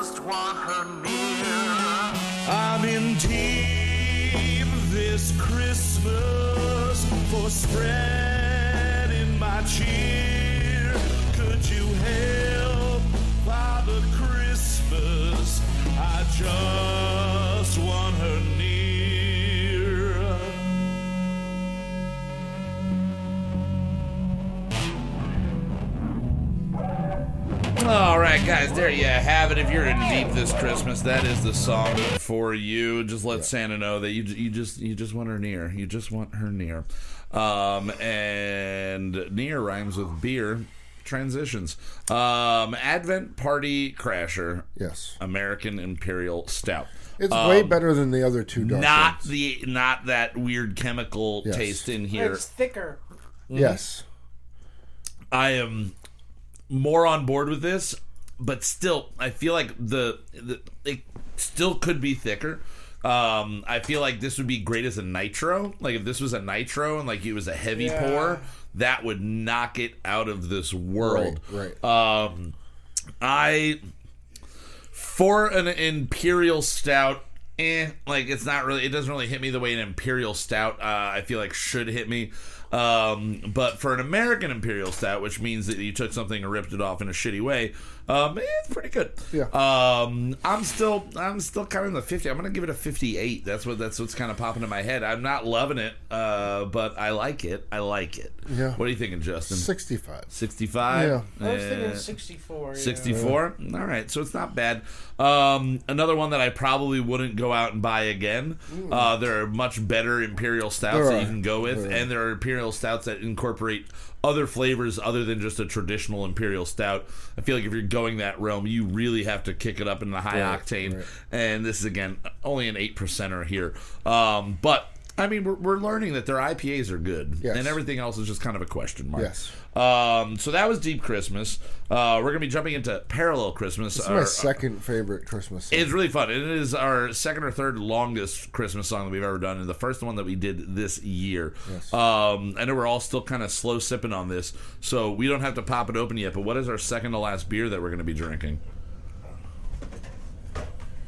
Just want her near. I'm in deep this Christmas for spreading my cheer. Could you help Father Christmas? I just guys, there you have it. If you're in deep this Christmas, that is the song for you. Just let Santa know that you you just you just want her near. You just want her near. Um, and near rhymes with beer. Transitions. Um, Advent Party Crasher. Yes. American Imperial Stout. It's way Um, better than the other two dark Not ones. the not that weird chemical Yes. taste in here. It's thicker. Yes. I am more on board with this, but still, I feel like the, the it still could be thicker. Um, I feel like this would be great as a nitro. Like if this was a nitro and like it was a heavy Yeah. pour, that would knock it out of this world. Right, Um, I for an imperial stout. Eh, like it's not really. It doesn't really hit me the way an imperial stout. Uh, I feel like should hit me. Um, but for an American imperial stout, which means that you took something and ripped it off in a shitty way, um, eh, it's pretty good. Yeah. Um, I'm still, I'm still kind of in the 50. I'm gonna give it a 58. That's what, that's what's kind of popping in my head. I'm not loving it, uh, but I like it. I like it. Yeah. What are you thinking, Justin? 65. 65. Yeah. I was Eh. thinking 64. yeah. 64 all right so it's not bad um, another one that i probably wouldn't go out and buy again uh, there are much better imperial stouts There that you can go with There and there are imperial stouts that incorporate other flavors other than just a traditional imperial stout. I feel like if you're going that realm you really have to kick it up in the high Right, octane. right. and this is again only an 8 percenter here. Um, but I mean, we're, we're learning that their IPAs are good, Yes. and everything else is just kind of a question mark. Yes. Um, so that was Deep Christmas. Uh, we're gonna be jumping into Parallel Christmas. It's Our- my second favorite Christmas song. it's really fun. It is our second or third longest Christmas song that we've ever done, and the first one that we did this year. Yes. Um, I know we're all still kind of slow sipping on this, so we don't have to pop it open yet. But what is our second to last beer that we're going to be drinking?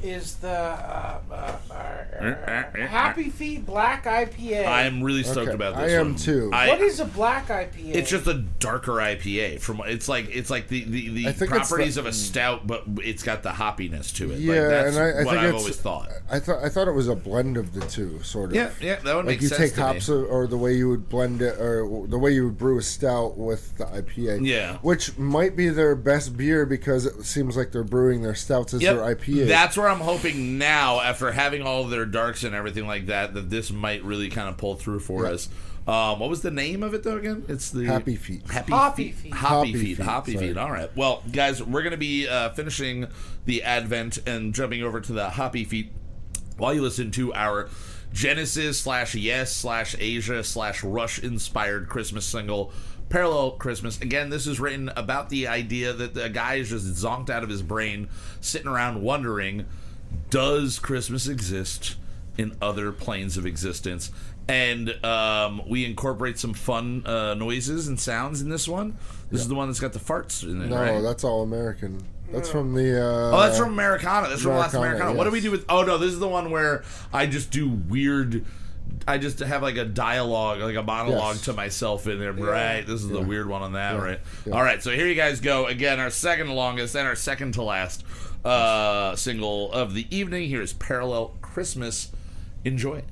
Is the uh, uh, uh, Happy Feet Black IPA? I am really stoked Okay, about this. I am one. too. I, what is a black IPA? It's just a darker IPA. From it's like it's like the the, the think it's properties the- of a stout, but it's got the hoppiness to it. yeah, like, that's and I, I what think I've it's, always thought. I thought I thought it was a blend of the two, sort of. Yeah, yeah, that would make sense. Like make you sense take to hops me. or or the way you would blend it, or the way you would brew a stout with the IPA. Yeah. which might be their best beer because it seems like they're brewing their stouts as Yep. their IPA. That's where I'm hoping now, after having all their darks and everything like that, that this might really kind of pull through for us. Um, what was the name of it though again? It's the Happy Feet. Happy Hoppy Feet. Hoppy, Feet. Hoppy Feet. All right. Well, guys, we're going to be uh, finishing the Advent and jumping over to the Hoppy Feet while you listen to our Genesis slash Yes slash Asia slash Rush inspired Christmas single. Parallel Christmas. Again, this is written about the idea that the guy is just zonked out of his brain, sitting around wondering does Christmas exist in other planes of existence? And um, we incorporate some fun uh, noises and sounds in this one. This is the one that's got the farts in it. No, right? that's all American. That's from the. Uh, oh, that's from Americana. That's from Last Americana. Yes. What do we do with? Oh no, this is the one where I just do weird. I just have like a dialogue, like a monologue yes. to myself in there. Yeah. Right. This is yeah. the weird one on that. Yeah. Right. All right. So here you guys go again. Our second longest and our second to last uh, single of the evening. Here is Parallel Christmas. Enjoy.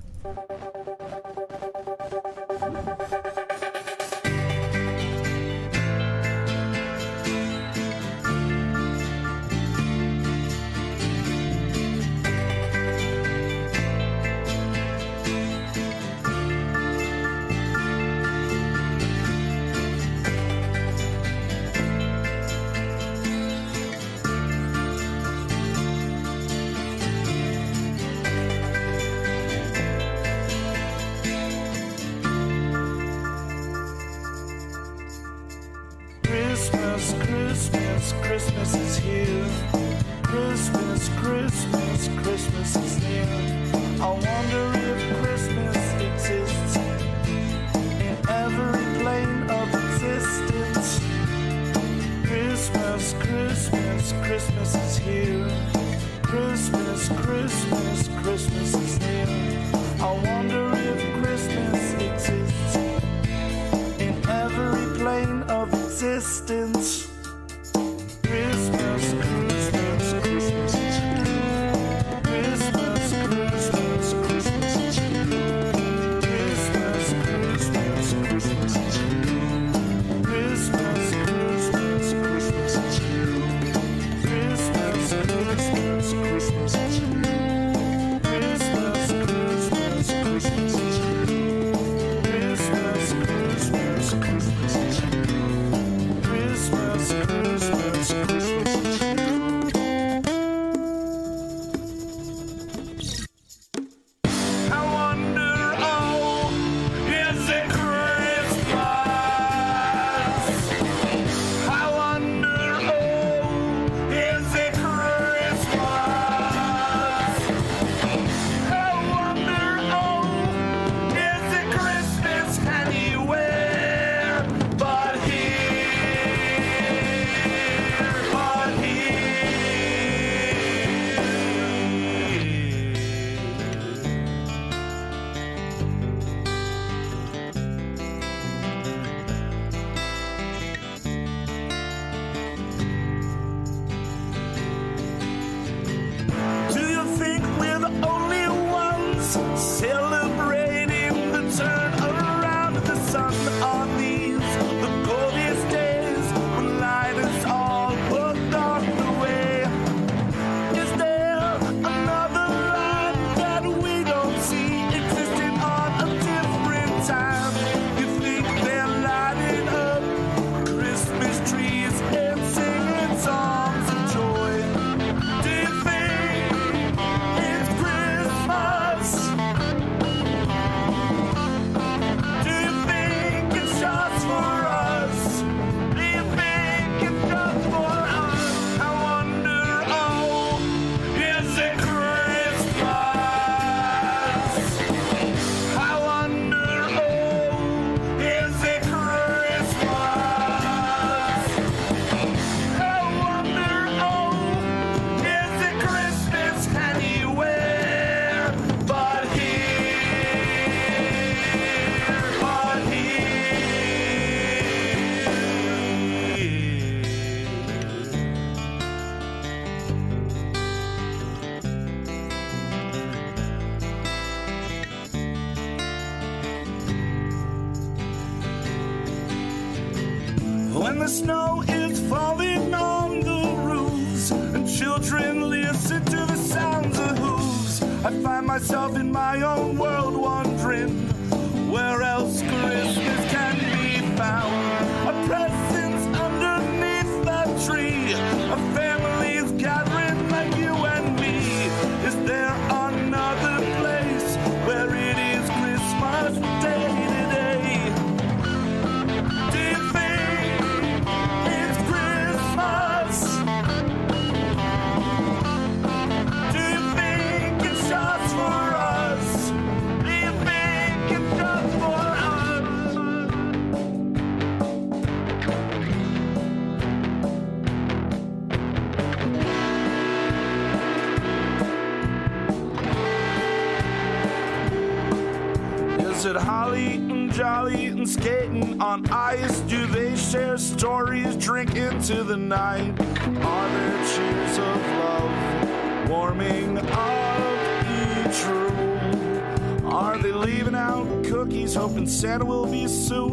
into the night are there cheers of love warming up each room? Are they leaving out cookies, hoping Santa will be soon?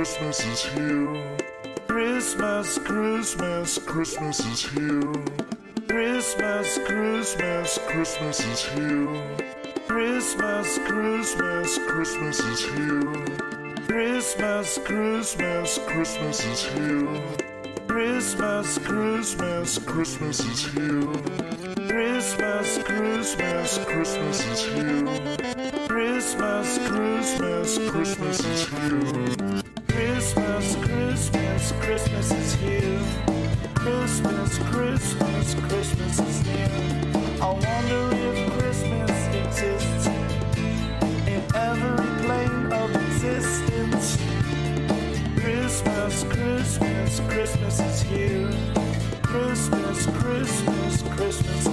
Christmas is here. Christmas, Christmas, Christmas is here. Christmas, Christmas, Christmas is here. Christmas, Christmas, Christmas is here. Christmas, Christmas, Christmas is here. Christmas, Christmas, Christmas is here. Christmas, Christmas, Christmas is here. Christmas, Christmas, Christmas is here. Christmas is here. Christmas, Christmas, Christmas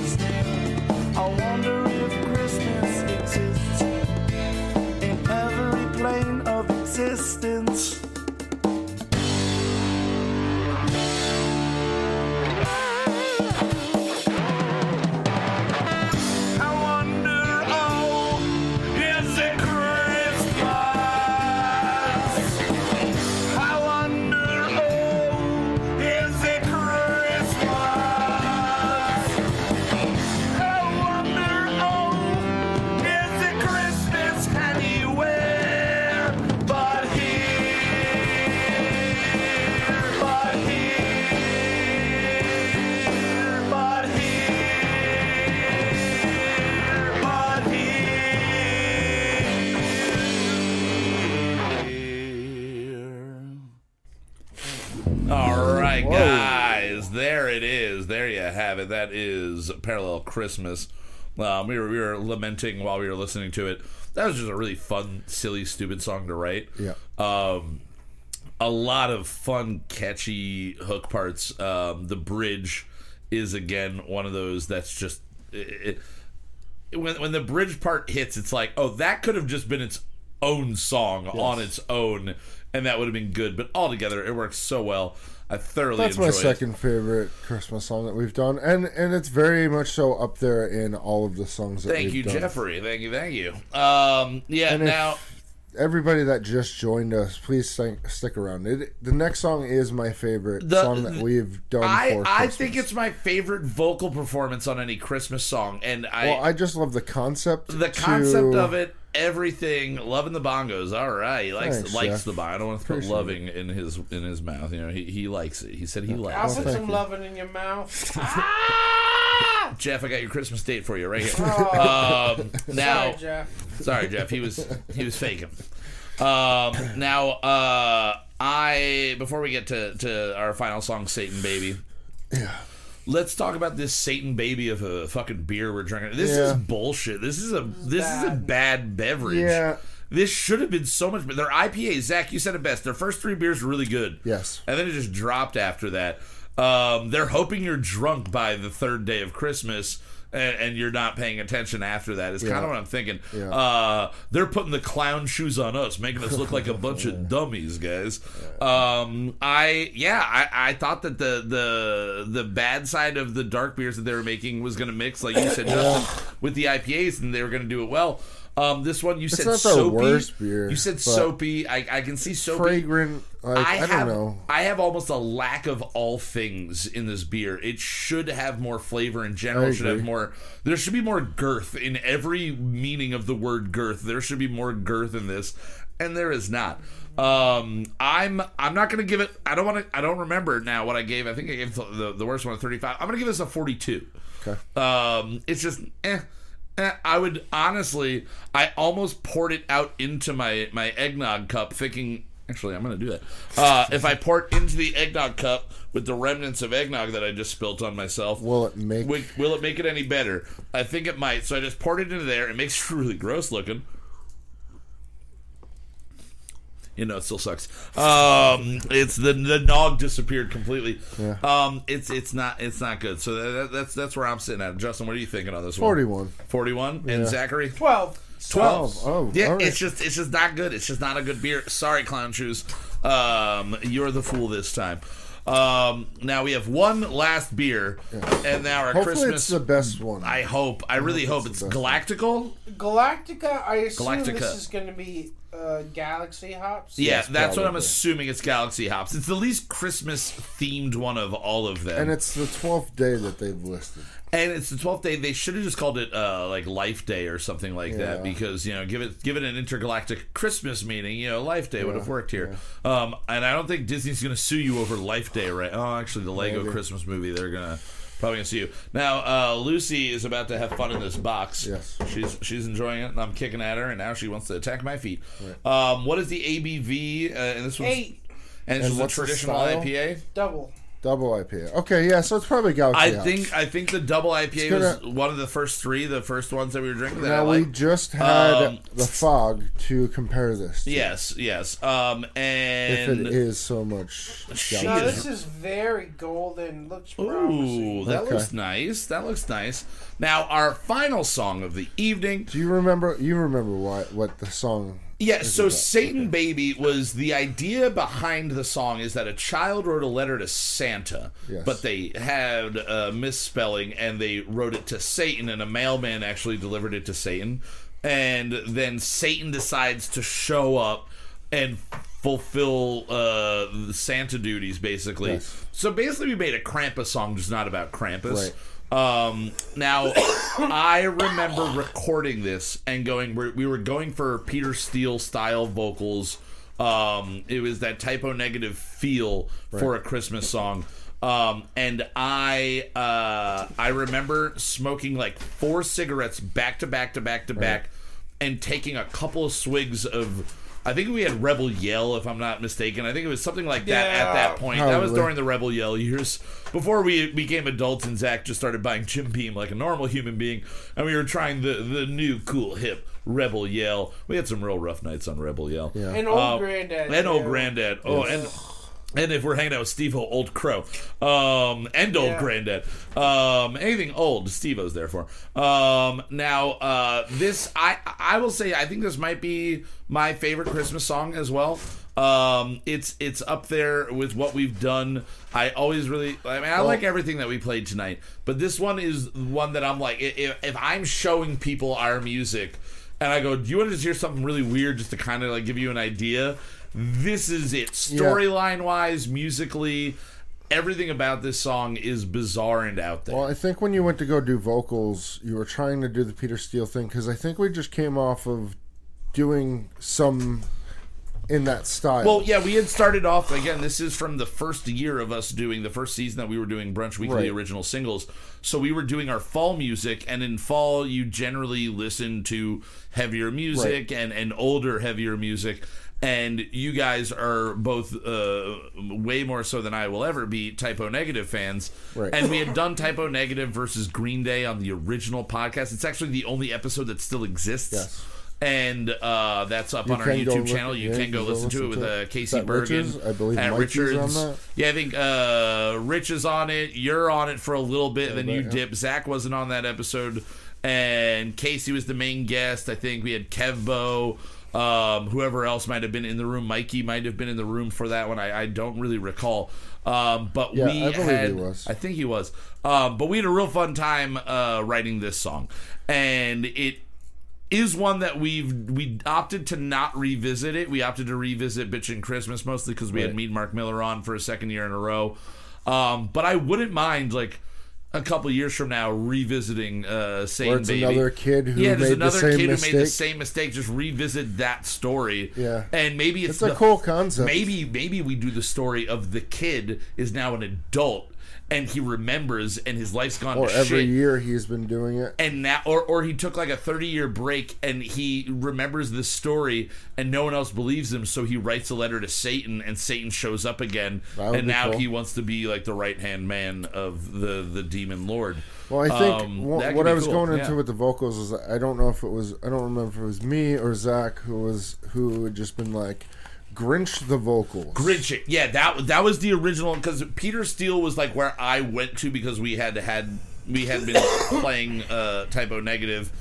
that is Parallel Christmas. Um, we were we were lamenting while we were listening to it. That was just a really fun, silly, stupid song to write. Yeah. Um, a lot of fun, catchy hook parts. Um, the bridge is again one of those that's just it, it, when when the bridge part hits, it's like, oh, that could have just been its own song yes. on its own, and that would have been good. But all together, it works so well. I thoroughly. That's my second favorite Christmas song that we've done, and and it's very much so up there in all of the songs. That thank you, done. Jeffrey. Thank you, thank you. Um, yeah. And now, everybody that just joined us, please stick around. It, the next song is my favorite the, song that we've done. I, I think it's my favorite vocal performance on any Christmas song, and I. Well, I just love the concept. The concept to, of it everything, loving the bongos. All right, he likes Thanks, likes Jeff. the bong. I don't want to put Appreciate loving in his in his mouth. You know, he, he likes it. He said he I'll likes put it. thank some loving in your mouth. [laughs] Jeff, I got your Christmas date for you right here. Oh, [laughs] Um, now, sorry, Jeff. Sorry, Jeff. He was he was faking. Um, now, uh, I before we get to to our final song, Satan Baby. Yeah. Let's talk about this Satan baby of a fucking beer we're drinking. This Yeah. is bullshit. This is a this is a bad. bad beverage. Yeah. This should have been so much better. Their IPA, Zach, you said it best. Their first three beers were really good. Yes. And then it just dropped after that. Um, they're hoping you're drunk by the third day of Christmas. And, and you're not paying attention after that. Is kind Yeah. of what I'm thinking. Yeah. Uh, they're putting the clown shoes on us, making us look like a bunch of [laughs] dummies, guys. Um, I yeah, I, I thought that the the the bad side of the dark beers that they were making was going to mix, like you said, Justin, [laughs] with the IPAs, and they were going to do it well. Um, this one you said not the soapy. beer, you said soapy. I, I can see soapy. fragrant. Like, I, have, don't know. I have almost a lack of all things in this beer. It should have more flavor in general. I should have more. There should be more girth in every meaning of the word girth. There should be more girth in this, and there is not. Um, I'm I'm not gonna give it. I don't want to. I don't remember now what I gave. I think I gave the, the, the worst one a 35. I'm gonna give this a 42. Okay. Um, it's just eh. Eh, I would honestly, I almost poured it out into my my eggnog cup, thinking. Actually, I'm going to do that. Uh, if I pour it into the eggnog cup with the remnants of eggnog that I just spilt on myself, Will it make? will, will it make it any better? I think it might. So I just poured it into there. It makes it [laughs] really gross looking. You know, it still sucks. Um, it's the the nog disappeared completely. Yeah. Um, it's it's not it's not good. So that, that- that's that's where I'm sitting at. Justin, what are you thinking on this one? Forty-one. 41 and Yeah. Zachary 12. 12 Oh, yeah all right. it's just it's just not good it's just not a good beer sorry clown shoes um you're the fool this time um now we have one last beer and now our Hopefully, christmas it's the best one. i hope i really hope it's it's galactical Galactica, I assume Galactica. this is going to be uh, Galaxy Hops. yeah that's what i'm probably. assuming it's galaxy hops it's the least christmas themed one of all of them and it's the twelfth day that they've listed. And it's the twelfth day. They should have just called it uh, like Life Day or something like that because you know give it give it an intergalactic Christmas meaning. You know, Life Day would have worked here. Um, and I don't think Disney's going to sue you over Life Day, right? Oh, actually, the Lego Maybe. Christmas movie they're gonna probably gonna sue you. Now uh, Lucy is about to have fun in this box. Yes. she's she's enjoying it, and I'm kicking at her, and now she wants to attack my feet. Um, what is the ABV? Uh, and this one's Eight. and it's And just a traditional style? IPA. Double. Double IPA. Okay, yeah, so it's probably Galaxy. I Hops. think I think the double IPA gonna- was one of the first three, the first ones that we were drinking. That I Now we liked. just had Um, the fog to compare this. To, Yes, yes. Um, If and it is so much. She No, Galaxy. this is very golden. Looks ooh, that Okay. looks nice. That looks nice. Now our final song of the evening. Do you remember? You remember what what the song? Yeah, so Satan Baby was the idea behind the song is that a child wrote a letter to Santa, Yes. but they had a misspelling and they wrote it to Satan, and a mailman actually delivered it to Satan. And then Satan decides to show up and fulfill uh, the Santa duties, basically. Yes. So basically, we made a Krampus song, just not about Krampus. Right. Um, now, I remember recording this and going. we we were going for Peter Steele style vocals. Um, it was that Type O Negative feel for a Christmas song. Um, and I uh, I remember smoking like four cigarettes back to back to back to back, and taking a couple of swigs of. I think we had Rebel Yell, if I'm not mistaken. I think it was something like that at that point. That was during the Rebel Yell years before we became adults and Zach just started buying Jim Beam like a normal human being, and we were trying the the new cool hip Rebel Yell. We had some real rough nights on Rebel Yell. Yeah. And old Uh, granddad. and old too. granddad. Oh, and and if we're hanging out with Steve old crow, um, and old Yeah. granddad, um, anything old, Steve O's there for. Um, now, uh, this I I will say I think this might be my favorite Christmas song as well. Um, it's it's up there with what we've done. I always really, I mean, I like everything that we played tonight, but this one is one that I'm like, if, if I'm showing people our music and I go, "Do you want to just hear something really weird, just to kind of like give you an idea?" This is it, storyline wise, musically. Everything about this song is bizarre and out there. Well, I think when you went to go do vocals, you were trying to do the Peter Steele thing because I think we just came off of doing some in that style. Well, yeah, we had started off again. This is from the first year of us doing the first season that we were doing Brunch Weekly Right. original singles. So we were doing our fall music, and in fall you generally listen to heavier music and and older heavier music. And you guys are both uh, way more so than I will ever be Type O Negative fans. Right. And we had done Type O Negative versus Green Day on the original podcast. It's actually the only episode that still exists. Yes. And uh, that's up You on our YouTube look- channel. You yeah, can go go listen to it with uh. Casey Bergen. I believe on Richards. that. Yeah, I think uh, Rich is on it. You're on it for a little bit, then you yeah. dip. Zach wasn't on that episode, and Casey was the main guest. I think we had Kevbo. Um, whoever else might have been in the room, Mikey might have been in the room for that one. I, I don't really recall. Um, but Yeah, we I had, was. I think he was. Um, but we had a real fun time uh, writing this song, and it is one that we've we opted to not revisit it. We opted to revisit Bitchin' Christmas mostly because we had Right. Mead Mark Miller on for a second year in a row. Um, but I wouldn't mind like a couple years from now revisiting uh Satan Where it's Baby. another kid who yeah, there's the another same kid who made the same mistake. Just revisit that story. Yeah. and maybe it's, It's a cool concept. Maybe maybe we do the story of the kid is now an adult and he remembers and his life's gone or to every shit year he's been doing it. and now or, or he took like a 30 year break and he remembers this story and no one else believes him so he writes a letter to satan and satan shows up again and now cool. he wants to be like the right hand man of the the demon lord Well, I think Um, wha- what I was cool, going into yeah. with the vocals is I don't know if it was I don't remember if it was me or Zach who was who had just been like Grinch the vocals. Grinch it. Yeah, that that was the original because Peter Steele was like where I went to because we had had we had been [coughs] playing uh, Type O Negative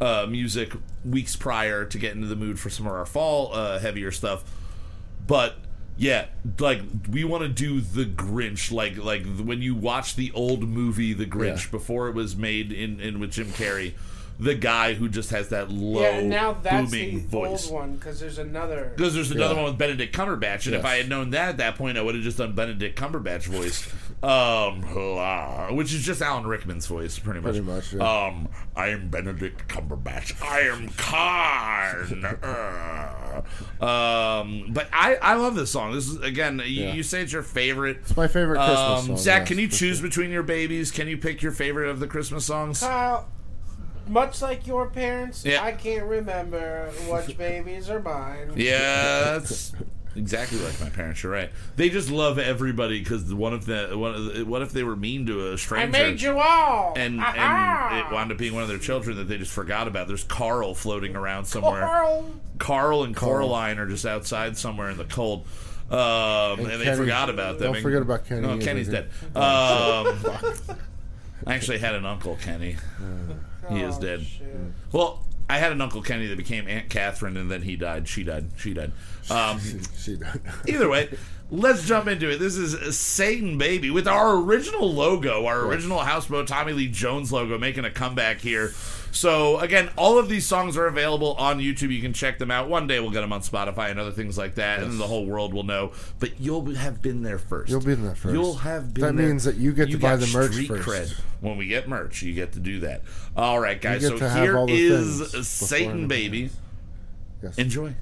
uh, music weeks prior to get into the mood for some of our fall uh, heavier stuff. But yeah, like we want to do the Grinch, like like when you watch the old movie The Grinch Yeah. before it was made in in with Jim Carrey, the guy who just has that low yeah, and now that's booming the voice. old one because there's another. Because there's another Yeah. one with Benedict Cumberbatch, and if I had known that at that point, I would have just done Benedict Cumberbatch voice, um, which is just Alan Rickman's voice, pretty much. Pretty much, yeah. Um, I am Benedict Cumberbatch. I am Khan. [laughs] Uh, um, but I I love this song. This is again, you, Yeah. you say it's your favorite. It's my favorite Christmas Um, song. Zach, yes, can you choose sure. between your babies? Can you pick your favorite of the Christmas songs? Kyle, much like your parents, Yeah. I can't remember which [laughs] babies are mine. Yeah, that's exactly like my parents. You're right. They just love everybody because one of the one of the, what if they were mean to a stranger I made you all. and Aha! and it wound up being one of their children that they just forgot about. There's Carl floating around somewhere. Carl. Carl and Carl. Are just outside somewhere in the cold. Um, and, they Kenny- forgot about them. don't And- forget about Kenny No, Kenny's dead. Um, [laughs] I actually had an uncle Kenny. He is Oh, dead. shit. Well, I had an uncle Kenny that became Aunt Catherine, and then he died. She died. She died. [laughs] Um, She did. either way, let's jump into it. This is Satan Baby with our original logo, our original houseboat Tommy Lee Jones logo, making a comeback here. So again, all of these songs are available on YouTube. You can check them out. One day we'll get them on Spotify and other things like that, and the whole world will know. But you'll have been there first. You'll be in there first. You'll have been. That there. means that you get to buy the merch first. Cred. When we get merch, you get to do that. All right, guys. So to have all the is Satan Baby. Yes. Enjoy.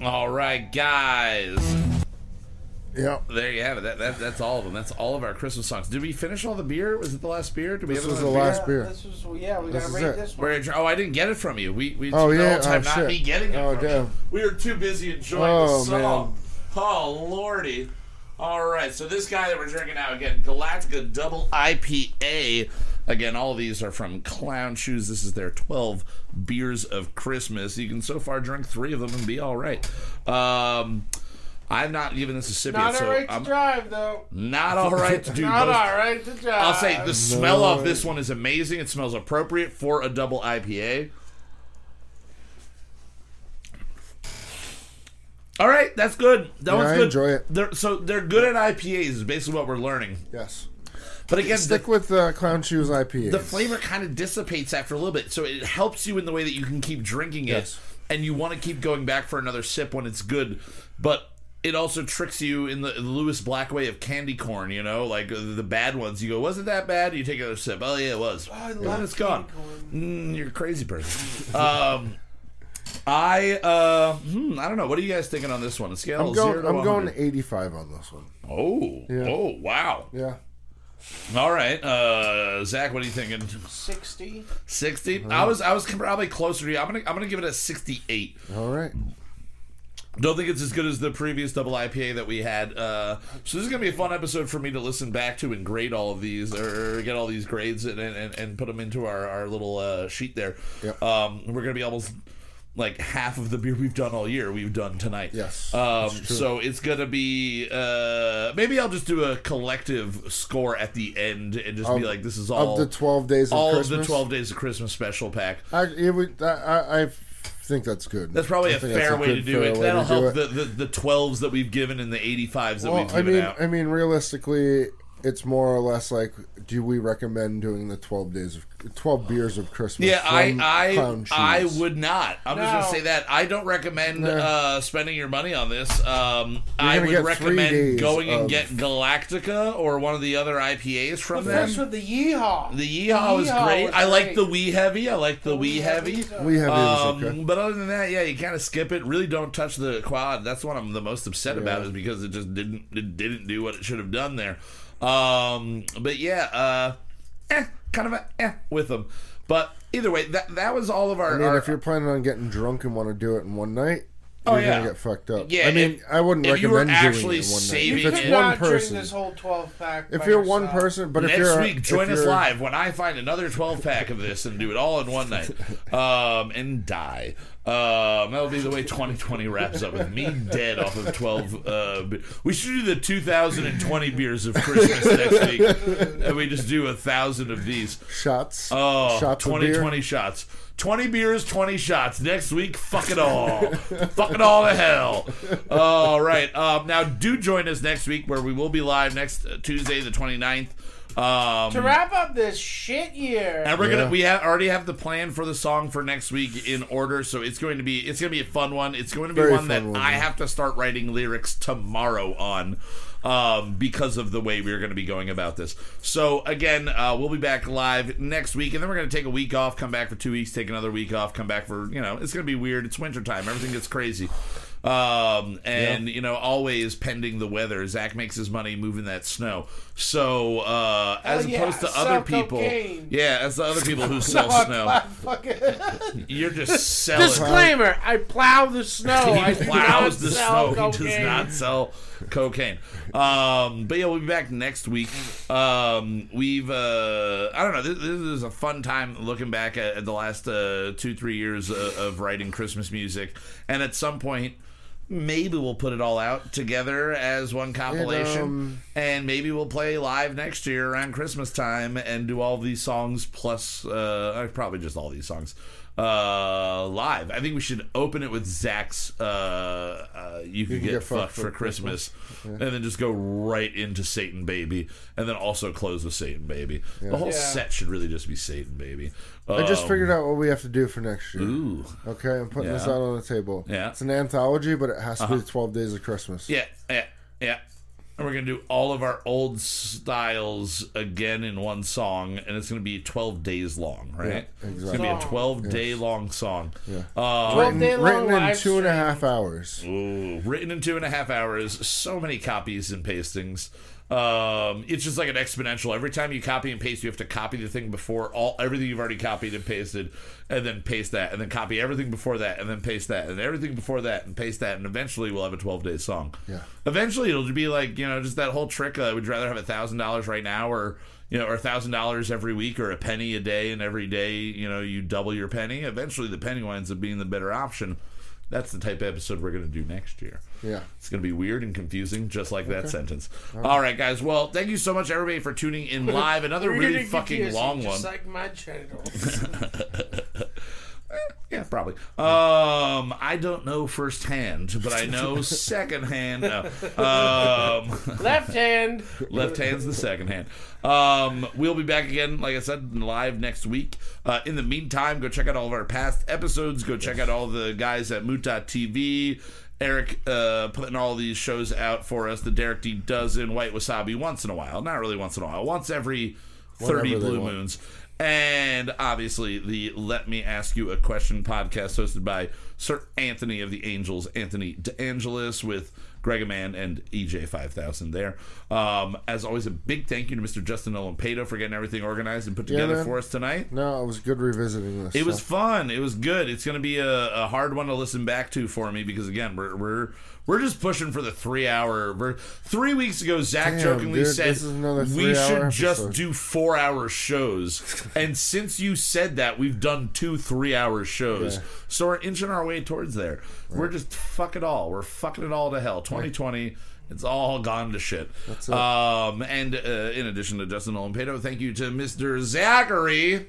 All right, guys. Yeah. There you have it. That, that that's all of them. That's all of our Christmas songs. Did we finish all the beer? Was it the last beer? Did we This have was the beer? last beer. This was yeah. We gotta is rate it. this one. Where, oh, I didn't get it from you. We we Oh, took the yeah. whole time Oh, not shit. me getting it. Oh, from damn. You. We were too busy enjoying Oh, the song. Oh lordy. All right, so this guy that we're drinking now again, Galactica Double IPA. Again, all of these are from Clown Shoes. This is their 12 beers of Christmas. You can so far drink three of them and be all right. Um, I'm not giving this a sip Not yet, so alright I'm drive though. not all right to do [laughs] Not both. alright to drive. I'll say the smell of No. this one is amazing. It smells appropriate for a double IPA. All right, that's good. That Yeah, one's I good. enjoy it. They're, so they're good at IPAs. Is basically what we're learning. Yes. But again, Stick the, with uh, Clown Shoes IPA. the flavor kind of dissipates after a little bit, so it helps you in the way that you can keep drinking it, Yes. and you want to keep going back for another sip when it's good. But it also tricks you in the, the Lewis Black way of candy corn. You know, like the bad ones. You go, wasn't that bad? You take another sip. Oh yeah, it was. I love then it's gone. candy Mm, you're a crazy person. um, I uh, hmm, I don't know. What are you guys thinking on this one? A scale I'm of going. zero to I'm 100? going 85 on this one. Oh, Yeah. oh, wow. Yeah. All right, uh, Zach, what are you thinking? 60. 60 I was I was probably closer to you. I'm gonna I'm gonna give it a 68. All right. Don't think it's as good as the previous double IPA that we had. Uh, so this is gonna be a fun episode for me to listen back to and grade all of these or get all these grades and and, and put them into our our little uh, sheet there. Yep. Um, we're gonna be almost like half of the beer we've done all year we've done tonight. Yes, Um, so it's gonna be uh, maybe I'll just do a collective score at the end and just be like this is all of the 12 days of all Christmas. of the 12 days of Christmas special pack. I, it would, I, I, I think that's good. That's probably I a fair way to do it. That'll help it. the, the the 12s that we've given and the 85s that Well, we've I given mean, out. I mean, realistically, it's more or less like, do we recommend doing the 12 days of 12 beers of Christmas? yeah, I from I Clown I would not. I'm just gonna say that I don't recommend Nah. uh, spending your money on this. Um, I would recommend going and of- get Galactica or one of the other IPAs from But them. first with the Yeehaw. The Yeehaw is Yeehaw great. was I like great. the Wee Heavy. I like the, Wee Wee Heavy. Heavy. We have it Um, okay. But other than that, yeah, you kind of skip it. Really, don't touch the quad. That's what I'm the most upset about, is because it just didn't it didn't do what it should have done there. Um, but yeah, uh, eh, kind of a eh with them. But either way, that that was all of our. I mean, our if you're planning on getting drunk and want to do it in one night, Oh, you're yeah. gonna get fucked up. Yeah, I mean, if- I wouldn't if you were recommend doing actually it one saving night. If it's one person, this whole 12 pack. if you're one person, but if you're Next week, join us live when I find another 12 pack of this and do it all in one night [laughs] um, and die. Um, that'll be the way 2020 wraps up with me dead off of 12. Uh, we should do the 2020 beers of Christmas next week, and we just do a thousand of these. Shots. Oh, shots of 20, beer. 20 shots. 20 beers, 20 shots. Next week, fuck it all. fuck it all to hell. All right. Um, now, do join us next week where we will be live next uh, Tuesday, the 29th. Um, To wrap up this shit year. and we're gonna we have already have the plan for the song for next week in order, so it's going to be it's gonna be a fun one. It's going to be Very one that one, I yeah. have to start writing lyrics tomorrow on, um, because of the way we're going to be going about this. So again, uh, we'll be back live next week, and then we're going to take a week off, come back for two weeks, take another week off, come back for you know it's going to be weird. It's winter time, everything gets crazy. Um, and you know, always pending the weather. Zach makes his money moving that snow. So, uh, as yeah, opposed to sell other people, cocaine. yeah, as the other people who [laughs] sell No, snow, fucking- [laughs] you're just selling. Disclaimer: I plow the snow. [laughs] I he do plows the sell snow. He does not sell cocaine. Um, but yeah, we'll be back next week. Um, we've uh, I don't know. This, this is a fun time looking back at, at the last uh, two three years uh, of writing Christmas music, and at some point. Maybe we'll put it all out together as one compilation, um, and maybe we'll play live next year around Christmas time and do all these songs plus uh, probably just all these songs uh, live. I think we should open it with Zach's uh, uh, "You Could Get, Fucked, for Christmas,", and then just go right into Satan Baby, and then also close with Satan Baby. The whole Yeah. set should really just be Satan Baby. I just Um, figured out what we have to do for next year. Ooh, Okay, I'm putting this out on the table. Yeah. Uh-huh. It's an anthology, but it has to be 12 Days of Christmas. yeah, yeah, yeah. And we're gonna do all of our old styles again in one song, and it's gonna be 12 days long, right? Yeah, It's gonna be a exactly. 12 day long song. Yeah. Uh, 12 day long Written in live two and a stream. half hours. Ooh, written in two and a half hours. So many copies and pastings. Um, it's just like an exponential. Every time you copy and paste, you have to copy the thing before all everything you've already copied and pasted, and then paste that, and then copy everything before that, and then paste that, and everything before that, and paste that, and eventually we'll have a twelve day song. Yeah. Eventually, it'll be like you know just that whole trick. Uh, would rather have a thousand dollars right now, or you know, or a thousand dollars every week, or a penny a day, and every day you know you double your penny. Eventually, the penny winds up being the better option. That's the type of episode we're going to do next year. Yeah. It's going to be weird and confusing, just like that sentence. All right, guys. Well, thank you so much, everybody, for tuning in live. [laughs] Another really fucking long one. just like my genitals. [laughs] [laughs] Yeah, probably. Um, I don't know firsthand, but I know [laughs] secondhand. No. Um, [laughs] Left hand. left hand's the second hand. Um, we'll be back again, like I said, live next week. Uh, in the meantime, go check out all of our past episodes. Go check out all the guys at Muta TV. Eric uh, putting all these shows out for us. The Derek D Dozen, White Wasabi, once in a while. Not really once in a while. Once every 30 Whenever they blue want. And obviously, the Let Me Ask You a Question podcast hosted by Sir Anthony of the Angels, Anthony DeAngelis, with Greg Aman and EJ5000 there. Um, as always, a big thank you to Mr. Justin Olampado for getting everything organized and put together man. for us tonight. No, it was good revisiting this. It was fun. It was good. It's going to be a, a hard one to listen back to for me because again, we're we're we're just pushing for the three hour. We're, three weeks ago, Zach Damn, jokingly dude, said this is another we should three-hour just do four hour shows, [laughs] and since you said that, we've done two three hour shows. Yeah. So we're inching our way towards there. We're just fuck it all. We're fucking it all to hell. 2020. It's all gone to shit. That's it. Um, and uh, in addition to Justin Olampado, thank you to Mr. Zachary.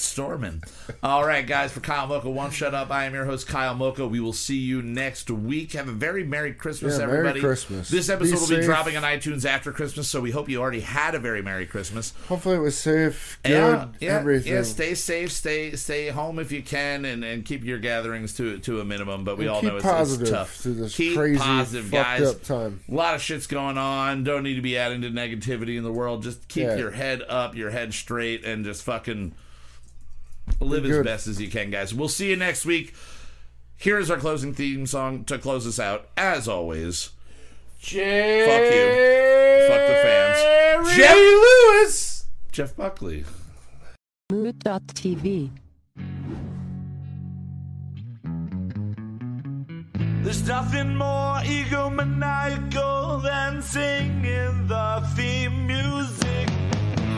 Stormin. All right, guys, for Kyle Mocha, Won't Shut Up, I am your host, Kyle Mocha. We will see you next week. Have a very Merry Christmas, Yeah, Merry everybody. Christmas. This episode Be will be dropping on iTunes after Christmas, so we hope you already had a very Merry Christmas. Hopefully, it was safe, good, Yeah, yeah, everything. yeah. Stay safe, stay stay home if you can, and, and keep your gatherings to to a minimum. But we And all know it's, it's tough. through this keep crazy, positive, guys. up time. A lot of shit's going on. Don't need to be adding to negativity in the world. Just keep Yeah. your head up, your head straight, and just fucking live as best as you can, guys. We'll see you next week. Here's our closing theme song to close us out. As always, Jerry Fuck you. Fuck the fans. Jeff- Lewis. Jeff Buckley. Mood.tv. There's nothing more egomaniacal than singing the theme music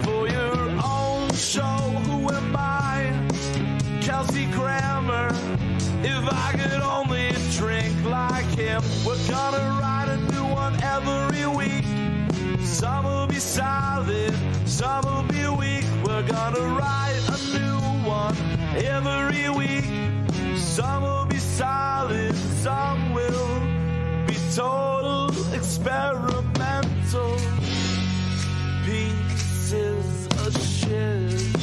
for your own show by. Kelsey Grammer, if I could only drink like him. We're gonna write a new one every week. Some will be solid, some will be weak. We're gonna write a new one every week. Some will be solid, some will be total experimental pieces of shit.